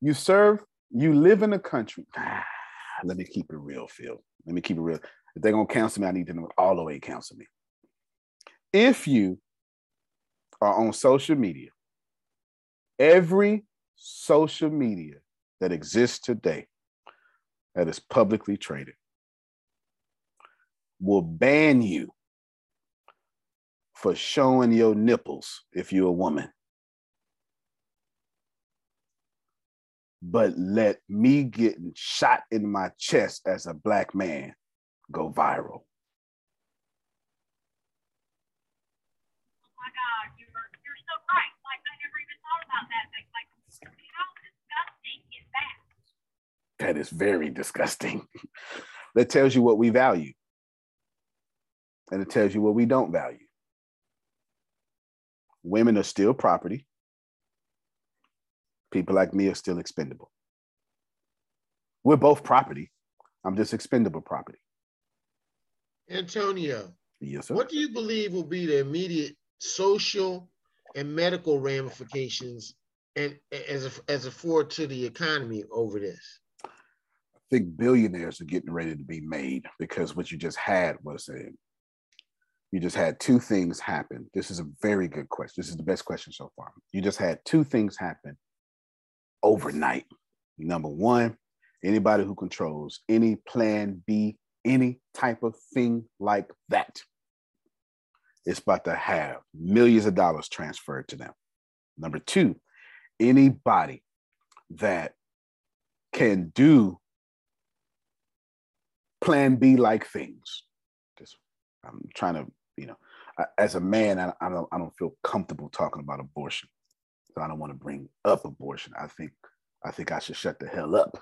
S3: You serve, you live in a country. Let me keep it real, Phil. Let me keep it real. If they're gonna counsel me, I need to know all the way counsel me. If you are on social media, every social media that exists today that is publicly traded will ban you for showing your nipples if you're a woman. But let me getting shot in my chest as a black man go viral. That is very disgusting. that tells you what we value. And it tells you what we don't value. Women are still property. People like me are still expendable. We're both property. I'm just expendable property.
S13: Antonio,
S3: Yes, sir.
S13: what do you believe will be the immediate social and medical ramifications and as a, as a forward to the economy over this?
S3: I think billionaires are getting ready to be made because what you just had was a you just had two things happen. This is a very good question. This is the best question so far. You just had two things happen overnight. Number one, anybody who controls any plan B, any type of thing like that, is about to have millions of dollars transferred to them. Number two, anybody that can do plan B like things. Just I'm trying to, you know, as a man, I, I don't I don't feel comfortable talking about abortion. So I don't want to bring up abortion. I think I think I should shut the hell up.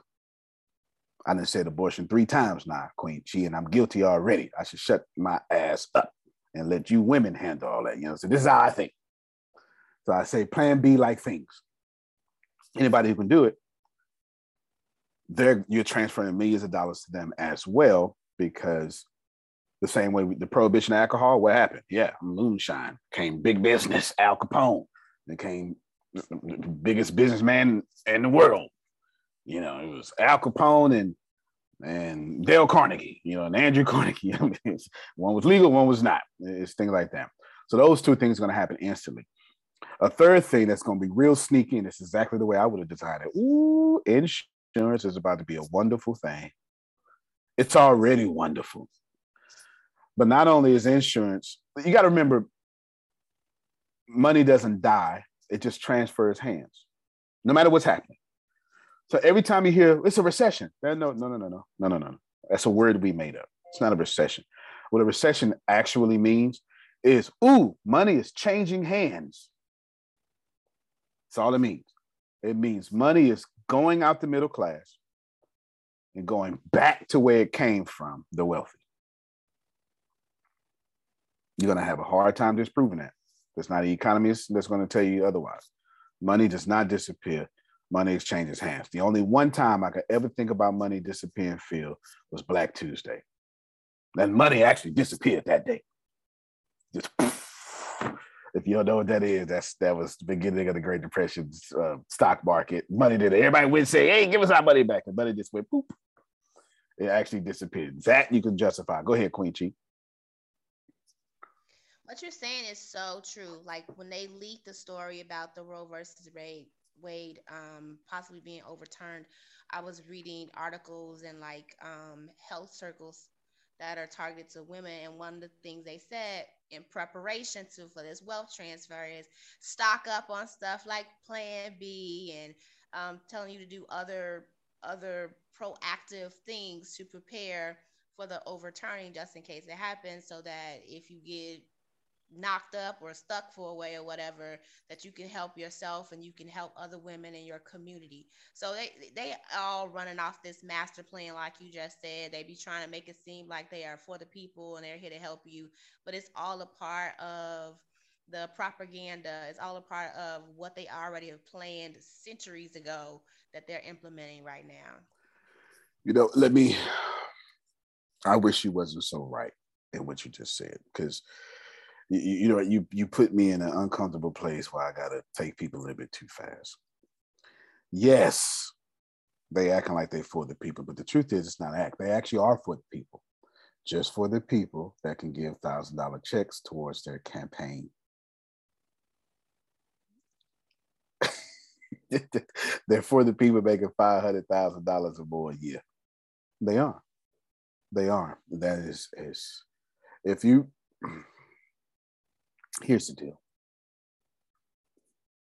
S3: I done said abortion three times now, Queen Chi, and I'm guilty already. I should shut my ass up and let you women handle all that. You know, so this is how I think. So I say plan B like things. Anybody who can do it, they're you're transferring millions of dollars to them as well because the same way with the prohibition of alcohol, what happened? Yeah, moonshine came big business, Al Capone became the biggest businessman in the world. You know, it was Al Capone and and Dale Carnegie, you know, and Andrew Carnegie. one was legal, one was not. It's things like that. So those two things are going to happen instantly. A third thing that's going to be real sneaky, and it's exactly the way I would have designed it. Ooh, insurance is about to be a wonderful thing. It's already wonderful. But not only is insurance, you got to remember, money doesn't die; it just transfers hands, no matter what's happening. So every time you hear it's a recession, no, no, no, no, no, no, no, no. That's a word we made up. It's not a recession. What a recession actually means is, ooh, money is changing hands. That's all it means. It means money is going out the middle class and going back to where it came from, the wealthy. You're going to have a hard time disproving that. There's not an economist that's going to tell you otherwise. Money does not disappear. Money exchanges hands. The only one time I could ever think about money disappearing, Phil, was Black Tuesday. Then money actually disappeared that day. Just if you don't know what that is, that's that was the beginning of the Great Depression uh, stock market. Money did it. Everybody would say, "Hey, give us our money back," and money just went poop. It actually disappeared. That you can justify. Go ahead, Queen Chi.
S15: What you're saying is so true. Like when they leaked the story about the Roe versus Wade, Wade um, possibly being overturned, I was reading articles and like um, health circles that are targeted to women. And one of the things they said in preparation to for this wealth transfer is stock up on stuff like Plan B and um, telling you to do other other proactive things to prepare for the overturning just in case it happens so that if you get knocked up or stuck for a way or whatever that you can help yourself and you can help other women in your community. So they they all running off this master plan like you just said. They be trying to make it seem like they are for the people and they're here to help you. But it's all a part of the propaganda. It's all a part of what they already have planned centuries ago that they're implementing right now.
S3: You know, let me. I wish you wasn't so right in what you just said, because you, you know you you put me in an uncomfortable place where I gotta take people a little bit too fast. Yes, they acting like they for the people, but the truth is, it's not act. They actually are for the people, just for the people that can give thousand dollar checks towards their campaign. They're for the people making five hundred thousand dollars or more a year. They are. They are. That is is if you here's the deal.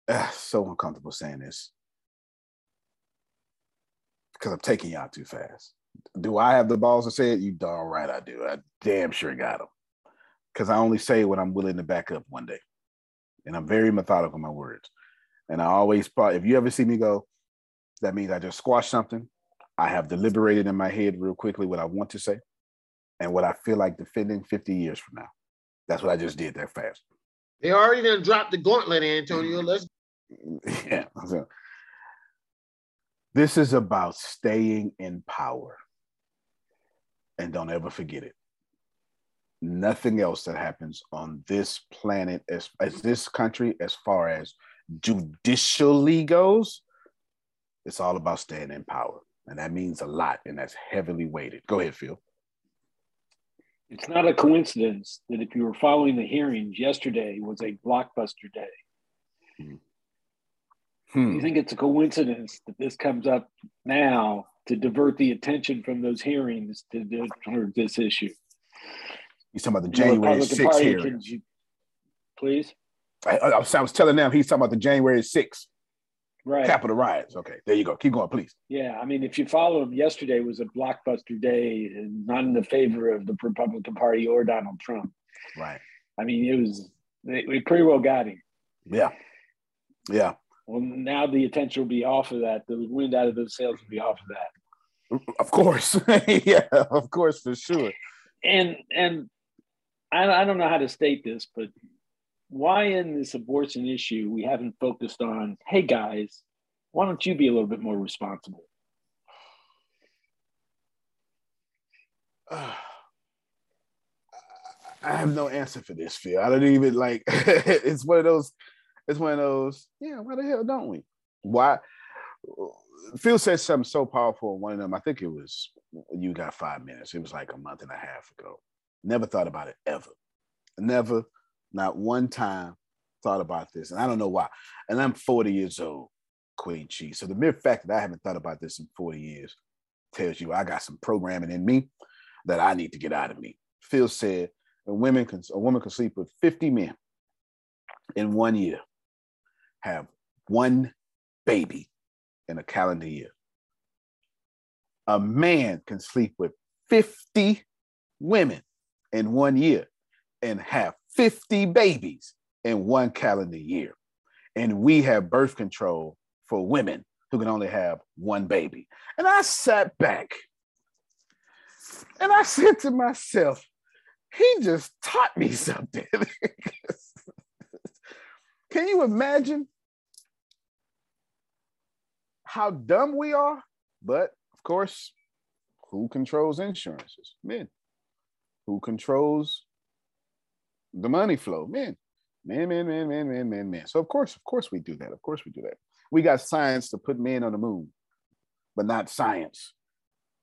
S3: Ah, so uncomfortable saying this because I'm taking y'all too fast. Do I have the balls to say it? You darn right I do. I damn sure got them. Because I only say what I'm willing to back up one day. And I'm very methodical in my words. And I always, thought if you ever see me go, that means I just squashed something. I have deliberated in my head real quickly what I want to say and what I feel like defending 50 years from now. That's what I just did that fast.
S13: They already done dropped the gauntlet, Antonio. Mm. Let's
S3: yeah. So, this is about staying in power. And don't ever forget it. Nothing else that happens on this planet, as, as this country, as far as judicially goes, it's all about staying in power. And that means a lot. And that's heavily weighted. Go ahead, Phil.
S16: It's not a coincidence that if you were following the hearings, yesterday was a blockbuster day.
S3: Hmm.
S16: You think it's a coincidence that this comes up now to divert the attention from those hearings to, to toward this issue?
S3: He's talking about the
S16: You know,
S3: January
S16: Republican
S3: 6th hearing.
S16: can- you- Please?
S3: I, I, I was- I was telling them he's talking about the January 6th
S16: Right.
S3: Capitol riots. Okay, there you go. Keep going, please.
S16: Yeah, I mean, if you follow him, yesterday was a blockbuster day, not in the favor of the Republican Party or Donald Trump.
S3: Right.
S16: I mean, it was they, we pretty well got him.
S3: Yeah. Yeah.
S16: Well, now the attention will be off of that. The wind out of those sails will be off of that.
S3: Of course. yeah, of course, for sure.
S16: And and I, I don't know how to state this, but why in this abortion issue we haven't focused on, hey guys, why don't you be a little bit more responsible?
S3: I have no answer for this, Phil. I don't even like it's one of those, it's one of those, yeah, why the hell don't we? Why Phil said something so powerful in one of them. I think it was you got five minutes. It was like a month and a half ago. Never thought about it ever. Never, not one time thought about this. And I don't know why. And I'm 40 years old, Queen Chi. So the mere fact that I haven't thought about this in 40 years tells you I got some programming in me that I need to get out of me. Phil said a woman can a woman can sleep with 50 men in one year, have one baby in a calendar year. A man can sleep with 50 women in one year and have 50 babies in one calendar year. And we have birth control for women who can only have one baby. And I sat back and I said to myself, he just taught me something. Can you imagine how dumb we are? But of course, who controls insurances? Men. Who controls the money flow? man, man, man, man, man, man, men, men. So of course, of course we do that. Of course we do that. We got science to put men on the moon, but not science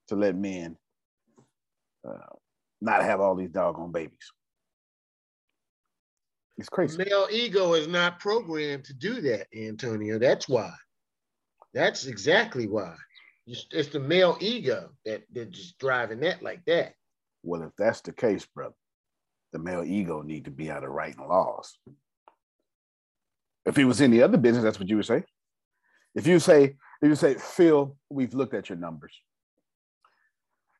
S3: to let men uh, not have all these doggone babies. It's crazy.
S13: Male ego is not programmed to do that, Antonio. That's why. That's exactly why. It's, it's the male ego that that's just driving that like that.
S3: Well, if that's the case, brother, the male ego need to be out of writing laws. If he was in the other business, that's what you would say. If you say, if you say, Phil, we've looked at your numbers.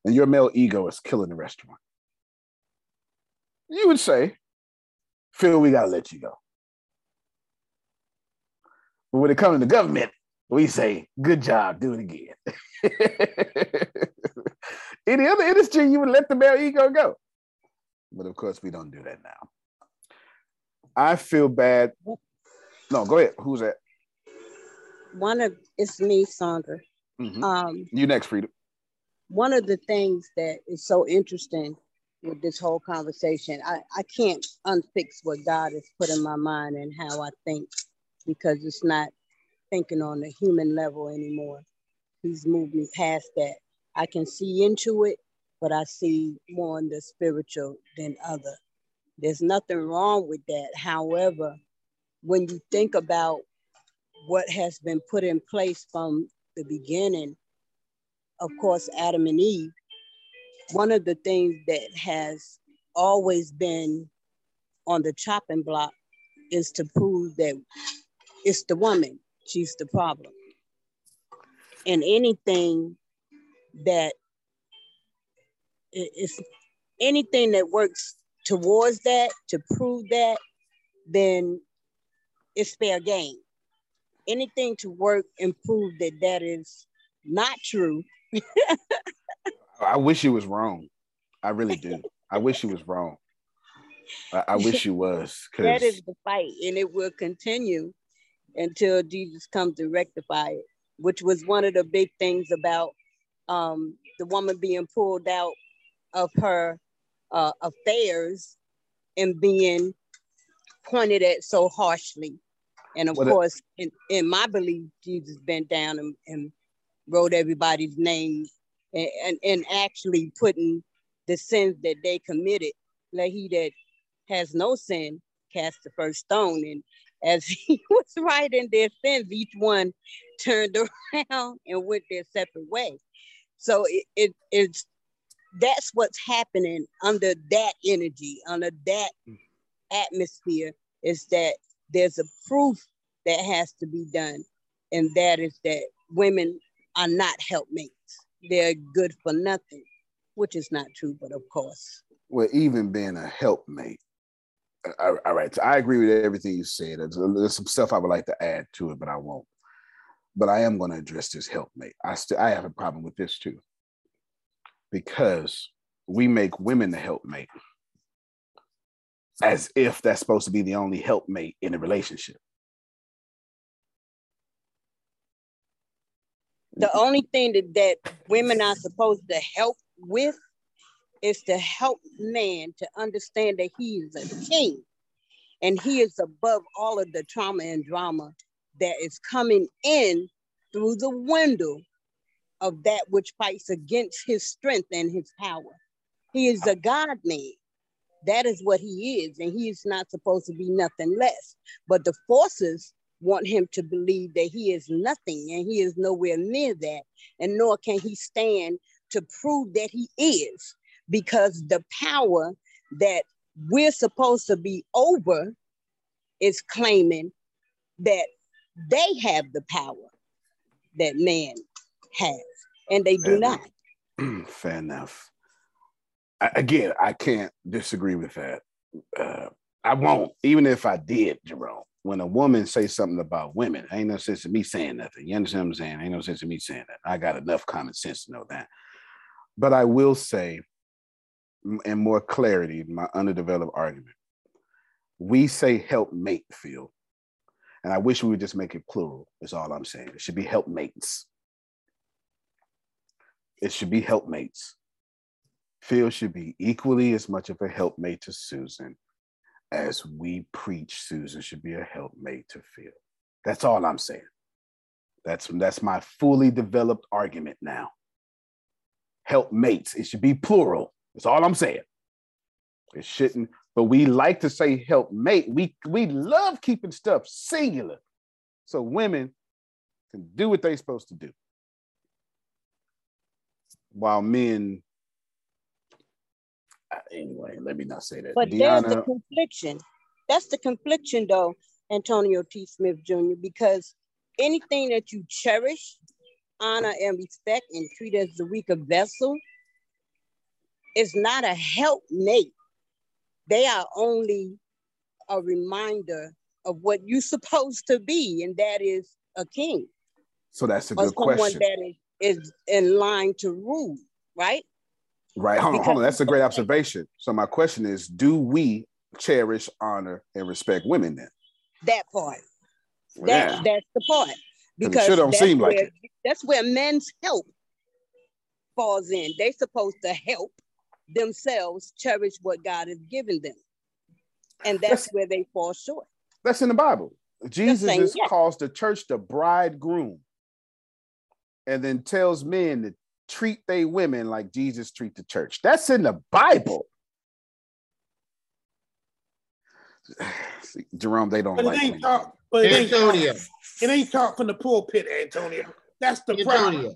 S3: and your male ego is killing the restaurant, you would say, Phil, we gotta let you go. But when it comes to government, we say, good job, do it again. Any other industry, you would let the male ego go. But of course, we don't do that now. I feel bad. No, go ahead. Who's that?
S8: One of it's me, Sandra.
S3: Mhm.
S8: Um,
S3: You next, Freedom.
S8: one of the things that is so interesting with this whole conversation, I, I can't unfix what God has put in my mind and how I think because it's not thinking on the human level anymore. He's moved me past that. I can see into it, but I see more in the spiritual than other. There's nothing wrong with that. However, when you think about what has been put in place from the beginning, of course, Adam and Eve, one of the things that has always been on the chopping block is to prove that it's the woman, she's the problem. And anything that i- is anything that works towards that, to prove that, then it's fair game. Anything to work and prove that that is not true
S3: I wish you was wrong. I really do. I wish you was wrong. I, I wish you was
S8: that
S3: because
S8: is the fight and it will continue until jesus comes to rectify it which was one of the big things about um, the woman being pulled out of her uh, affairs and being pointed at so harshly and of course in, in my belief jesus bent down and, and wrote everybody's name and, and, and actually putting the sins that they committed let he that has no sin cast the first stone. And as he was writing their sins, each one turned around and went their separate way. So it, it it's that's what's happening under that energy, under that mm. atmosphere, is that there's a proof that has to be done, and that is that women are not helpmates. They're good for nothing, which is not true, but of course.
S3: well, even being a helpmate. Uh, all all right, so I agree with everything you said. There's, uh, there's some stuff I would like to add to it, but I won't. But I am going to address this helpmate. I still I have a problem with this too, because we make women the helpmate, as if that's supposed to be the only helpmate in a relationship.
S8: the only thing that, that women are supposed to help with is to help man to understand that he is a king and he is above all of the trauma and drama that is coming in through the window of that which fights against his strength and his power. He is a God man. That is what he is, and he is not supposed to be nothing less. But the forces want him to believe that he is nothing and he is nowhere near that, and nor can he stand to prove that he is, because the power that we're supposed to be over is claiming that they have the power that man has, and they do not.
S3: Fair enough. I, again, I can't disagree with that. Uh, I won't, even if I did, Jerome. When a woman say something about women, ain't no sense in me saying nothing. You understand what I'm saying? Ain't no sense in me saying that. I got enough common sense to know that. But I will say, in more clarity, my underdeveloped argument, we say helpmate feel, and I wish we would just make it plural. Is all I'm saying. It should be helpmates. It should be helpmates. Phil should be equally as much of a helpmate to Susan as we preach Susan should be a helpmate to Phil. That's all I'm saying. That's that's my fully developed argument now. Helpmates. It should be plural. That's all I'm saying. It shouldn't, but we like to say helpmate. We we love keeping stuff singular. So women can do what they're supposed to do. While men uh, anyway, let me not say that.
S8: But there's the confliction. That's the confliction, though, Antonio T. Smith Jr., because anything that you cherish, honor, and respect and treat as the weaker vessel is not a helpmate. They are only a reminder of what you're supposed to be, and that is a king.
S3: So that's a good
S8: someone
S3: question.
S8: that is, is in line to rule, right?
S3: Right. Hold on, hold on. That's a great observation. So my question is, do we cherish, honor, and respect women then?
S8: That part. That
S3: Yeah.
S8: that's the part.
S3: it
S8: Because
S3: sure don't
S8: that's
S3: seem like
S8: where,
S3: it.
S8: That's where men's help falls in. They're supposed to help themselves cherish what God has given them. And that's where they fall short.
S3: That's in the Bible. Jesus is
S8: yeah.
S3: calls the church the bridegroom, and then tells men to treat they women like Jesus treat the church. That's in the Bible. See, Jerome, they don't
S7: But it
S3: like
S7: ain't
S3: me.
S7: taught. But it ain't
S13: Antonio.
S7: taught. It ain't taught from the pulpit, Antonio. That's the
S13: Antonio,
S7: problem.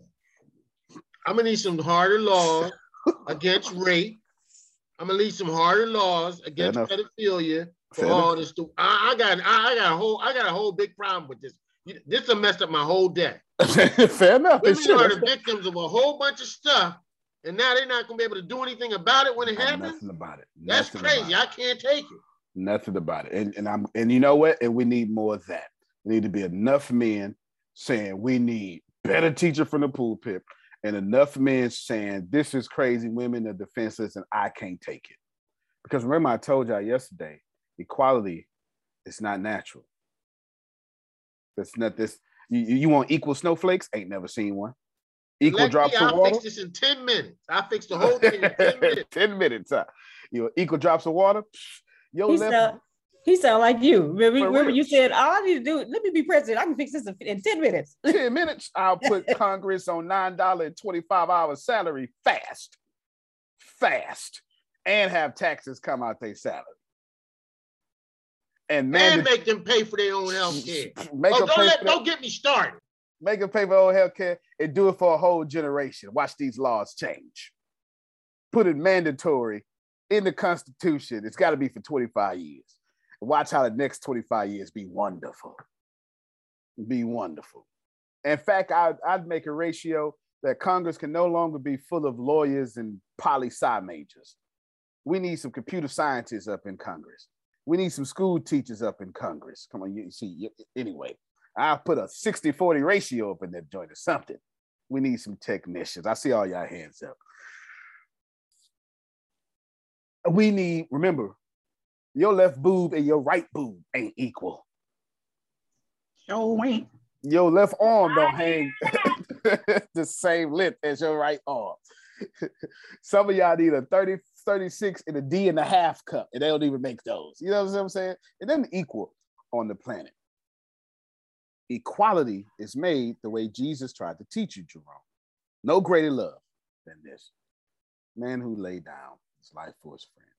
S13: I'm gonna need some harder laws against rape. I'm gonna need some harder laws against
S3: enough.
S13: pedophilia for
S3: Fair
S13: all
S3: enough.
S13: this. stu- I, I got, I, I got a whole, I got a whole big problem with this. This will mess up my whole day.
S3: Fair enough.
S13: Women are the victims of a whole bunch of stuff, and now they're not gonna be able to do anything about it when it happens.
S3: Nothing about it.
S13: That's
S3: Nothing
S13: crazy. I can't take it.
S3: Nothing about it. And and I'm and you know what? And we need more of that. There need to be enough men saying we need better teacher from the pulpit, and enough men saying this is crazy. Women are defenseless, and I can't take it. Because remember, I told y'all yesterday, equality is not natural. That's not this. You, you want equal snowflakes? Ain't never seen one. Equal
S13: Let
S3: drops
S13: me,
S3: of
S13: I'll
S3: water.
S13: fix this in 10 minutes. I fix the whole thing in 10 minutes.
S3: 10 minutes. Huh? You know, equal drops of water. Yo,
S2: He
S3: left
S2: sound, he sound like you. Remember,
S3: For
S2: remember
S3: real.
S2: you said, all I need to do, let me be president. I can fix this in, in 10 minutes.
S3: 10 minutes, I'll put Congress on $9 and 25 hour salary fast. Fast. And have taxes come out their salary. And
S13: And make them pay for their own health care.
S3: Make
S13: oh, don't, let, don't get me started.
S3: make them pay for old health care and do it for a whole generation. Watch these laws change. Put it mandatory in the Constitution. It's got to be for 25 years. Watch how the next 25 years be wonderful. Be wonderful. In fact, I'd, I'd make a ratio that Congress can no longer be full of lawyers and poli sci majors. We need some computer scientists up in Congress. We need some school teachers up in Congress. Come on, you see, you- anyway, I'll put a 60 40 ratio up in that joint or something. We need some technicians. I see all y'all hands up. We need, remember, your left boob and your right boob ain't equal.
S5: Sure ain't.
S3: Your left arm don't hang the same length as your right arm. Some of y'all need a 30, 36 and a D and a half cup, and they don't even make those. You know what I'm saying? It doesn't equal on the planet. Equality is made the way Jesus tried to teach you, Jerome. No greater love than this. Man who laid down his life for his friend.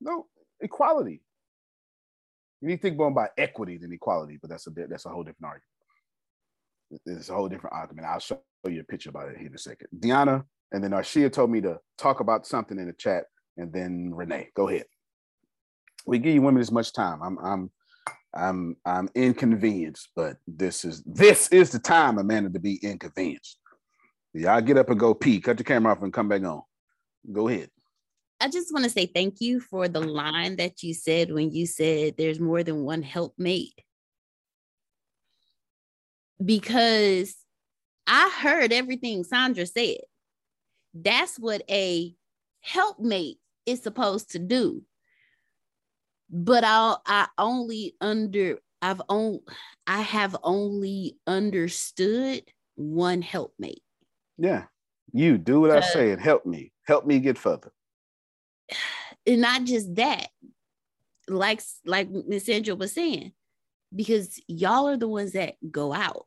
S3: No, equality. You need to think more about equity than equality, but that's a bit, that's a whole different argument. It's a whole different argument. I'll show you a picture about it here in a second. Deanna and then Arshia told me to talk about something in the chat, and then Renee, go ahead. We give you women as much time. I'm I'm I'm I'm inconvenienced, but this is this is the time, Amanda, to be inconvenienced. Y'all get up and go pee. Cut the camera off and come back on. Go ahead.
S11: I just want to say thank you for the line that you said when you said there's more than one helpmate. Because I heard everything Sandra said. That's what a helpmate is supposed to do. But I I only under I've on I have only understood one helpmate.
S3: Yeah. You do what I
S11: Uh,
S3: say and help me. Help me get further.
S11: and not just that like like miss Angel was saying because y'all are the ones that go out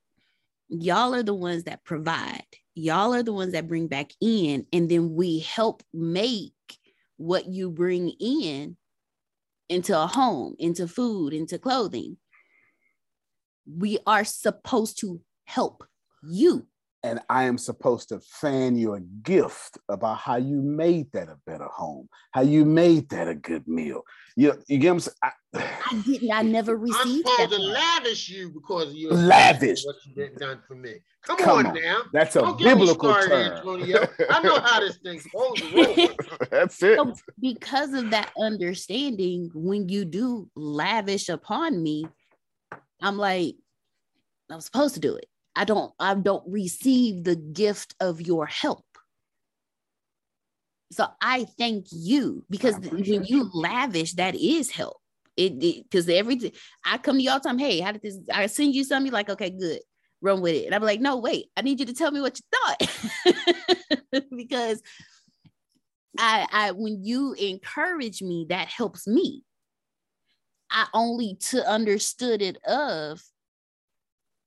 S11: y'all are the ones that provide. Y'all are the ones that bring back in and then we help make what you bring in into a home into food into clothing. We are supposed to help you
S3: and I am supposed to fan you a gift about how you made that a better home, how you made that a good meal. You, you get what I'm saying? I,
S11: I didn't. I never received.
S13: I'm
S11: received
S13: supposed
S11: that.
S13: to lavish you because of your
S3: Lavish.
S13: what you did done for me. Come,
S3: Come
S13: on,
S3: on.
S13: now.
S3: That's a
S13: Don't
S3: biblical
S13: started,
S3: term.
S13: Antonio. I know how this thing's supposed to roll.
S3: That's it.
S11: So because of that understanding, when you do lavish upon me, I'm like, I'm supposed to do it. I don't, I don't receive the gift of your help. So I thank you because when you lavish, that is help. It because everything I come to you all time. Hey, how did this? I send you something. Like, okay, good, run with it. And I'm like, no, wait, I need you to tell me what you thought because I, I when you encourage me, that helps me. I only to understood it of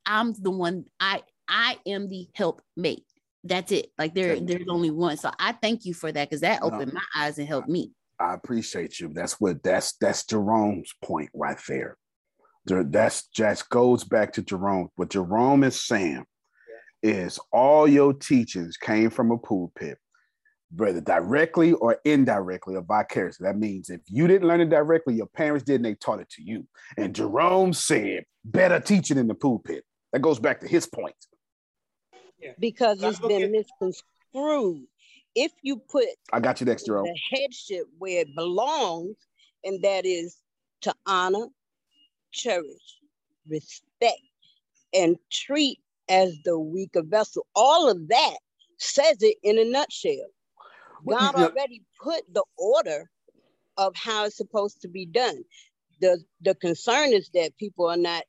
S11: I'm the one I I am the helpmate. That's it. Like there, there's only one. So I thank you for that because that opened my eyes and helped me.
S3: I appreciate you. That's what that's that's Jerome's point right there. There- That's just goes back to Jerome. What Jerome is saying is all your teachings came from a pulpit, whether directly or indirectly or vicariously. That means if you didn't learn it directly, your parents did, and they taught it to you. And Jerome said, better teaching in the pulpit. That goes back to his point.
S8: because it's been misconstrued. If you put
S3: I got you next, Jerome.
S8: the headship where it belongs, and that is to honor, cherish, respect, and treat as the weaker vessel. All of that says it in a nutshell. God
S3: yeah.
S8: already put the order of how it's supposed to be done. The the concern is that people are not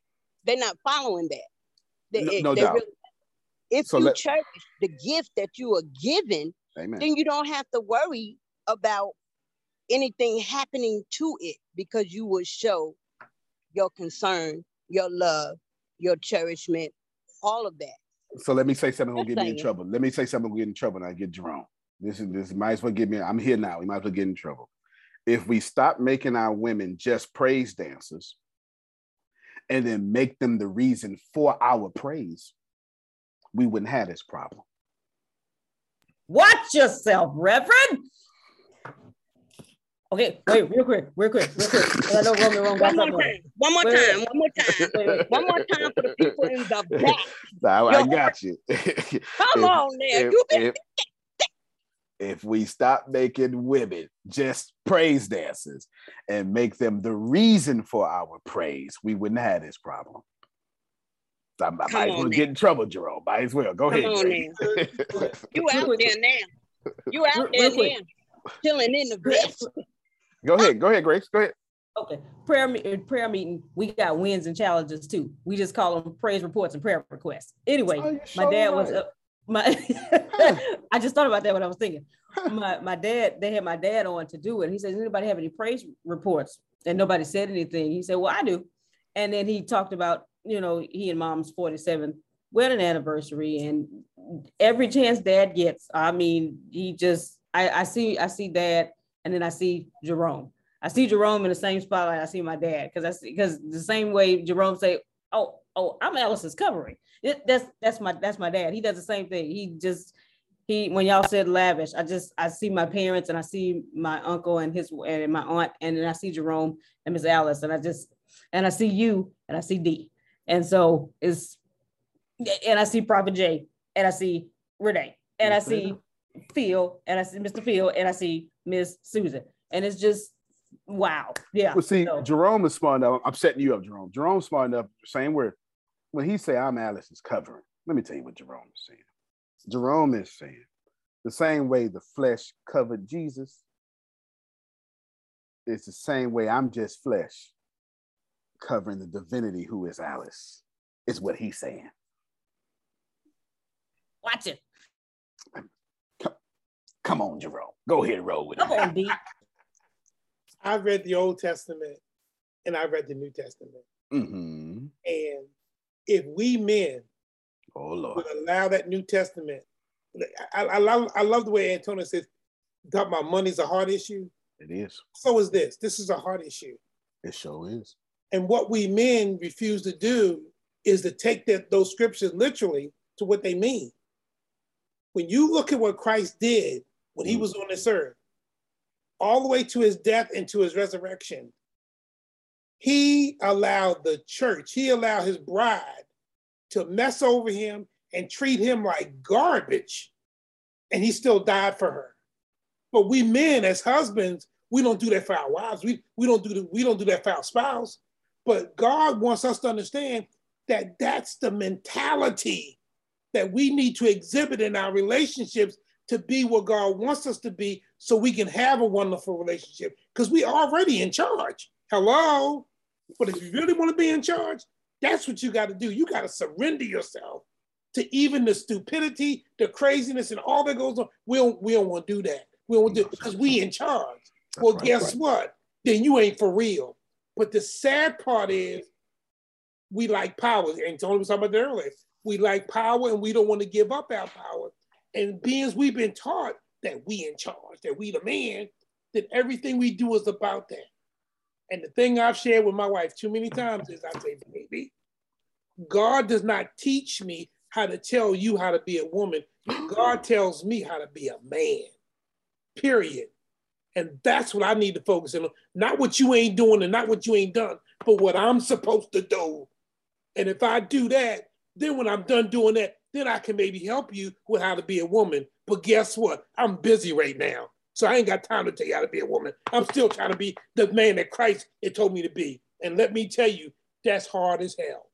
S8: they're not following that. They,
S3: No- no doubt.
S8: if
S3: So
S8: you
S3: let-
S8: cherish the gift that you are given,
S3: Amen.
S8: then you don't have to worry about anything happening to it because you will show your concern, your love, your cherishment, all of that.
S3: So let me say something
S8: Just
S3: get me in trouble. Let me say something gonna get in trouble and I get Jerome. This is this might as well get me. I'm here now. We might as well get in trouble. If we stop making our women just praise dancers and then make them the reason for our praise, we wouldn't have this problem.
S2: Watch yourself, Reverend. Okay, wait, real quick, real quick, real quick. I know Roman Rome got
S8: One more time, one more
S2: Wait, wait,
S8: time, one more time, one more time for the people in the back.
S3: I, I got you.
S8: Come
S3: If-
S8: on there.
S3: if-
S8: You been
S3: if, if we stop making women just praise dancers and make them the reason for our praise, we wouldn't have this problem. I, I might as well
S8: on
S3: get in trouble, Jerome. Might as well. Go
S8: Come
S3: ahead.
S8: on
S3: Greg.
S8: you out there now. You out
S2: Real-
S8: there now. Chilling in the vest.
S3: Go ahead. Go ahead, Grace. Go ahead.
S2: Okay, prayer me- uh, prayer meeting. We got wins and challenges too. We just call them praise reports and prayer requests. Anyway,
S3: Oh,
S2: my
S3: so
S2: dad was
S3: right.
S2: My. I just thought about that when I was thinking. My my dad, they had my dad on to do it. He "Does anybody have any praise reports?" And nobody said anything. He said, "Well, I do." And then he talked about you know he and mom's 47th wedding anniversary, and every chance dad gets, I mean, he just I I see I see dad, and then I see Jerome. I see Jerome in the same spotlight I see my dad because I see because the same way Jerome say, "Oh, oh, I'm Alice's covering." It, that's that's my that's my dad. He does the same thing. He just he when y'all said lavish, I just I see my parents and I see my uncle and his and my aunt and then I see Jerome and Miss Alice and I just and I see you and I see D and so it's and I see Prophet J and I see Renee and I see Phil and I see Mr. Phil and I see Miss Susan and it's just wow yeah
S3: Well, see, Jerome is smart enough. I'm setting you up, Jerome. Jerome's smart enough, same word. When he say I'm Alice's covering, let me tell you what Jerome is saying. Jerome is saying the same way the flesh covered Jesus, it's the same way I'm just flesh covering the divinity who is Alice, is what he's saying.
S2: watch it
S3: Come on, Jerome. Go ahead, and roll with
S2: come
S3: it.
S2: on D
S7: I read the Old Testament and I read the New Testament.
S3: hmm
S7: And if we men
S3: Oh Lord.
S7: would allow that New Testament, I, I, love, I love the way Antonio says, talk about money's a hard issue.
S3: It is.
S7: So is this. This is a hard issue.
S3: It sure is.
S7: And what we men refuse to do is to take that, those scriptures literally to what they mean. when you look at what Christ did when he was on this earth, all the way to his death and to his resurrection, he allowed the church, he allowed his bride to mess over him and treat him like garbage. And he still died for her. But we men as husbands, we don't do that for our wives. We, we don't do the, we don't do that for our spouse. But God wants us to understand that that's the mentality that we need to exhibit in our relationships to be what God wants us to be so we can have a wonderful relationship because we already in charge. Hello. But if you really want to be in charge, that's what you got to do. You got to surrender yourself to even the stupidity, the craziness, and all that goes on. We don't, we don't want to do that. We don't do it because we in charge. That's well, right, guess right. what? Then you ain't for real. But the sad part is we like power. And Tony was talking about that earlier. We like power and we don't want to give up our power. And beings we've been taught that we in charge, that we the man, that everything we do is about that. And the thing I've shared with my wife too many times is I say, baby, God does not teach me how to tell you how to be a woman. God tells me how to be a man, period. And that's what I need to focus on. Not what you ain't doing and not what you ain't done, but what I'm supposed to do. And if I do that, then when I'm done doing that, then I can maybe help you with how to be a woman. But guess what? I'm busy right now. So I ain't got time to tell you how to be a woman. I'm still trying to be the man that Christ had told me to be. And let me tell you, that's hard as hell.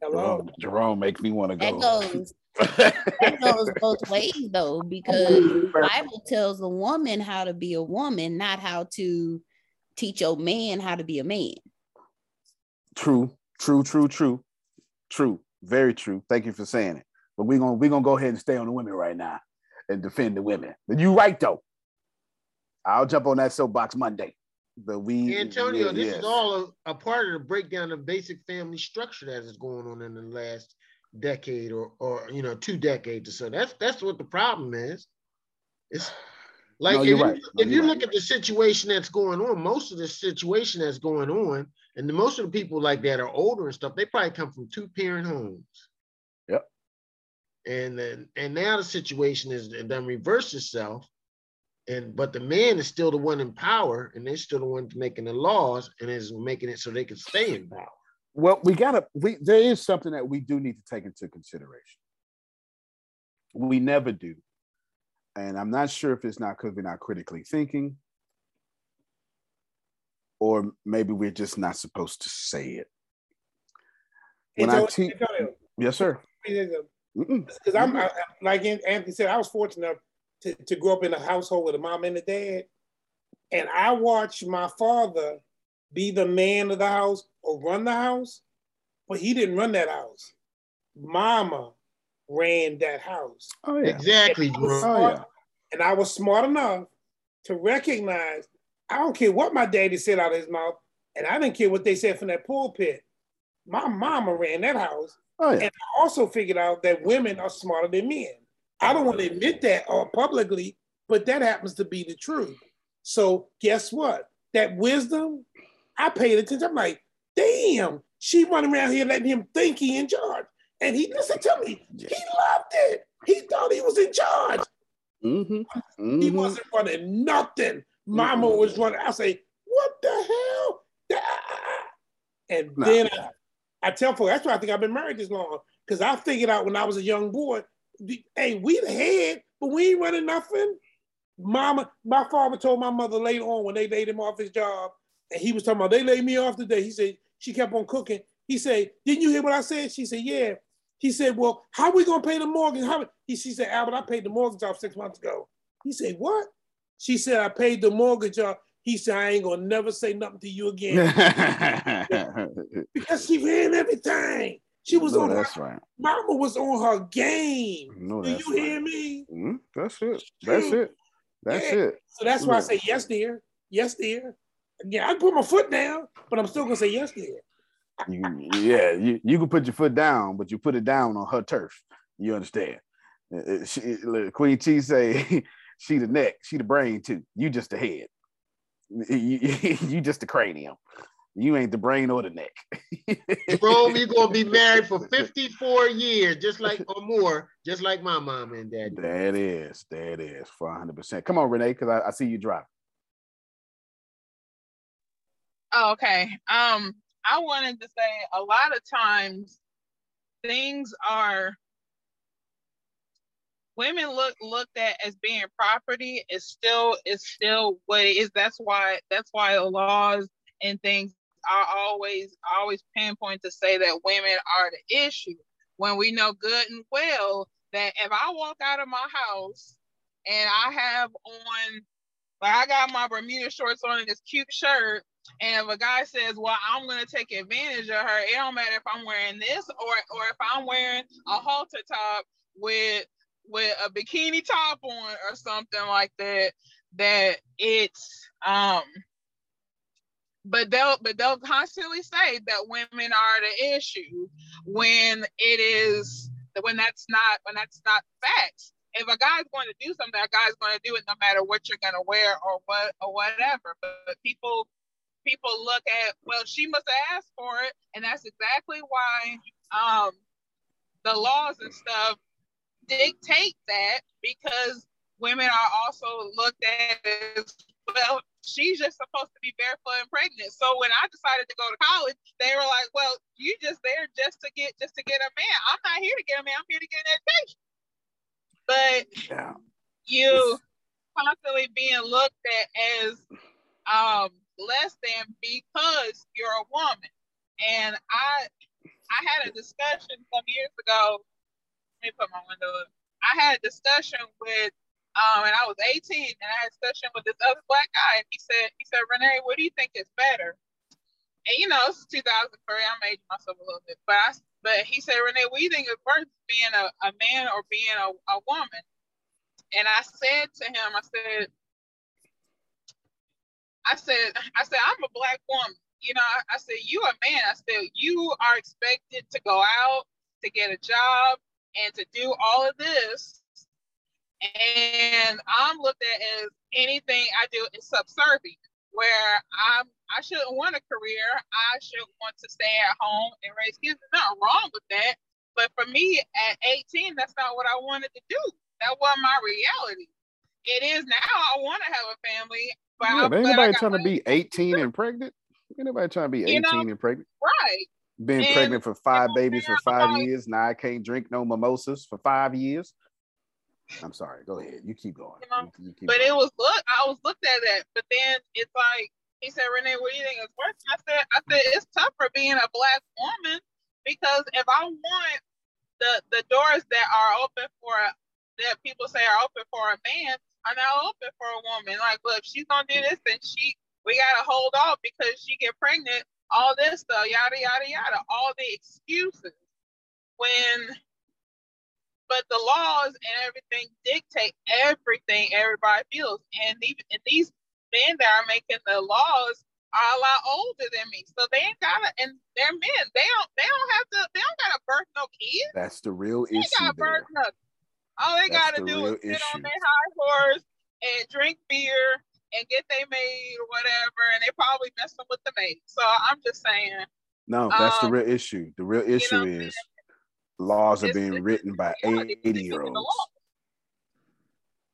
S3: Hello. Jerome, Jerome makes me want to go.
S11: That goes, that goes both ways though, because the Bible tells a woman how to be a woman, not how to teach your man how to be a man.
S3: True, true, true, true, true. Very true. Thank you for saying it. But we're gonna we're gonna go ahead and stay on the women right now and defend the women. But you right though. I'll jump on that soapbox Monday. But we
S13: Antonio, yeah, this is all a, a, part of the breakdown of basic family structure that is going on in the last decade or or you know two decades or so. That's that's what the problem is. It's like no, if, you, right. no, if you right. look at the situation that's going on, most of the situation that's going on, and the, most of the people like that are older and stuff, they probably come from two parent homes.
S3: Yep.
S13: And then and now the situation is then reverse itself. And but the man is still the one in power and they're still the one making the laws and is making it so they can stay in power.
S3: Well we gotta we there is something that we do need to take into consideration. We never do. And i'm not sure if it's not because we're not critically thinking or maybe we're just not supposed to say it. When I teach, yes, sir.
S7: Because I'm I, like Anthony said, I was fortunate to, to grow up in a household with a mom and a dad. And I watched my father be the man of the house or run the house, but he didn't run that house. Mama ran that house.
S13: Oh, yeah. Exactly,
S7: and I, oh, yeah. and I was smart enough to recognize I don't care what my daddy said out of his mouth, and I didn't care what they said from that pulpit. My mama ran that house. Oh, yeah. And I also figured out that women are smarter than men. I don't want to admit that or publicly, but that happens to be the truth. So guess what? That wisdom, I paid attention. I'm like, damn, she running around here letting him think he in charge. And he listened to me. He loved it. He thought he was in charge. Mm-hmm. Mm-hmm. He wasn't running nothing. Mama mm-hmm. was running. I say, what the hell? And nah. then I, I tell folks, that's why I think I've been married this long. Because I figured out when I was a young boy, hey, we the head, but we ain't running nothing. Mama, my father told my mother later on when they laid him off his job, and he was talking about they laid me off today. He said she kept on cooking. He said, "Didn't you hear what I said?" She said, "Yeah." He said, "Well, how we gonna pay the mortgage?" How? He she said, "Albert, I paid the mortgage off six months ago." He said, "What?" She said, "I paid the mortgage off." He said, "I ain't gonna never say nothing to you again," because she ran everything. She was no, on that's her, right. Mama was on her game. No, Do you right. hear me?
S3: Mm-hmm. That's it. That's it. That's yeah. it.
S7: So that's why I say yes, dear. Yes, dear. Yeah, I put my foot down, but I'm still gonna say yes, dear.
S3: You, yeah, you, you can put your foot down, but you put it down on her turf. You understand? Uh, uh, she, Queen T say she the neck, she the brain too. You just the head. You, you just the cranium. You ain't the brain or the neck.
S13: Jerome, you're gonna be married for 54 years, just like or more, just like my mom and dad.
S3: That is, that is for 100. percent Come on, Renee, because I, I see you driving.
S9: Oh, okay. Um, I wanted to say a lot of times things are women look looked at as being property is still is still what it is. That's why that's why laws and things are always always pinpoint to say that women are the issue when we know good and well that if I walk out of my house and I have on like I got my Bermuda shorts on and this cute shirt and if a guy says, "Well, I'm to take advantage of her," it don't matter if I'm wearing this or or if I'm wearing a halter top with with a bikini top on or something like that. That it's um. But they'll but they'll constantly say that women are the issue when it is when that's not when that's not facts if a guy's going to do something, a guy's going to do it no matter what you're going to wear or what or whatever. But, but people people look at, well, she must have asked for it. And that's exactly why um, the laws and stuff dictate that because women are also looked at as, well, she's just supposed to be barefoot and pregnant. So when I decided to go to college, they were like, well, you just there just to get just to get a man. I'm not here to get a man. I'm here to get an education. But yeah. you constantly being looked at as um less than because you're a woman. And I I had a discussion some years ago. Let me put my window up. I had a discussion with um and I was 18 and I had a discussion with this other black guy and he said he said Renee, what do you think is better? And you know, it's 2003. I'm aging myself a little bit, but I, but he said, Renee, what do you think is worse, being a, a man or being a, a woman? And I said to him, I said, I said, I said, I'm a black woman. You know, I, I said, you a man. I said, you are expected to go out to get a job and to do all of this. And I'm looked at as anything I do is subservient, where I'm I shouldn't want a career. I should want to stay at home and raise kids. There's nothing wrong with that. But for me at 18, that's not what I wanted to do. That wasn't my reality. It is now. I want to have a family. But
S3: yeah, but ain't nobody trying to be 18 and pregnant. Ain't nobody trying to be 18 you know, and pregnant.
S9: Right.
S3: Been and pregnant for five babies for five years. Now I can't drink no mimosas for five years. I'm sorry. Go ahead. You keep going. You know,
S9: you, keep but going. it was look. I was looked at that. But then it's like he said, Renee, what do you think is worse? I said, I said it's tougher being a black woman because if I want the the doors that are open for that people say are open for a man are now open for a woman. Like, well, if she's gonna do this, then she we gotta hold off because she get pregnant. All this stuff, yada yada yada, all the excuses. When, but the laws and everything dictate everything everybody feels, and even and these men that are making the laws are a lot older than me, so they ain't gotta, and they're men. They don't, they don't have to, they don't gotta birth no kids.
S3: That's the real issue. they issue. Gotta birth
S9: nothing. All they That's gotta the do is sit issue. on their high horse and drink beer and get they made or whatever, and they probably messing with the maid. So I'm just saying.
S3: No, that's um, the real issue. The real issue you know, is laws are being written by 80 year olds.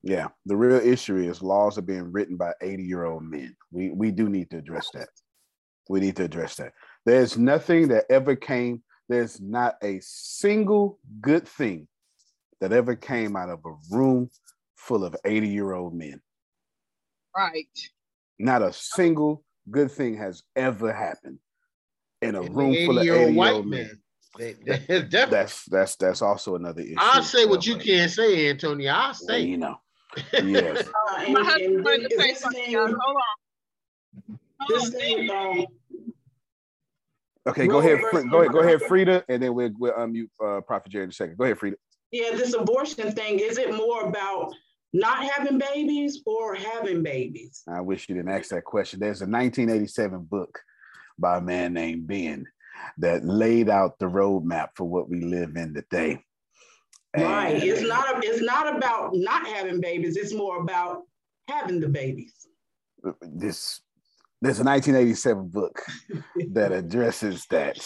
S3: Yeah, the real issue is laws are being written by 80 year old men. We we do need to address that. We need to address that. There's nothing that ever came, there's not a single good thing that ever came out of a room full of 80 year old men.
S9: Right.
S3: Not a single good thing has ever happened in a room full of 80 year old men. They, they, that's that's that's also another issue.
S13: I'll say what you can't say, Antonio. I'll say. Well,
S3: you know. Yes. uh, My husband wanted to say something. Hold on. Hold on. Okay, go ahead, go ahead, go ahead, Frida, and then we'll, we'll unmute uh, Prophet Jerry in a second. Go ahead, Frida.
S5: Yeah, this abortion thing, is it more about not having babies or having babies?
S3: I wish you didn't ask that question. There's a 1987 book by a man named Ben that laid out the roadmap for what we live in today.
S5: And right. It's not it's not about not having babies. It's more about having the babies.
S3: This there's a 1987 book that addresses that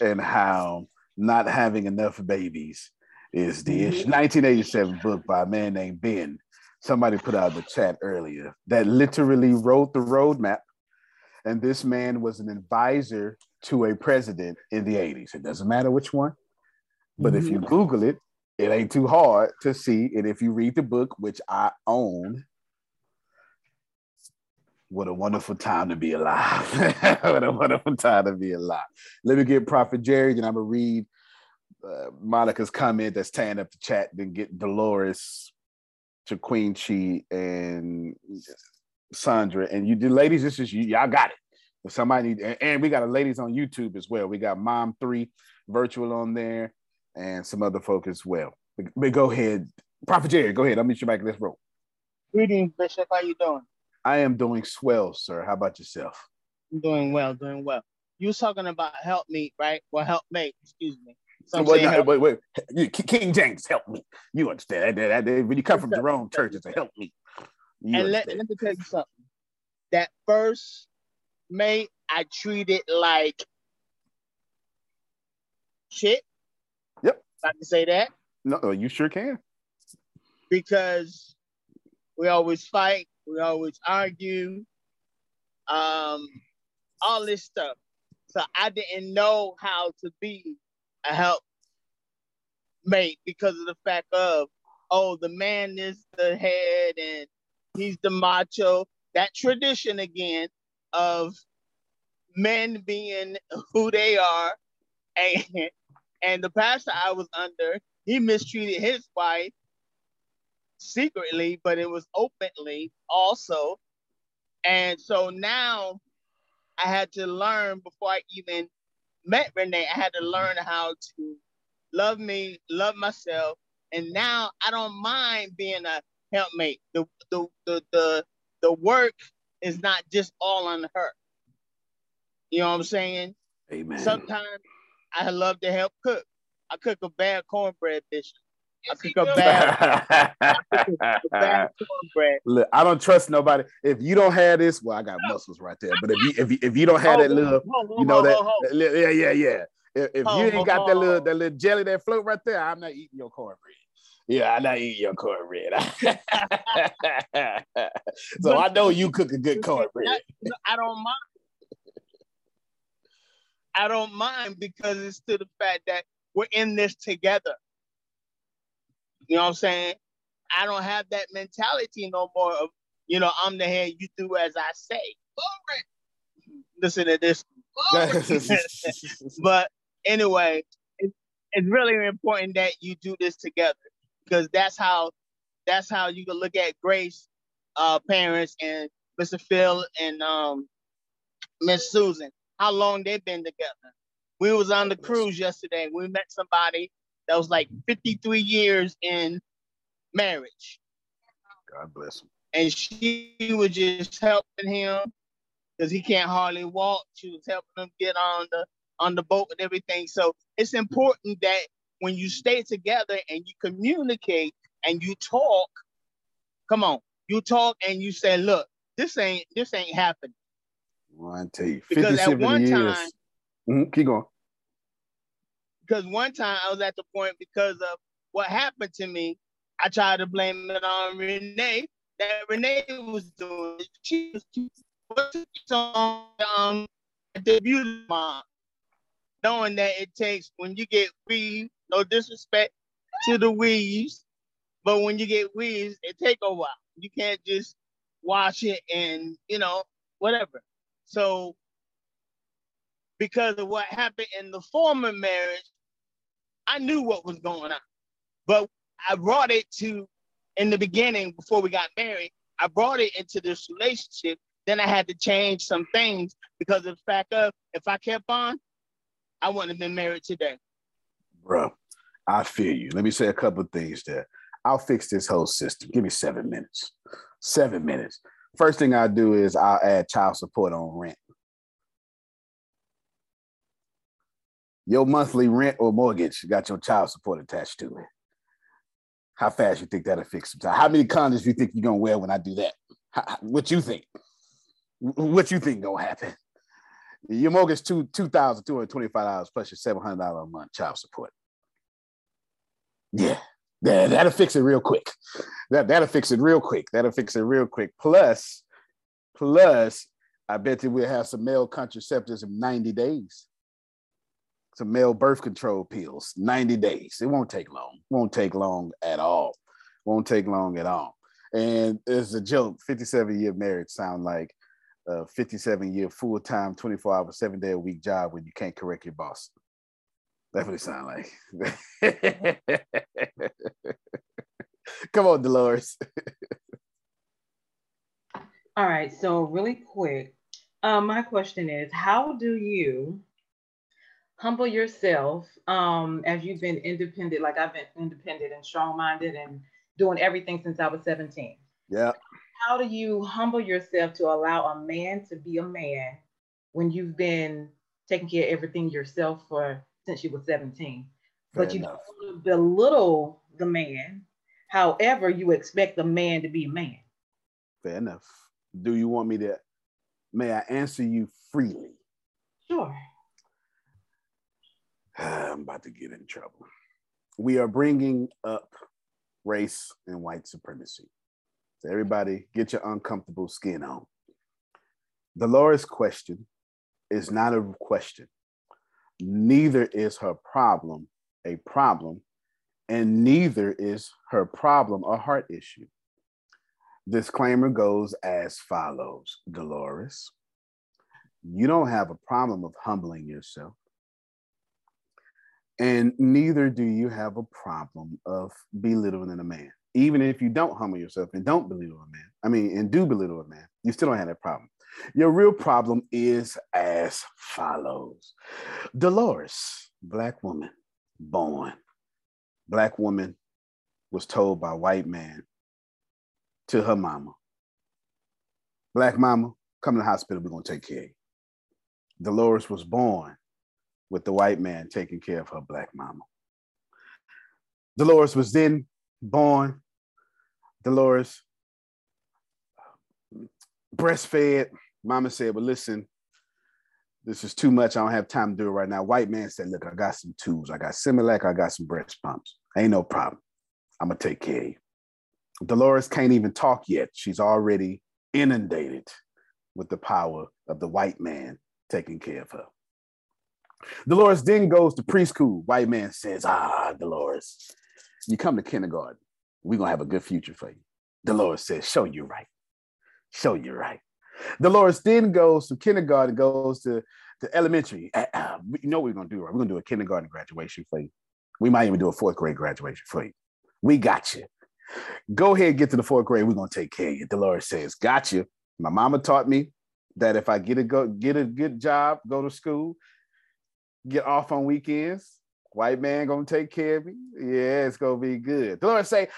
S3: and how not having enough babies is the mm-hmm. issue. 1987 book by a man named Ben. Somebody put out the chat earlier that literally wrote the roadmap. And this man was an advisor to a president in the 80s. It doesn't matter which one, but if you mm-hmm. Google it, it ain't too hard to see. And if you read the book, which I own, what a wonderful time to be alive. what a wonderful time to be alive. Let me get Prophet Jerry, and I'm gonna read uh, Monica's comment that's tying up the chat, then get Dolores to Queen Chi and Sandra. And you, the ladies, this is you, y'all got it. If somebody need, and, and we got a ladies on YouTube as well. We got Mom Three Virtual on there, and some other folk as well. But, but go ahead, Prophet Jerry, go ahead. I'll meet you back in this room.
S19: Greetings, Bishop. How you doing?
S3: I am doing swell, sir. How about yourself?
S19: I'm doing well, doing well. You was talking about help me, right? Well, help me, excuse me. Say
S3: no, wait, wait. King James, help me. You understand that? when you come from the wrong church, it's a help me. You
S19: and let, let me tell you something. That first mate, I treated like shit.
S3: Yep.
S19: I can say that
S3: no, you sure can.
S19: because we always fight, we always argue, um, all this stuff. So I didn't know how to be a help mate because of the fact of, oh, the man is the head and he's the macho. That tradition again of men being who they are. And, and the pastor I was under, he mistreated his wife secretly, but it was openly also. And so now I had to learn before I even met Renee, I had to learn how to love me, love myself. And now I don't mind being a helpmate. The the the the, the work is not just all on her. You know what I'm saying?
S3: Amen.
S19: Sometimes I love to help cook. I cook a bad cornbread, Bishop. I cook a bad, I.
S3: Look, I don't trust nobody. If you don't have this, well, I got muscles right there. But if you if you, if you don't have that little, you know that,
S19: ho, ho.
S3: that little- yeah, yeah, yeah. If, if you ain't got that little that little jelly that float right there, I'm not eating your cornbread. Yeah, I'm not eating your cornbread. so I know you cook a good cornbread.
S19: I, I don't mind. I don't mind because it's to the fact that we're in this together. You know what I'm saying? I don't have that mentality no more of, you know, I'm the head, you do as I say. Listen to this. but anyway, it, it's really important that you do this together because that's how that's how you can look at Grace uh parents and Mr. Phil and um Miss Susan, how long they've been together. We was on the cruise yesterday. We met somebody that was like 53 years in marriage.
S3: God bless him.
S19: And she was just helping him because he can't hardly walk. She was helping him get on the on the boat and everything. So it's important that when you stay together and you communicate and you talk, come on, you talk and you say, look, this ain't this ain't happening.
S3: Well, I tell you, 50,
S19: Because at one
S3: years.
S19: time-
S3: Mhm, Keep going.
S19: Because one time I was at the point because of what happened to me, I tried to blame it on Renee. That Renee was doing. She was on um, the beauty mom, knowing that it takes when you get weave. No disrespect to the weaves, but when you get weaves, it take a while. You can't just wash it and you know whatever. So because of what happened in the former marriage, I knew what was going on. But I brought it to, in the beginning, before we got married, I brought it into this relationship. Then I had to change some things because of the fact of if I kept on, I wouldn't have been married today.
S3: Bro, I feel you. Let me say a couple of things there. I'll fix this whole system. Give me seven minutes. Seven minutes. First thing I do is I'll add child support on rent. Your monthly rent or mortgage got your child support attached to it. How fast you think that'll fix time? How many condoms do you think you're gonna wear when I do that? How- what you think? What you think gonna happen? Your mortgage two two thousand two hundred twenty five dollars plus your seven hundred dollar a month child support. Yeah, that, that'll fix it real quick. That that'll fix it real quick. That'll fix it real quick. Plus, plus, I bet you we'll have some male contraceptives in ninety days. Some male birth control pills, ninety days. It won't take long. Won't take long at all. Won't take long at all. And it's a joke. Fifty-seven year marriage sound like a 57 year full time, 24 hour, seven day a week job when you can't correct your boss. It sounds like. Come on, Dolores.
S2: All right, so really quick, um, my question is how do you humble yourself um, as you've been independent, like I've been independent and strong minded and doing everything since I was 17?
S3: Yeah.
S2: How do you humble yourself to allow a man to be a man when you've been taking care of everything yourself for since you were 17?
S3: Fair
S2: but you
S3: enough.
S2: don't belittle the man. However, you expect the man to be a man.
S3: Fair enough. Do you want me to? May I answer you freely?
S2: Sure.
S3: I'm about to get in trouble. We are bringing up race and white supremacy. So, everybody, get your uncomfortable skin on. Dolores' question is not a question. Neither is her problem a problem, and neither is her problem a heart issue. Disclaimer goes as follows Dolores, you don't have a problem of humbling yourself. And neither do you have a problem of belittling a man. Even if you don't humble yourself and don't belittle a man, I mean, and do belittle a man, you still don't have that problem. Your real problem is as follows Dolores, black woman, born. Black woman was told by white man to her mama, Black mama, come to the hospital, we're gonna take care of you. Dolores was born with the white man taking care of her black mama. Dolores was then born. Dolores breastfed. Mama said, Well, listen, this is too much. I don't have time to do it right now. White man said, Look, I got some tools. I got Similac, I got some breast pumps. Ain't no problem. I'm gonna take care of you. Dolores can't even talk yet. She's already inundated with the power of the white man taking care of her. Dolores then goes to preschool. White man says, Ah, Dolores, you come to kindergarten. We're going to have a good future for you. Dolores says, Show you right. Show you right. Dolores then goes to kindergarten, goes to, to elementary. Uh, uh, you know what we're going to do, right? We're going to do a kindergarten graduation for you. We might even do a fourth grade graduation for you. We got you. Go ahead, get to the fourth grade. We're going to take care of you. Dolores says, Got you. My mama taught me that if I get a go get a good job, go to school, get off on weekends, white man gonna take care of me. Yeah, it's gonna be good. Dolores say,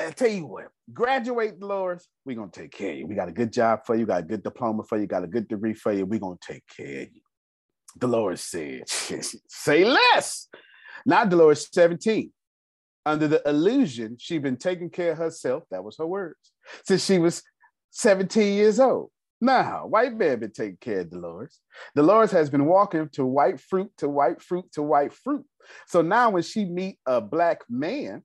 S3: I tell you what, graduate, Dolores, we're gonna take care of you. We got a good job for you, got a good diploma for you, got a good degree for you. We're gonna take care of you. Dolores said, say less. Now Dolores 17. Under the illusion she'd been taking care of herself, that was her words, since she was 17 years old. Now, white man been taking care of Dolores. Dolores has been walking to white fruit to white fruit to white fruit. So now when she meet a black man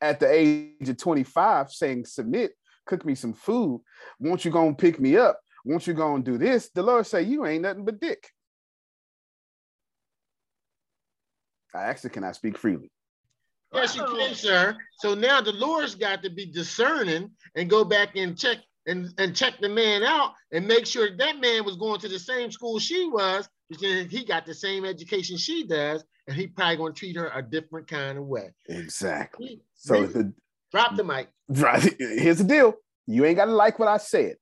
S3: at the age of 25 saying, submit, cook me some food, won't you go and pick me up? Won't you go and do this? Dolores say, you ain't nothing but dick. I actually cannot speak freely.
S13: Yes, you can, sir. So now Dolores got to be discerning and go back and check and, and check the man out and make sure that man was going to the same school she was, because he got the same education she does, and he probably going to treat her a different kind of way.
S3: Exactly. So the,
S13: Drop the mic.
S3: Here's the deal. You ain't got to like what I said.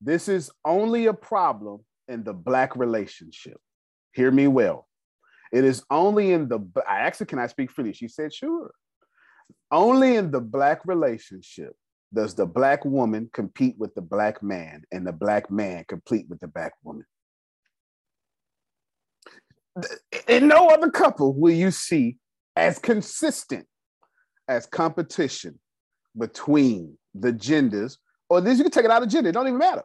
S3: This is only a problem in the black relationship. Hear me well. It is only in the, I actually, can I speak freely? She said, sure. Only in the black relationship does the black woman compete with the black man and the black man compete with the black woman. In no other couple will you see as consistent as competition between the genders, or this you can take it out of gender, it don't even matter.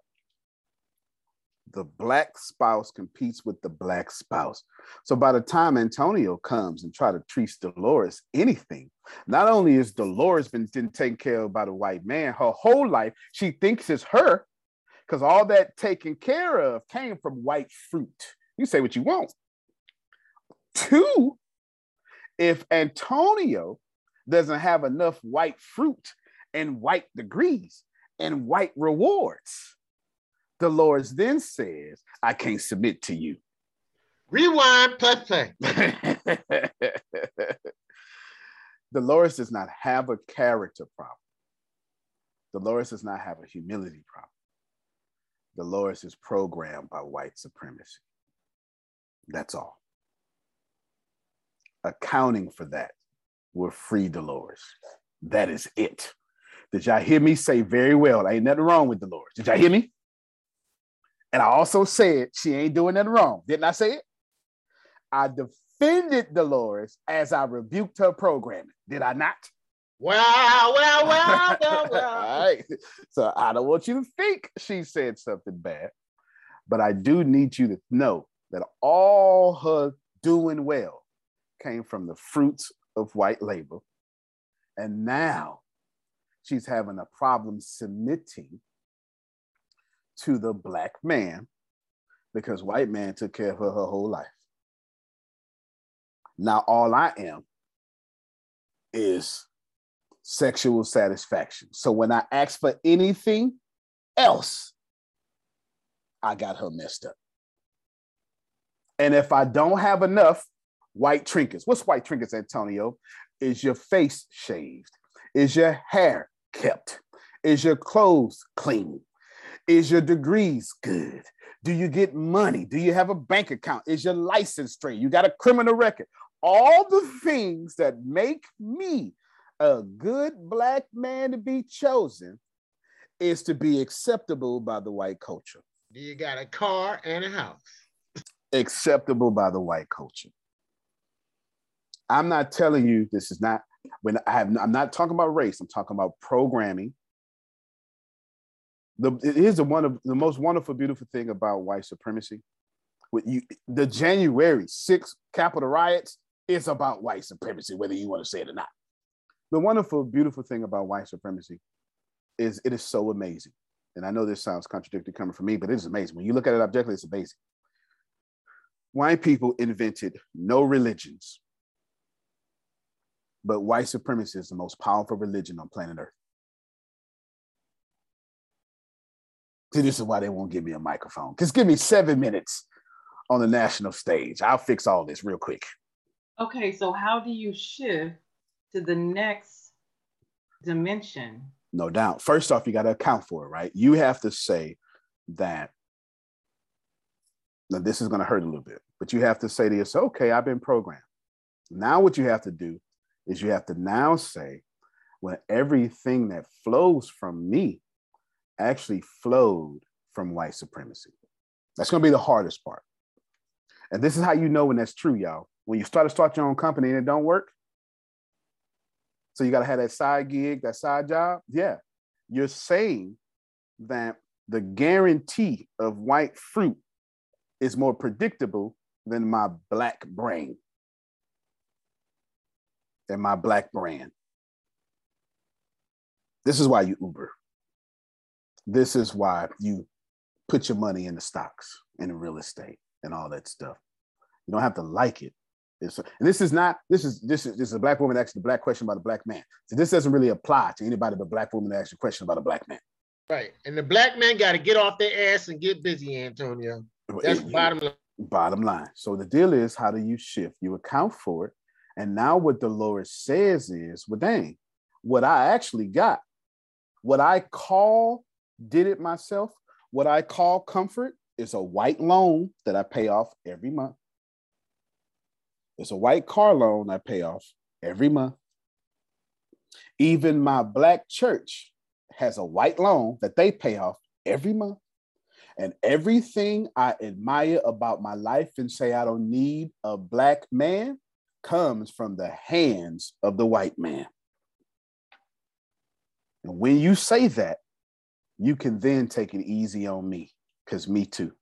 S3: The black spouse competes with the black spouse. So by the time Antonio comes and try to treat Dolores anything, not only is Dolores been, been taken care of by the white man her whole life, she thinks it's her because all that taken care of came from white fruit. You say what you want. Two, if Antonio doesn't have enough white fruit and white degrees and white rewards, Dolores then says, I can't submit to you.
S13: Rewind, plus play.
S3: Dolores does not have a character problem. Dolores does not have a humility problem. Dolores is programmed by white supremacy. That's all. Accounting for that will free Dolores. That is it. Did y'all hear me say very well? Ain't nothing wrong with Dolores. Did y'all hear me? And I also said she ain't doing nothing wrong. Didn't I say it? I defended Dolores as I rebuked her programming. Did I not?
S13: Well, well, well, well, well.
S3: All right. So I don't want you to think she said something bad, but I do need you to know that all her doing well came from the fruits of white labor. And now she's having a problem submitting to the black man because white man took care of her her whole life. Now all I am is sexual satisfaction. So when I ask for anything else, I got her messed up. And if I don't have enough white trinkets, what's white trinkets, Antonio? Is your face shaved? Is your hair kept? Is your clothes clean? Is your degrees good? Do you get money? Do you have a bank account? Is your license straight? You got a criminal record? All the things that make me a good black man to be chosen is to be acceptable by the white culture.
S13: Do you got a car and a house.
S3: Acceptable by the white culture. I'm not telling you this is not when I have I'm not talking about race, I'm talking about programming. The it is the one of the most wonderful, beautiful thing about white supremacy. With you, the January 6th Capitol riots is about white supremacy, whether you want to say it or not the wonderful, beautiful thing about white supremacy is it is so amazing. And I know this sounds contradictory coming from me, but it is amazing. When you look at it objectively, it's amazing. White people invented no religions, but white supremacy is the most powerful religion on planet Earth. See, this is why they won't give me a microphone. Just give me seven minutes on the national stage. I'll fix all this real quick.
S20: Okay, so how do you shift to the next dimension.
S3: No doubt. First off, you got to account for it, right? You have to say that. Now, this is going to hurt a little bit, but you have to say to yourself, okay, I've been programmed. Now, what you have to do is you have to now say, when everything that flows from me actually flowed from white supremacy. That's going to be the hardest part. And this is how you know when that's true, y'all. When you start to start your own company and it don't work, so you got to have that side gig, that side job. Yeah. You're saying that the guarantee of white fruit is more predictable than my black brain and my black brand. This is why you Uber. This is why you put your money in the stocks and in real estate and all that stuff. You don't have to like it, and this is not this is this is this is a black woman asking a black question about a black man. So this doesn't really apply to anybody but black woman asking a question about a black man.
S13: Right. And the black man got to get off their ass and get busy, Antonio. That's it, bottom line.
S3: Bottom line. So the deal is how do you shift? You account for it. And now what Dolores says is, well, dang, what I actually got, what I call did it myself, what I call comfort is a white loan that I pay off every month. It's a white car loan I pay off every month. Even my black church has a white loan that they pay off every month. And everything I admire about my life and say I don't need a black man comes from the hands of the white man. And when you say that, you can then take it easy on me, because me too.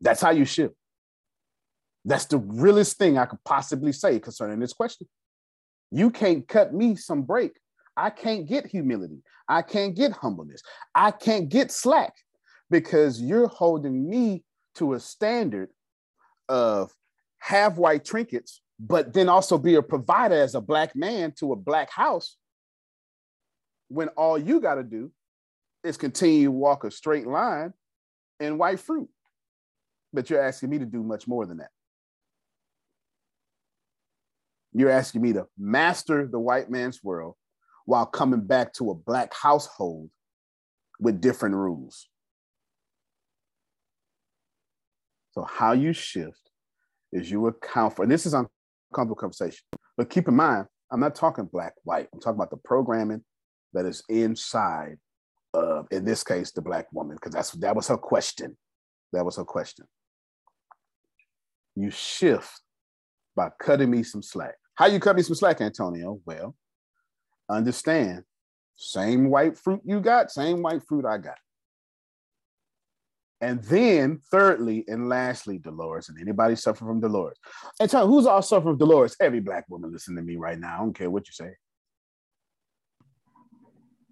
S3: That's how you shift. That's the realest thing I could possibly say concerning this question. You can't cut me some break. I can't get humility. I can't get humbleness. I can't get slack because you're holding me to a standard of have white trinkets, but then also be a provider as a black man to a black house when all you got to do is continue to walk a straight line in white fruit. But you're asking me to do much more than that. You're asking me to master the white man's world while coming back to a black household with different rules. So, how you shift is you account for, and this is uncomfortable conversation, but keep in mind, I'm not talking black, white. I'm talking about the programming that is inside of, in this case, the black woman, because that's that was her question. That was her question. You shift by cutting me some slack. How you cut me some slack, Antonio? Well, understand, same white fruit you got, same white fruit I got. And then, thirdly and lastly, Dolores, and anybody suffering from Dolores. And tell who's all suffering from Dolores? Every black woman listening to me right now. I don't care what you say.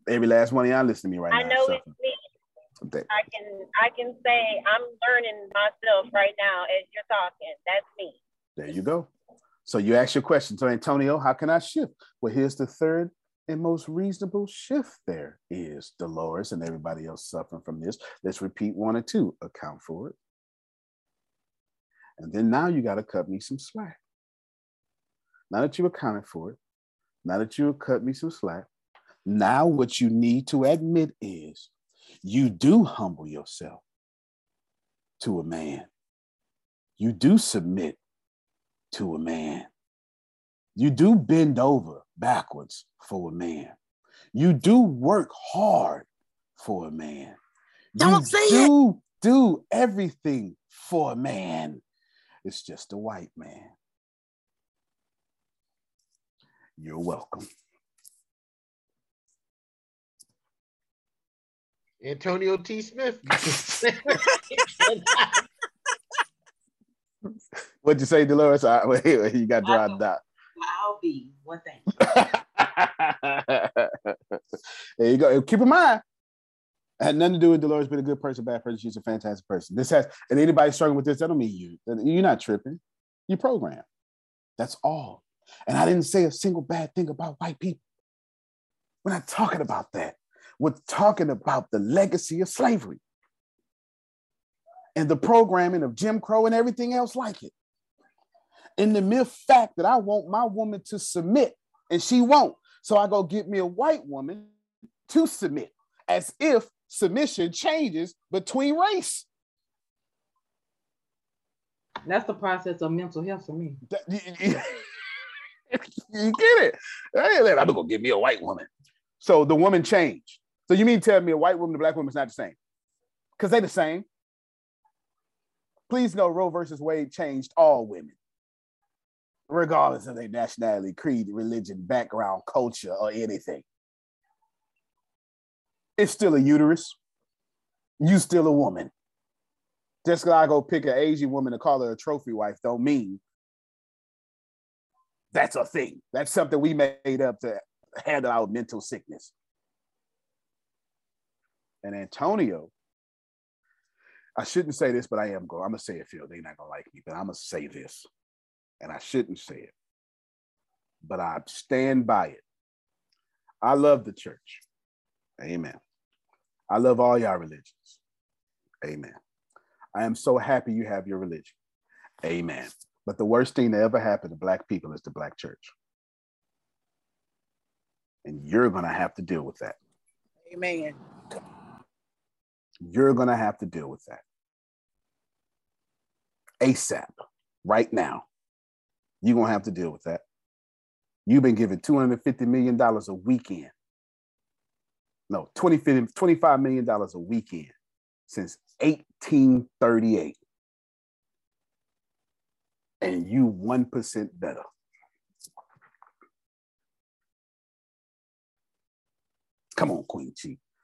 S3: Every last one of y'all listening to me right
S14: I
S3: now.
S14: I
S3: know
S14: it's me. I can I can say I'm learning myself right now as you're talking. That's me.
S3: There you go. So you ask your question. So Antonio, how can I shift? Well, here's the third and most reasonable shift there is Dolores and everybody else suffering from this. Let's repeat one or two. Account for it. And then now you got to cut me some slack. Now that you accounted for it, now that you cut me some slack, now what you need to admit is you do humble yourself to a man. You do submit to a man. You do bend over backwards for a man. You do work hard for a man.
S11: Don't
S3: you
S11: say
S3: do do everything for a man. It's just a white man. You're welcome.
S13: Antonio T. Smith.
S3: What'd you say, Dolores? I, wait, wait, you got dropped out.
S20: I'll be one thing.
S3: there you go. Keep in mind, it had nothing to do with Dolores being a good person, bad person. She's a fantastic person. This has, and anybody struggling with this, that don't mean you. You're not tripping. You program. That's all. And I didn't say a single bad thing about white people. We're not talking about that. We're talking about the legacy of slavery and the programming of Jim Crow and everything else like it. And the mere fact that I want my woman to submit and she won't. So I go get me a white woman to submit as if submission changes between race.
S20: That's the process of mental health for me.
S3: That- you, you- you get it? I'm gonna get me a white woman. So the woman changed. So you mean tell me a white woman and a black woman is not the same? Because they the same. Please know Roe versus Wade changed all women, regardless of their nationality, creed, religion, background, culture, or anything. It's still a uterus. You still a woman. Just because I go pick an Asian woman to call her a trophy wife don't mean that's a thing. That's something we made up to handle our mental sickness. And Antonio, I shouldn't say this, but I am going. I'm gonna say it, Phil. They're not gonna like me, but I'm gonna say this, and I shouldn't say it, but I stand by it. I love the church. Amen. I love all y'all religions. Amen. I am so happy you have your religion. Amen. But the worst thing that ever happened to Black people is the Black church. And you're going to have to deal with that.
S21: Amen.
S3: You're going to have to deal with that. ASAP, right now. You're going to have to deal with that. You've been given $250 million a weekend. No, $20, $25 million a weekend since 1838. And you 1% better. Come on, Queen.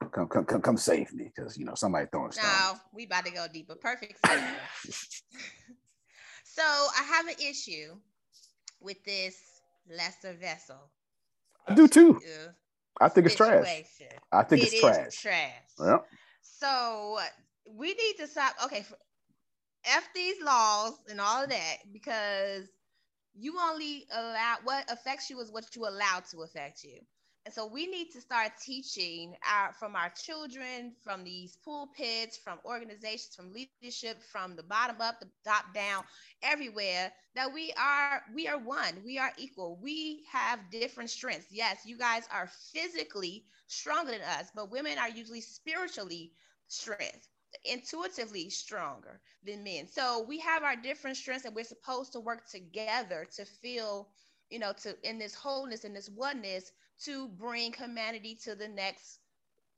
S3: Come come come come save me because you know somebody throwing stones.
S15: No, we about to go deeper. Perfect. so I have an issue with this lesser vessel.
S3: I do too.
S15: uh,
S3: I think it's trash. I think
S15: It
S3: it's
S15: is
S3: trash.
S15: trash.
S3: Yep.
S15: So we need to stop. Okay, f these laws and all of that because you only allow what affects you is what you allow to affect you. And so we need to start teaching our from our children, from these pulpits, from organizations, from leadership, from the bottom up, the top down, everywhere that we are we are one. We are equal. We have different strengths. Yes, you guys are physically stronger than us, but women are usually spiritually strength intuitively stronger than men. So we have our different strengths and we're supposed to work together to feel, you know, to in this wholeness and this oneness to bring humanity to the next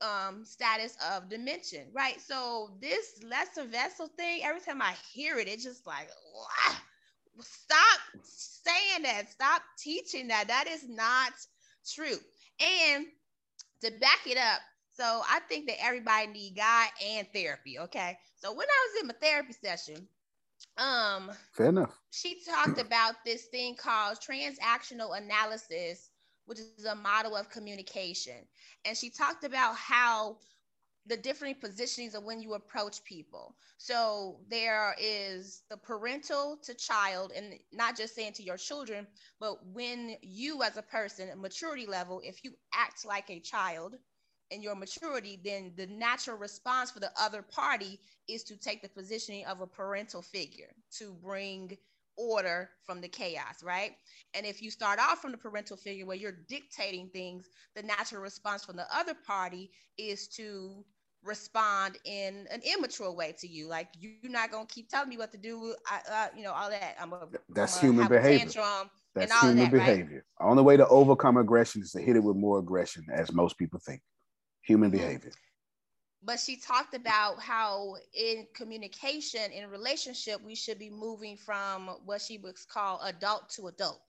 S15: um status of dimension, right? So this lesser vessel thing, every time I hear it, it's just like "Wah!" stop saying that, stop teaching that. That is not true. And to back it up, so I think that everybody need God and therapy. Okay. So when I was in my therapy session, um,
S3: Fair enough.
S15: she talked about this thing called transactional analysis, which is a model of communication. And she talked about how the different positionings of when you approach people. So there is the parental to child, and not just saying to your children, but when you as a person, maturity level, if you act like a child, in your maturity, then the natural response for the other party is to take the positioning of a parental figure to bring order from the chaos, right? And if you start off from the parental figure where you're dictating things, the natural response from the other party is to respond in an immature way to you. Like you're not gonna keep telling me what to do. I, uh, you know, all that. I'm a,
S3: That's
S15: I'm a
S3: human behavior.
S15: tantrum and
S3: That's human
S15: that, right?
S3: behavior. Only way to overcome aggression is to hit it with more aggression, as most people think. Human behavior.
S15: But she talked about how in communication in relationship we should be moving from what she would call adult to adult.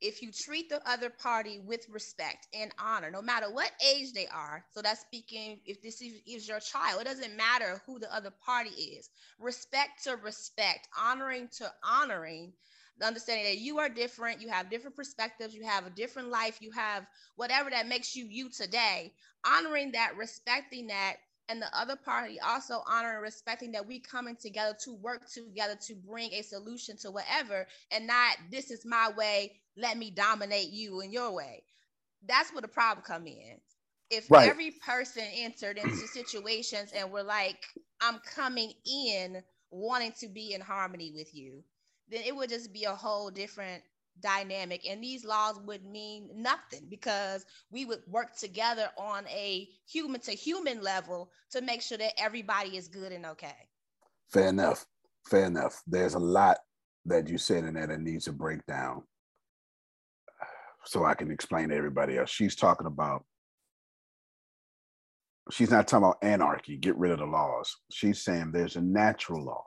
S15: If you treat the other party with respect and honor no matter what age they are so that's speaking if this is, is your child it doesn't matter who the other party is. Respect to respect honoring to honoring the understanding that you are different you have different perspectives you have a different life you have whatever that makes you you today. Honoring that respecting that and the other party also honoring and respecting that we coming together to work together to bring a solution to whatever. And not this is my way let me dominate you in your way. That's where the problem come in. If
S3: Right.
S15: every person entered into situations and were like i'm coming in wanting to be in harmony with you then it would just be a whole different dynamic and these laws would mean nothing because we would work together on a human to human level to make sure that everybody is good and okay
S3: Fair enough. Fair enough. There's a lot that you said in there that needs to break down so I can explain to everybody else. She's talking about, she's not talking about anarchy, get rid of the laws. She's saying there's a natural law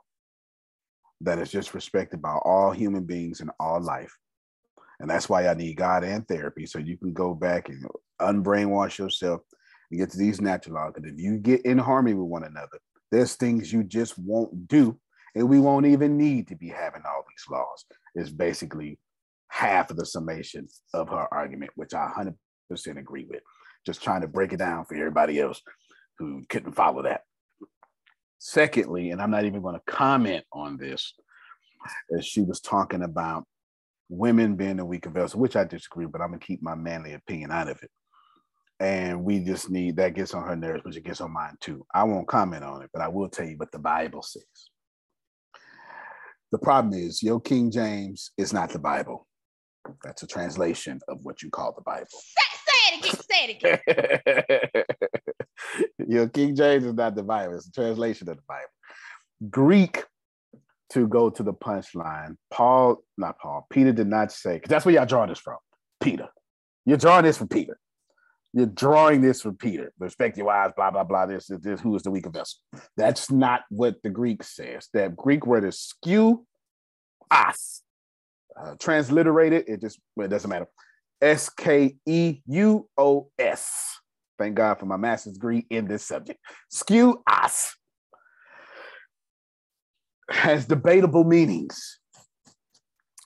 S3: that is just respected by all human beings in all life. And that's why I need God and therapy so you can go back and unbrainwash yourself and get to these natural laws. Because if you get in harmony with one another, there's things you just won't do, and we won't even need to be having all these laws. It's basically half of the summation of her argument, which I 100% agree with. Just trying to break it down for everybody else who couldn't follow that. Secondly, and I'm not even going to comment on this, as she was talking about women being the weaker vessel, which I disagree, but I'm gonna keep my manly opinion out of it. And we just need that gets on her nerves, but it gets on mine too. I won't comment on it, but I will tell you what the Bible says. The problem is your King James is not the Bible. That's a translation of what you call the Bible.
S15: say it again say it again
S3: your King James is not the Bible, it's a translation of the Bible. Greek to go to the punchline. Paul, not Paul, Peter did not say, because that's where y'all drawing this from. Peter. You're drawing this from Peter. You're drawing this from Peter. Respect your wives, blah, blah, blah. This, is this, who is the weaker vessel? That's not what the Greek says. That Greek word is skew us. Uh, transliterated, it just well, it doesn't matter. S K E U O S. Thank God for my master's degree in this subject. Skeuos has debatable meanings.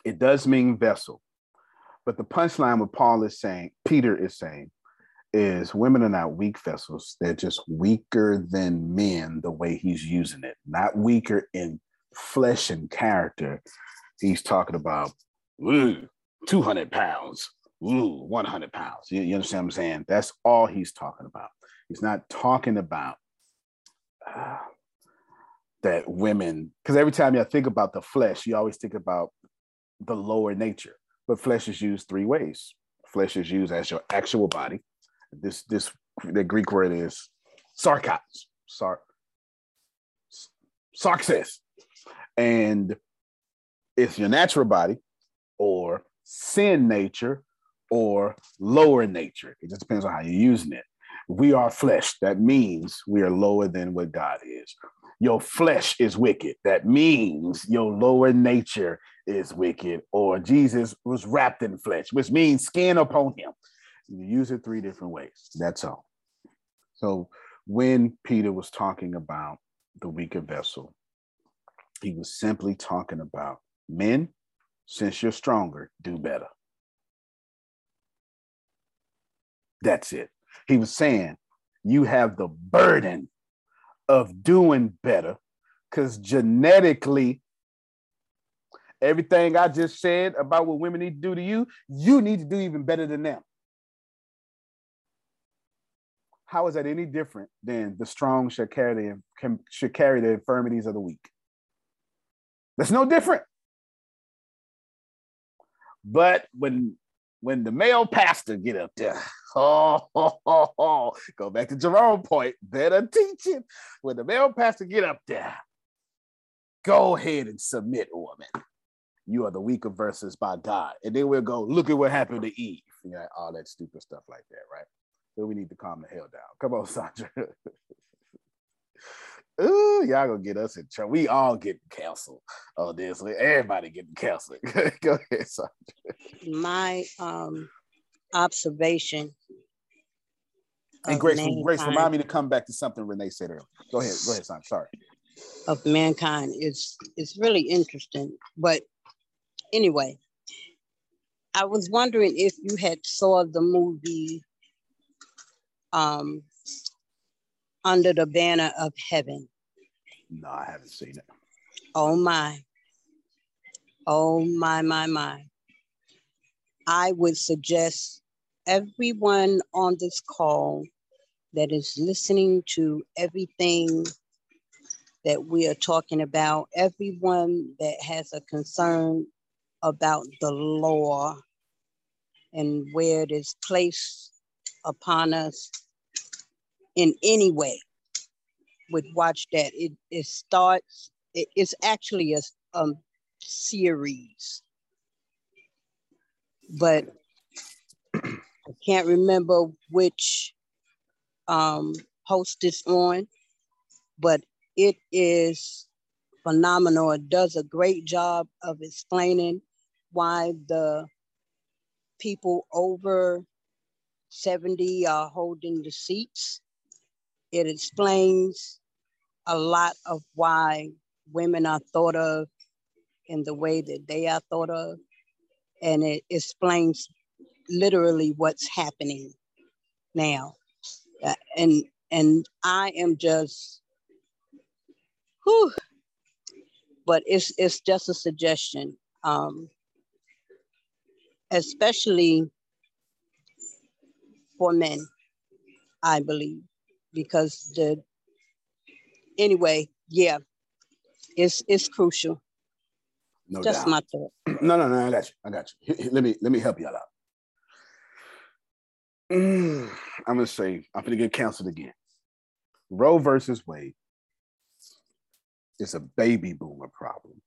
S3: It does mean vessel, but the punchline what Paul is saying, Peter is saying, is women are not weak vessels. They're just weaker than men the way he's using it, not weaker in flesh and character. He's talking about ooh, 200 pounds, ooh, 100 pounds. You, you understand what I'm saying? That's all he's talking about. He's not talking about uh, that women, because every time you think about the flesh, you always think about the lower nature. But flesh is used three ways. Flesh is used as your actual body. This this the Greek word is sarkos, sar, sarxis, and it's your natural body or sin nature or lower nature. It just depends on how you're using it. We are flesh. That means we are lower than what God is. Your flesh is wicked. That means your lower nature is wicked. Or Jesus was wrapped in flesh, which means skin upon him. You use it three different ways. That's all. So when Peter was talking about the weaker vessel, he was simply talking about men, since you're stronger, do better. That's it. He was saying you have the burden of doing better because genetically, everything I just said about what women need to do to you, you need to do even better than them. How is that any different than the strong should carry the, can, should carry the infirmities of the weak? That's no different. But when when the male pastor get up there, oh, go back to Jerome point, better teach teaching. When the male pastor get up there, go ahead and submit, woman. You are the weaker versus by God. And then we'll go, look at what happened to Eve. You know, all that stupid stuff like that, right? So we need to calm the hell down. Come on, Sandra. Ooh, y'all gonna get us in trouble. We all getting canceled on this. Everybody getting canceled. Go ahead, Sandra.
S8: My um observation.
S3: And Grace, Grace, remind me to come back to something Renee said earlier. Go ahead, go ahead, Sandra. Sorry.
S8: Of mankind is is really interesting. But anyway, I was wondering if you had saw the movie um under the banner of heaven.
S3: No, I haven't seen it.
S8: Oh my. Oh my, my, my. I would suggest everyone on this call that is listening to everything that we are talking about, everyone that has a concern about the law and where it is placed upon us in any way would watch that. It, it starts, it, it's actually a um, series, but I can't remember which um, host it's on, but it is phenomenal. It does a great job of explaining why the people over 70 are holding the seats it explains a lot of why women are thought of in the way that they are thought of. And it explains literally what's happening now. Uh, and and I am just whew, but it's it's just a suggestion. Um, especially for men, I believe because the anyway, yeah, it's it's crucial.
S3: No
S8: Just
S3: doubt.
S8: my thought.
S3: No, no, no. I got you. I got you. H- Let me let me help y'all out. Mm, I'm gonna say I'm gonna get canceled again. Roe versus Wade is a baby boomer problem.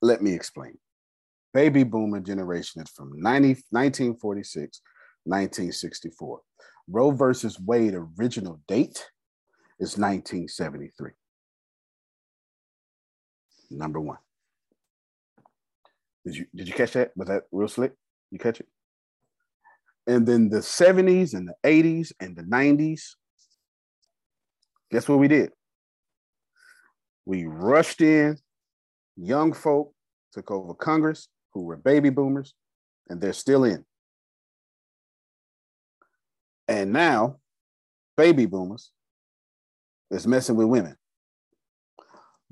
S3: Let me explain. Baby boomer generation is from 90, 1946, 1964. Roe versus Wade original date is 1973. Number one. Did you did you catch that? Was that real slick? You catch it? And then the 70s and the 80s and the 90s, guess what we did? We rushed in, young folk took over Congress who were baby boomers, and they're still in. And now, baby boomers is messing with women.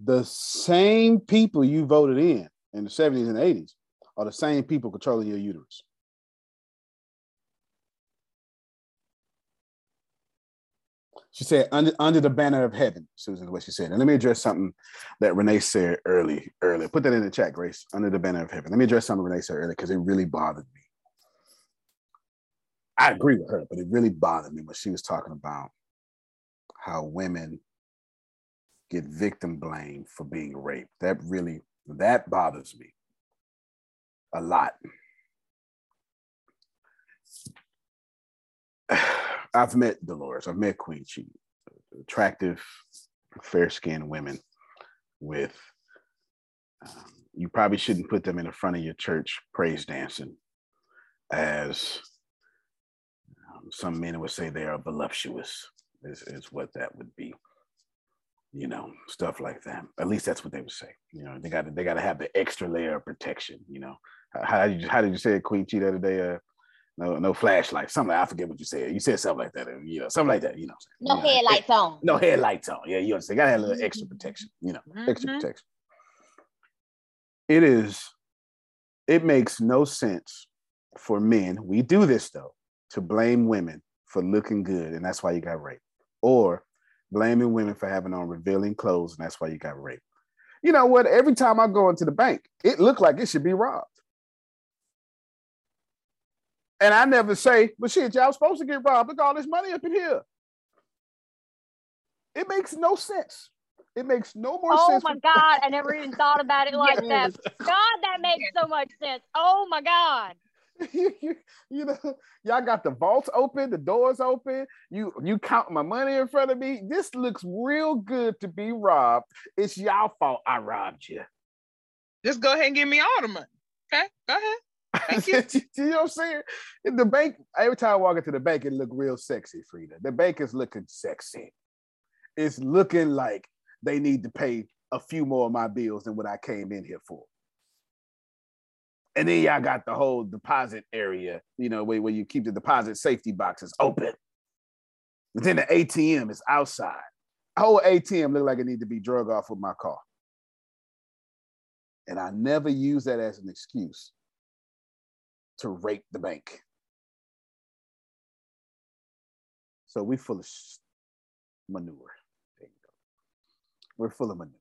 S3: The same people you voted in in the 70s and 80s are the same people controlling your uterus. She said, under, under the banner of heaven, Susan, is what she said. And let me address something that Renee said early, earlier. Put that in the chat, Grace, under the banner of heaven. Let me address something Renee said earlier because it really bothered me. I agree with her, but it really bothered me when she was talking about how women get victim blamed for being raped. That really, that bothers me a lot. I've met Dolores, I've met Queen Chi, attractive, fair skinned women with, um, you probably shouldn't put them in the front of your church praise dancing as um, some men would say they are voluptuous, is, is what that would be. You know, stuff like that. At least that's what they would say. You know, they got to they got to have the extra layer of protection. You know, how, how did you how did you say it, Queen Chi, the other day? Uh, no, no flashlight. Something like, I forget what you said. You said something like that. You know, something like that. You know,
S22: No
S3: you know,
S22: headlights on.
S3: no headlights on. Yeah, you understand. Gotta have a little extra protection. You know, extra
S22: Mhm.
S3: protection. It is. It makes no sense for men. We do this though to blame women for looking good, and that's why you got raped, or blaming women for having on revealing clothes, and that's why you got raped. You know what? Every time I go into the bank, it looked like it should be robbed. And I never say, but shit, y'all supposed to get robbed. Look at all this money up in here. It makes no sense. It makes no more
S4: Oh
S3: sense.
S4: Oh my God, I never even thought about it like that. God, that makes so much sense. Oh my God.
S3: you know, y'all got the vaults open, the doors open. You you count my money in front of me. This looks real good to be robbed. It's y'all fault I robbed you.
S9: Just go ahead and give me all the money. Okay, go ahead.
S3: you know what I'm saying? In the bank, every time I walk into the bank, it look real sexy, Frida. The bank is looking sexy. It's looking like they need to pay a few more of my bills than what I came in here for. And then y'all got the whole deposit area, you know, where, where you keep the deposit safety boxes open. But then the ATM is outside. The whole ATM looked like it needed to be drug off with my car. And I never use that as an excuse to rape the bank. So we full of manure. There you go. We're full of manure.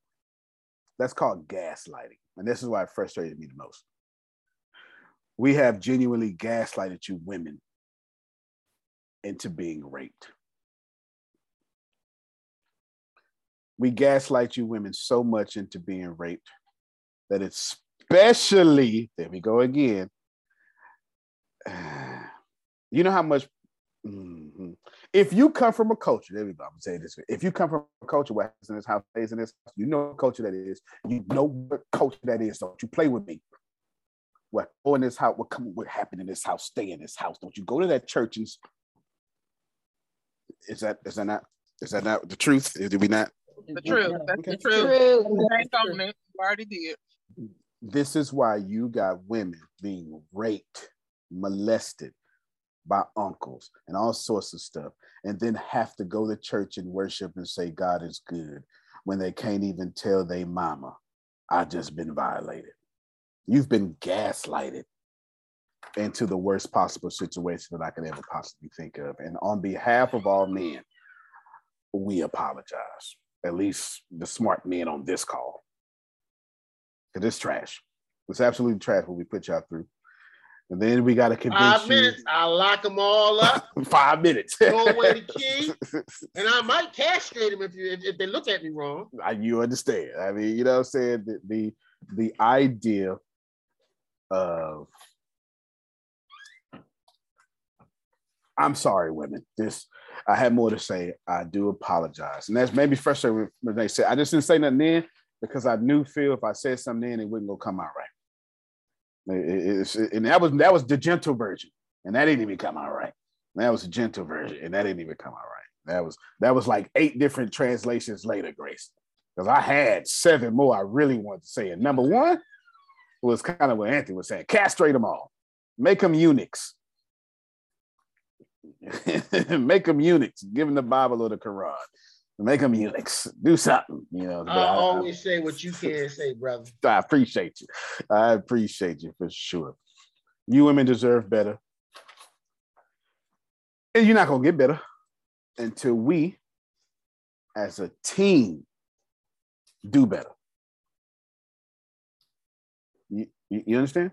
S3: That's called gaslighting. And this is why it frustrated me the most. We have genuinely gaslighted you women into being raped. We gaslight you women so much into being raped that especially, there we go again, you know how much Mhm. if you come from a culture there we go i'm gonna say this if you come from a culture where in this house in this house you know what culture that is. You know what culture that is don't you? Play with me what go in this house what come what happened in this house stay in this house don't you go to that church and is that is that not is that not the truth did we not
S9: The truth. That's the
S3: Okay.
S9: truth. Bank on. You already did.
S3: this is why you got women being raped, molested by uncles and all sorts of stuff, and then have to go to church and worship and say God is good when they can't even tell their mama, I just been violated. You've been gaslighted into the worst possible situation that I could ever possibly think of. And on behalf of all men, we apologize. At least the smart men on this call. Because it's trash. It's absolutely trash what we put y'all through. And then we got to convince
S13: Five
S3: you.
S13: minutes, I'll lock them all up,
S3: Five minutes.
S13: throw away the key, and I might castrate them if you if, if they look at me wrong.
S3: I- you understand. I mean, you know what I'm saying? The the, the idea of I'm sorry, women. This I had more to say. I do apologize. And that's maybe frustrating when they say I just didn't say nothing then because I knew Phil if I said something then it wouldn't go come out right. It- it- and that was that was the gentle version. and that didn't even come out right. That was a gentle version, and that didn't even come out right. That was that was like eight different translations later, Grace. Because I had seven more I really wanted to say. And number one was kind of what Anthony was saying: castrate them all, make them eunuchs, make them eunuchs, give them the Bible or the Quran, make them eunuchs, do something, you know.
S13: I always say what you can say, brother.
S3: I appreciate you. I appreciate you for sure. You women deserve better. And you're not going to get better until we, as a team, do better. You, you, understand?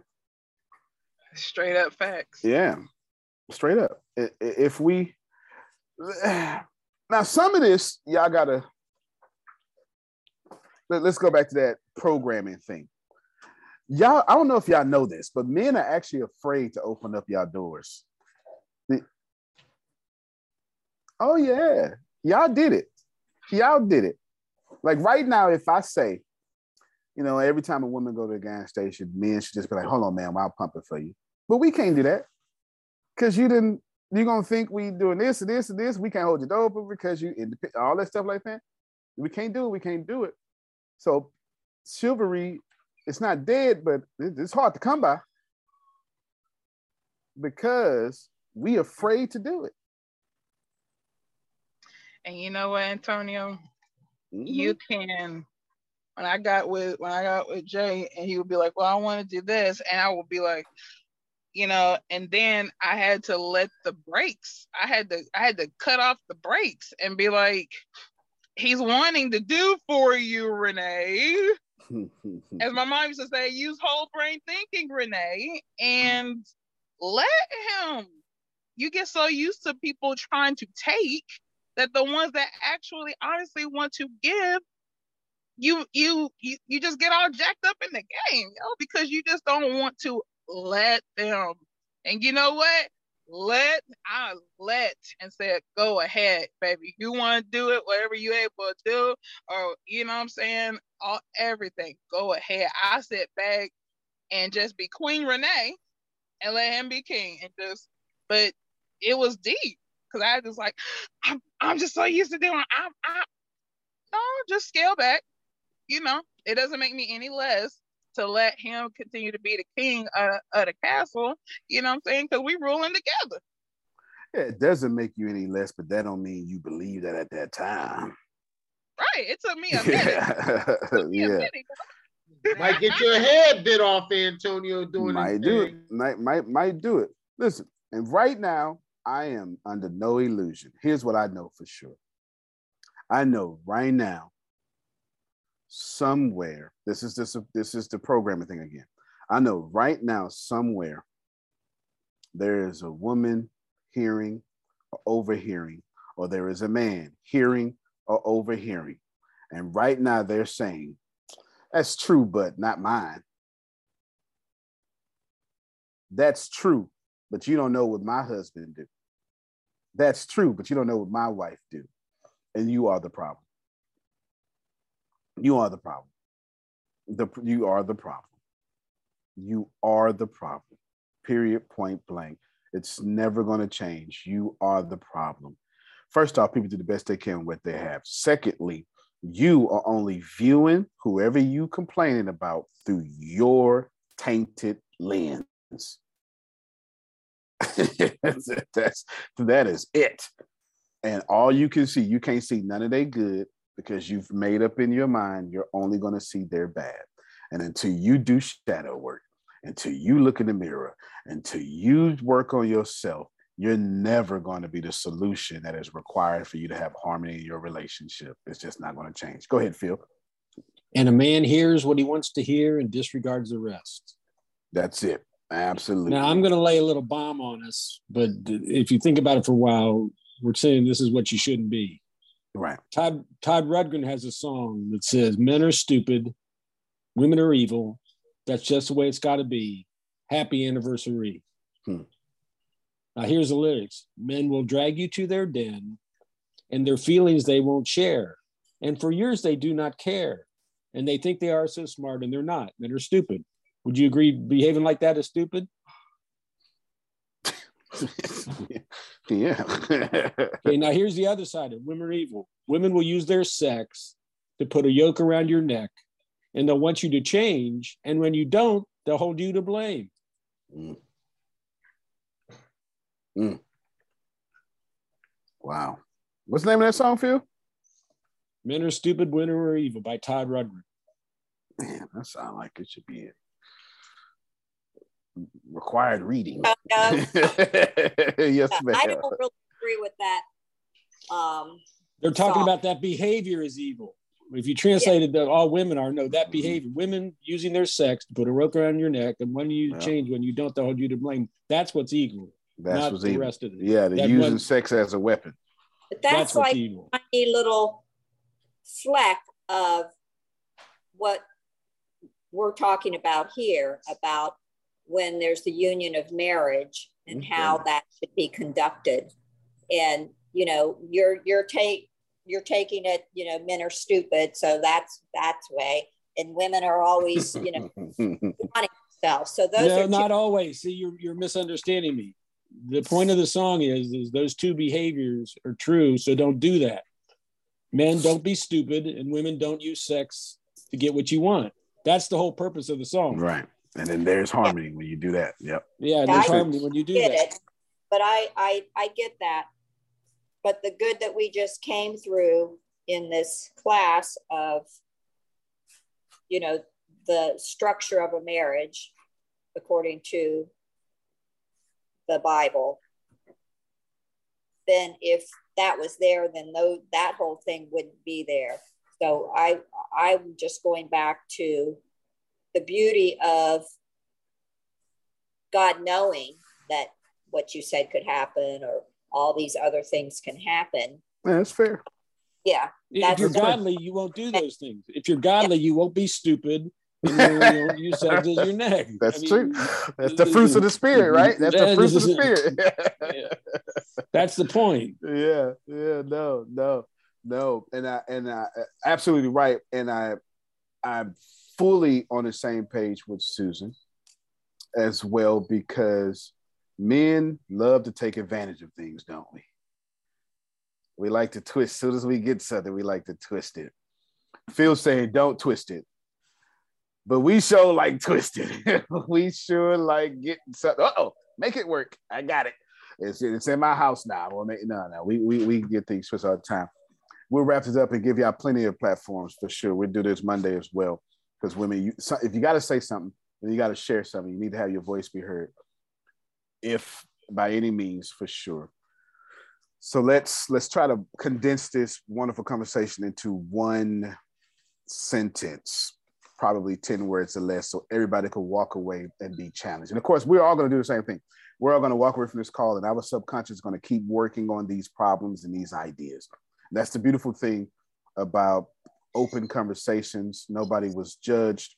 S9: Straight up facts.
S3: Yeah, straight up. If we, now some of this, y'all gotta, let, us go back to that programming thing. Y'all, I don't know if y'all know this, but men are actually afraid to open up y'all doors. The- oh yeah, y'all did it. Y'all did it. Like right now, if I say, you know, every time a woman go to the gas station, men should just be like, "Hold on, man, I'll pump it for you." But we can't do that because you didn't. You're gonna think we doing this and this and this. We can't hold your door open because you all that stuff like that. We can't do it. We can't do it. So chivalry, it's not dead, but it's hard to come by because we afraid to do it.
S9: And you know what, Antonio? You mm-hmm. can when I got with when I got with Jay and he would be like, Well, I want to do this, and I would be like, you know, and then I had to let the brakes, I had to I had to cut off the brakes and be like, he's wanting to do for you, Renee. As my mom used to say, use whole brain thinking, Renee, and let him. You get so used to people trying to take that the ones that actually honestly want to give, you you you, just get all jacked up in the game, yo, because you just don't want to let them. And you know what? Let I let and said, go ahead, baby. You want to do it, whatever you able to do, or you know what I'm saying, all everything. Go ahead. I sit back and just be Queen Renee and let him be king. And just but it was deep because I just like I'm I'm just so used to doing I'm I no just scale back. You know, it doesn't make me any less to let him continue to be the king of, of the castle. You know what I'm saying? Because we ruling together.
S3: Yeah, it doesn't make you any less, but that don't mean you believe that at that time.
S9: Right. It took me a minute.
S3: Yeah, yeah.
S13: Might get your head bit off, Antonio, doing
S3: it.
S13: might
S3: do
S13: thing.
S3: it. Might might might do it. Listen, and right now I am under no illusion. Here's what I know for sure. I know right now, somewhere. This is this this is the programming thing again. I know right now somewhere there is a woman hearing or overhearing, or there is a man hearing or overhearing, and right now they're saying, "That's true, but not mine." That's true, but you don't know what my husband do. That's true, but you don't know what my wife do. And you are the problem. You are the problem. The, you are the problem. You are the problem. Period, point blank. It's never going to change. You are the problem. First off, people do the best they can with what they have. Secondly, you are only viewing whoever you complaining about through your tainted lens. that's that is it. And all you can see, you can't see none of their good because you've made up in your mind you're only going to see their bad. And until you do shadow work, until you look in the mirror, until you work on yourself, you're never going to be the solution that is required for you to have harmony in your relationship. It's just not going to change. Go ahead, Phil.
S21: And a man hears what he wants to hear and disregards the rest.
S3: That's it. Absolutely.
S21: Now, I'm going to lay a little bomb on us, but if you think about it for a while, we're saying this is what you shouldn't be.
S3: Right.
S21: Todd Todd Rundgren has a song that says, "Men are stupid, women are evil. That's just the way it's got to be. Happy anniversary."
S3: Hmm.
S21: Now, here's the lyrics: Men will drag you to their den, and their feelings they won't share. And for years they do not care, and they think they are so smart, and they're not. Men are stupid. Would you agree? Behaving like that is stupid.
S3: yeah.
S16: okay, now here's the other side of women are evil. Women will use their sex to put a yoke around your neck and they'll want you to change. And when you don't, they'll hold you to blame.
S3: Mm. Mm. Wow. What's the name of that song, Phil?
S16: Men are stupid, women are evil by Todd Rundgren.
S3: Man, that sounds like it should be required reading.
S23: Uh, uh,
S3: yes, ma'am.
S23: I don't really agree with that. Um,
S16: They're talking
S23: song.
S16: about that behavior is evil. If you translated that all women are, no, that behavior, women using their sex to put a rope around your neck, and when you
S3: Yeah.
S16: change, when you don't, they'll hold you to blame. That's what's evil.
S3: That's
S16: not
S3: what's
S16: the
S3: evil.
S16: rest of it.
S3: Yeah, they're
S16: That
S3: using
S16: one-
S3: sex as a weapon.
S23: But that's,
S16: That's
S23: like a tiny little fleck of what we're talking about here about when there's the union of marriage and mm-hmm. how that should be conducted. And you know, you're you're take you're taking it, you know, men are stupid, so that's that's way. And women are always, you know, wanting themselves. So those
S16: no,
S23: are
S16: not
S23: two,
S16: always. See, you're you're misunderstanding me. The point of the song is is those two behaviors are true, so don't do that. Men don't be stupid, and women don't use sex to get what you want. That's the whole purpose of the song.
S3: Right. And then there's harmony when you do that. Yep.
S16: Yeah,
S23: Yeah,
S16: there's
S23: I
S16: harmony when you do
S23: get
S16: that.
S23: it, but I, I I get that. But the good that we just came through in this class of, you know, the structure of a marriage according to the Bible, then if that was there, then though that whole thing wouldn't be there. So I I'm just going back to the beauty of God knowing that what you said could happen or all these other things can happen.
S3: Yeah, that's fair.
S23: Yeah.
S16: If you're
S23: the-
S16: godly, you won't do those things. If you're godly, you won't be stupid. You won't use sex as your neck.
S3: That's
S16: I mean,
S3: true. That's the fruits of the spirit, right? That's the fruits of the
S16: this is-
S3: spirit.
S16: That's the point.
S3: yeah, yeah, no, no, no, and I and I absolutely right, and I I'm fully on the same page with Susan as well because men love to take advantage of things, don't we? We like to twist. As soon as we get something, we like to twist it. Phil saying, "Don't twist it," but we sure like twisted. we sure like getting something. Oh, make it work. I got it. It's, it's in my house now. Well, no, no, we, we we get things twisted all the time. We'll wrap this up and give y'all plenty of platforms for sure. We'll do this Monday as well because women, you, so, if you got to say something and you got to share something, you need to have your voice be heard. If by any means, for sure. So let's let's try to condense this wonderful conversation into one sentence, probably 10 words or less, so everybody could walk away and be challenged. And of course, we're all going to do the same thing. We're all going to walk away from this call, and our subconscious is going to keep working on these problems and these ideas. That's the beautiful thing about open conversations. Nobody was judged.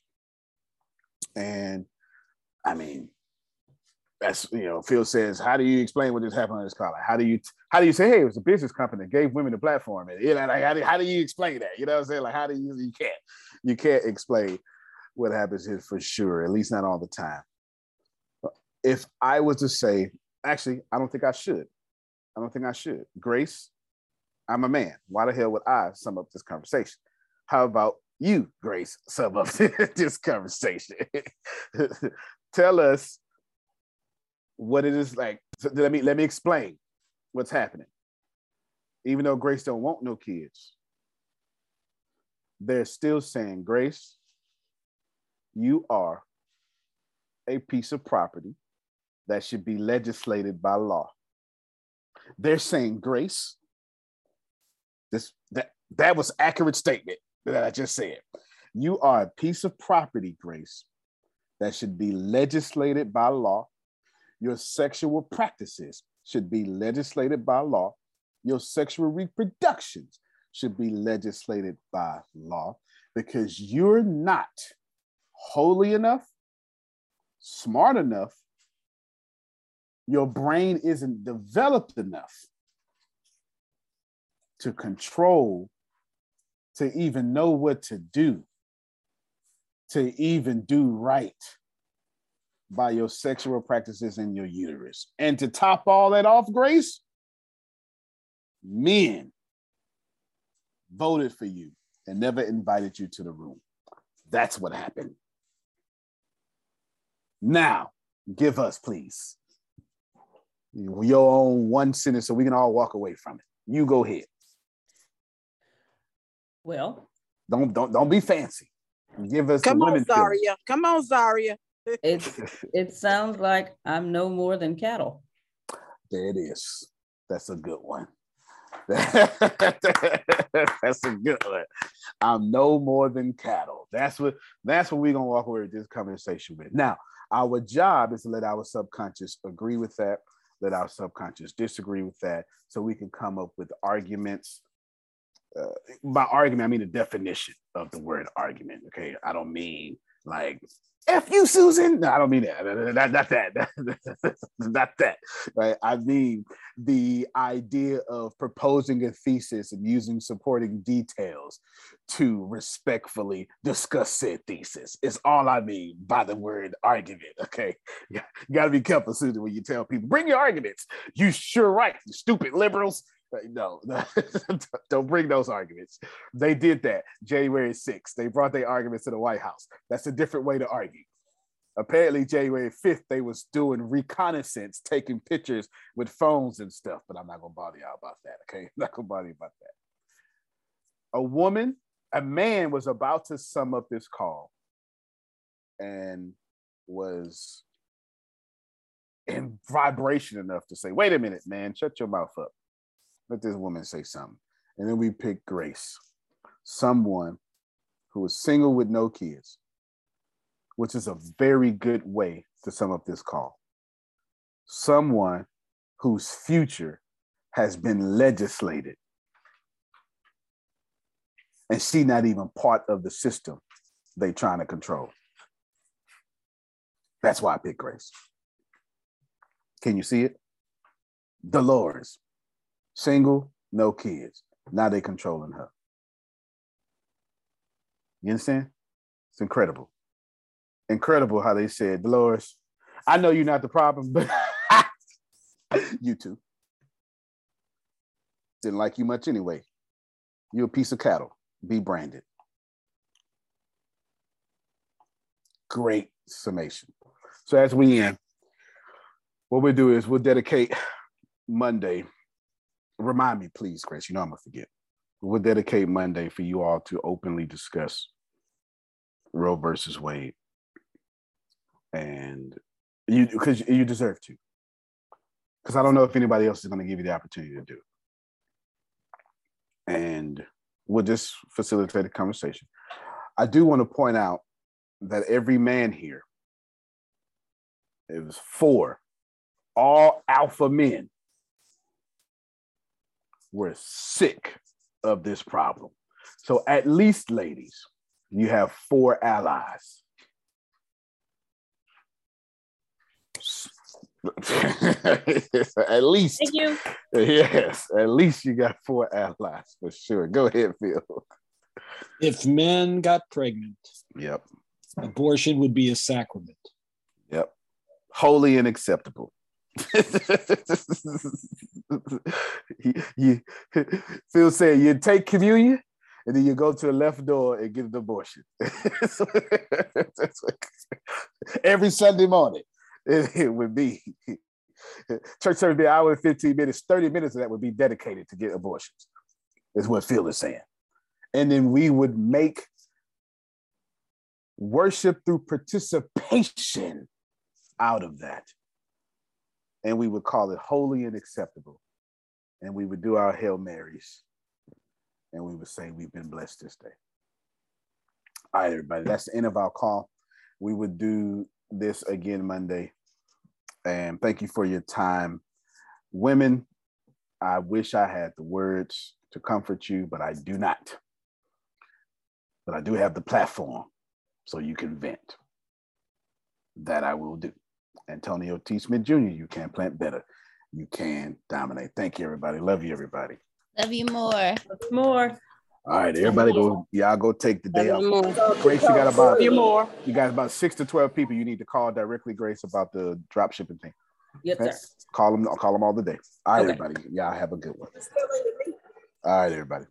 S3: And I mean, that's you know, Phil says, how do you explain what just happened on this call? Like, how do you how do you say, hey, it was a business company that gave women a platform? And you know, like how do, how do you explain that? You know what I'm saying? Like, how do you you can't you can't explain what happens here for sure, at least not all the time. If I was to say, actually, I don't think I should. I don't think I should. Grace, I'm a man. Why the hell would I sum up this conversation? How about you, Grace, sum up this conversation? Tell us what it is like. So let me let me explain what's happening. Even though Grace don't want no kids, they're still saying, Grace, you are a piece of property that should be legislated by law. They're saying, Grace, this that that was accurate statement that I just said. You are a piece of property, Grace, that should be legislated by law. Your sexual practices should be legislated by law. Your sexual reproductions should be legislated by law because you're not holy enough, smart enough, your brain isn't developed enough to control, to even know what to do, to even do right. by your sexual practices in your uterus. And to top all that off, Grace, men voted for you and never invited you to the room. That's what happened. Now, give us, please, your own one sentence so we can all walk away from it. You go ahead.
S2: Well,
S3: don't don't don't be fancy. Give us
S24: Come
S3: the
S24: on,
S3: women feeling.
S24: Zaria. Come on, Zaria.
S2: it it sounds like I'm no more than cattle.
S3: There it is. That's a good one. that's a good one. I'm no more than cattle. That's what that's what we're gonna walk away with this conversation with. Now, our job is to let our subconscious agree with that, let our subconscious disagree with that, so we can come up with arguments. Uh, by argument, I mean the definition of the word argument. Okay, I don't mean like F you, Susan. No, I don't mean that. Not, not that. not that. Right. I mean the idea of proposing a thesis and using supporting details to respectfully discuss said thesis. Is all I mean by the word argument. Okay. You gotta be careful, Susan, when you tell people, bring your arguments. You sure right, you stupid liberals. No, don't bring those arguments. They did that January 6th. They brought their arguments to the White House. That's a different way to argue. Apparently, January 5th, they was doing reconnaissance, taking pictures with phones and stuff, but I'm not gonna bother y'all about that. Okay, I'm not gonna bother you about that. A woman, a man was about to sum up this call and was in vibration enough to say, wait a minute, man, shut your mouth up let this woman say something. And then we pick Grace, someone who is single with no kids, which is a very good way to sum up this call. Someone whose future has been legislated. And she not even part of the system they trying to control. That's why I picked Grace. Can you see it? Dolores, single, no kids. Now they're controlling her. You understand? It's incredible. Incredible how they said, Dolores, I know you're not the problem, but you too. Didn't like you much anyway. You're a piece of cattle. Be branded. Great summation. So as we end, what we'll do is we'll dedicate Monday remind me, please, Chris. You know I'm gonna forget. We'll dedicate Monday for you all to openly discuss Roe versus Wade, and you because you deserve to. Because I don't know if anybody else is to give you the opportunity to do it. And we'll just facilitate a conversation. I do want to point out that every man here, it was four, all alpha men were sick of this problem. So, at least, ladies, you have four allies. at least.
S2: Thank you.
S3: Yes, at least you got four allies for sure. Go ahead, Phil.
S21: If men got pregnant,
S3: yep,
S21: abortion would be a sacrament.
S3: Yep, holy and acceptable. You, Phil said you take communion and then you go to the left door and get an abortion. Every Sunday morning, it, it would be church service be an hour and 15 minutes, 30 minutes of that would be dedicated to get abortions, is what Phil is saying. And then we would make worship through participation out of that and we would call it holy and acceptable. And we would do our Hail Marys and we would say, We've been blessed this day. All right, everybody, that's the end of our call. We would do this again Monday. And thank you for your time. Women, I wish I had the words to comfort you, but I do not. But I do have the platform so you can vent. That I will do. Antonio T. Smith Jr., you can plant better. You can dominate. Thank you, everybody. Love you, everybody.
S11: Love you more.
S2: More.
S3: All right, everybody go. Y'all go take the day off. Grace, you got about
S8: Few more.
S3: You got about six to twelve people you need to call directly, Grace, about the drop shipping thing.
S2: Yes,
S3: Okay?
S2: sir.
S3: Call them. Call them all the day. All right,
S2: Okay.
S3: everybody. Y'all have a good one. All right, everybody.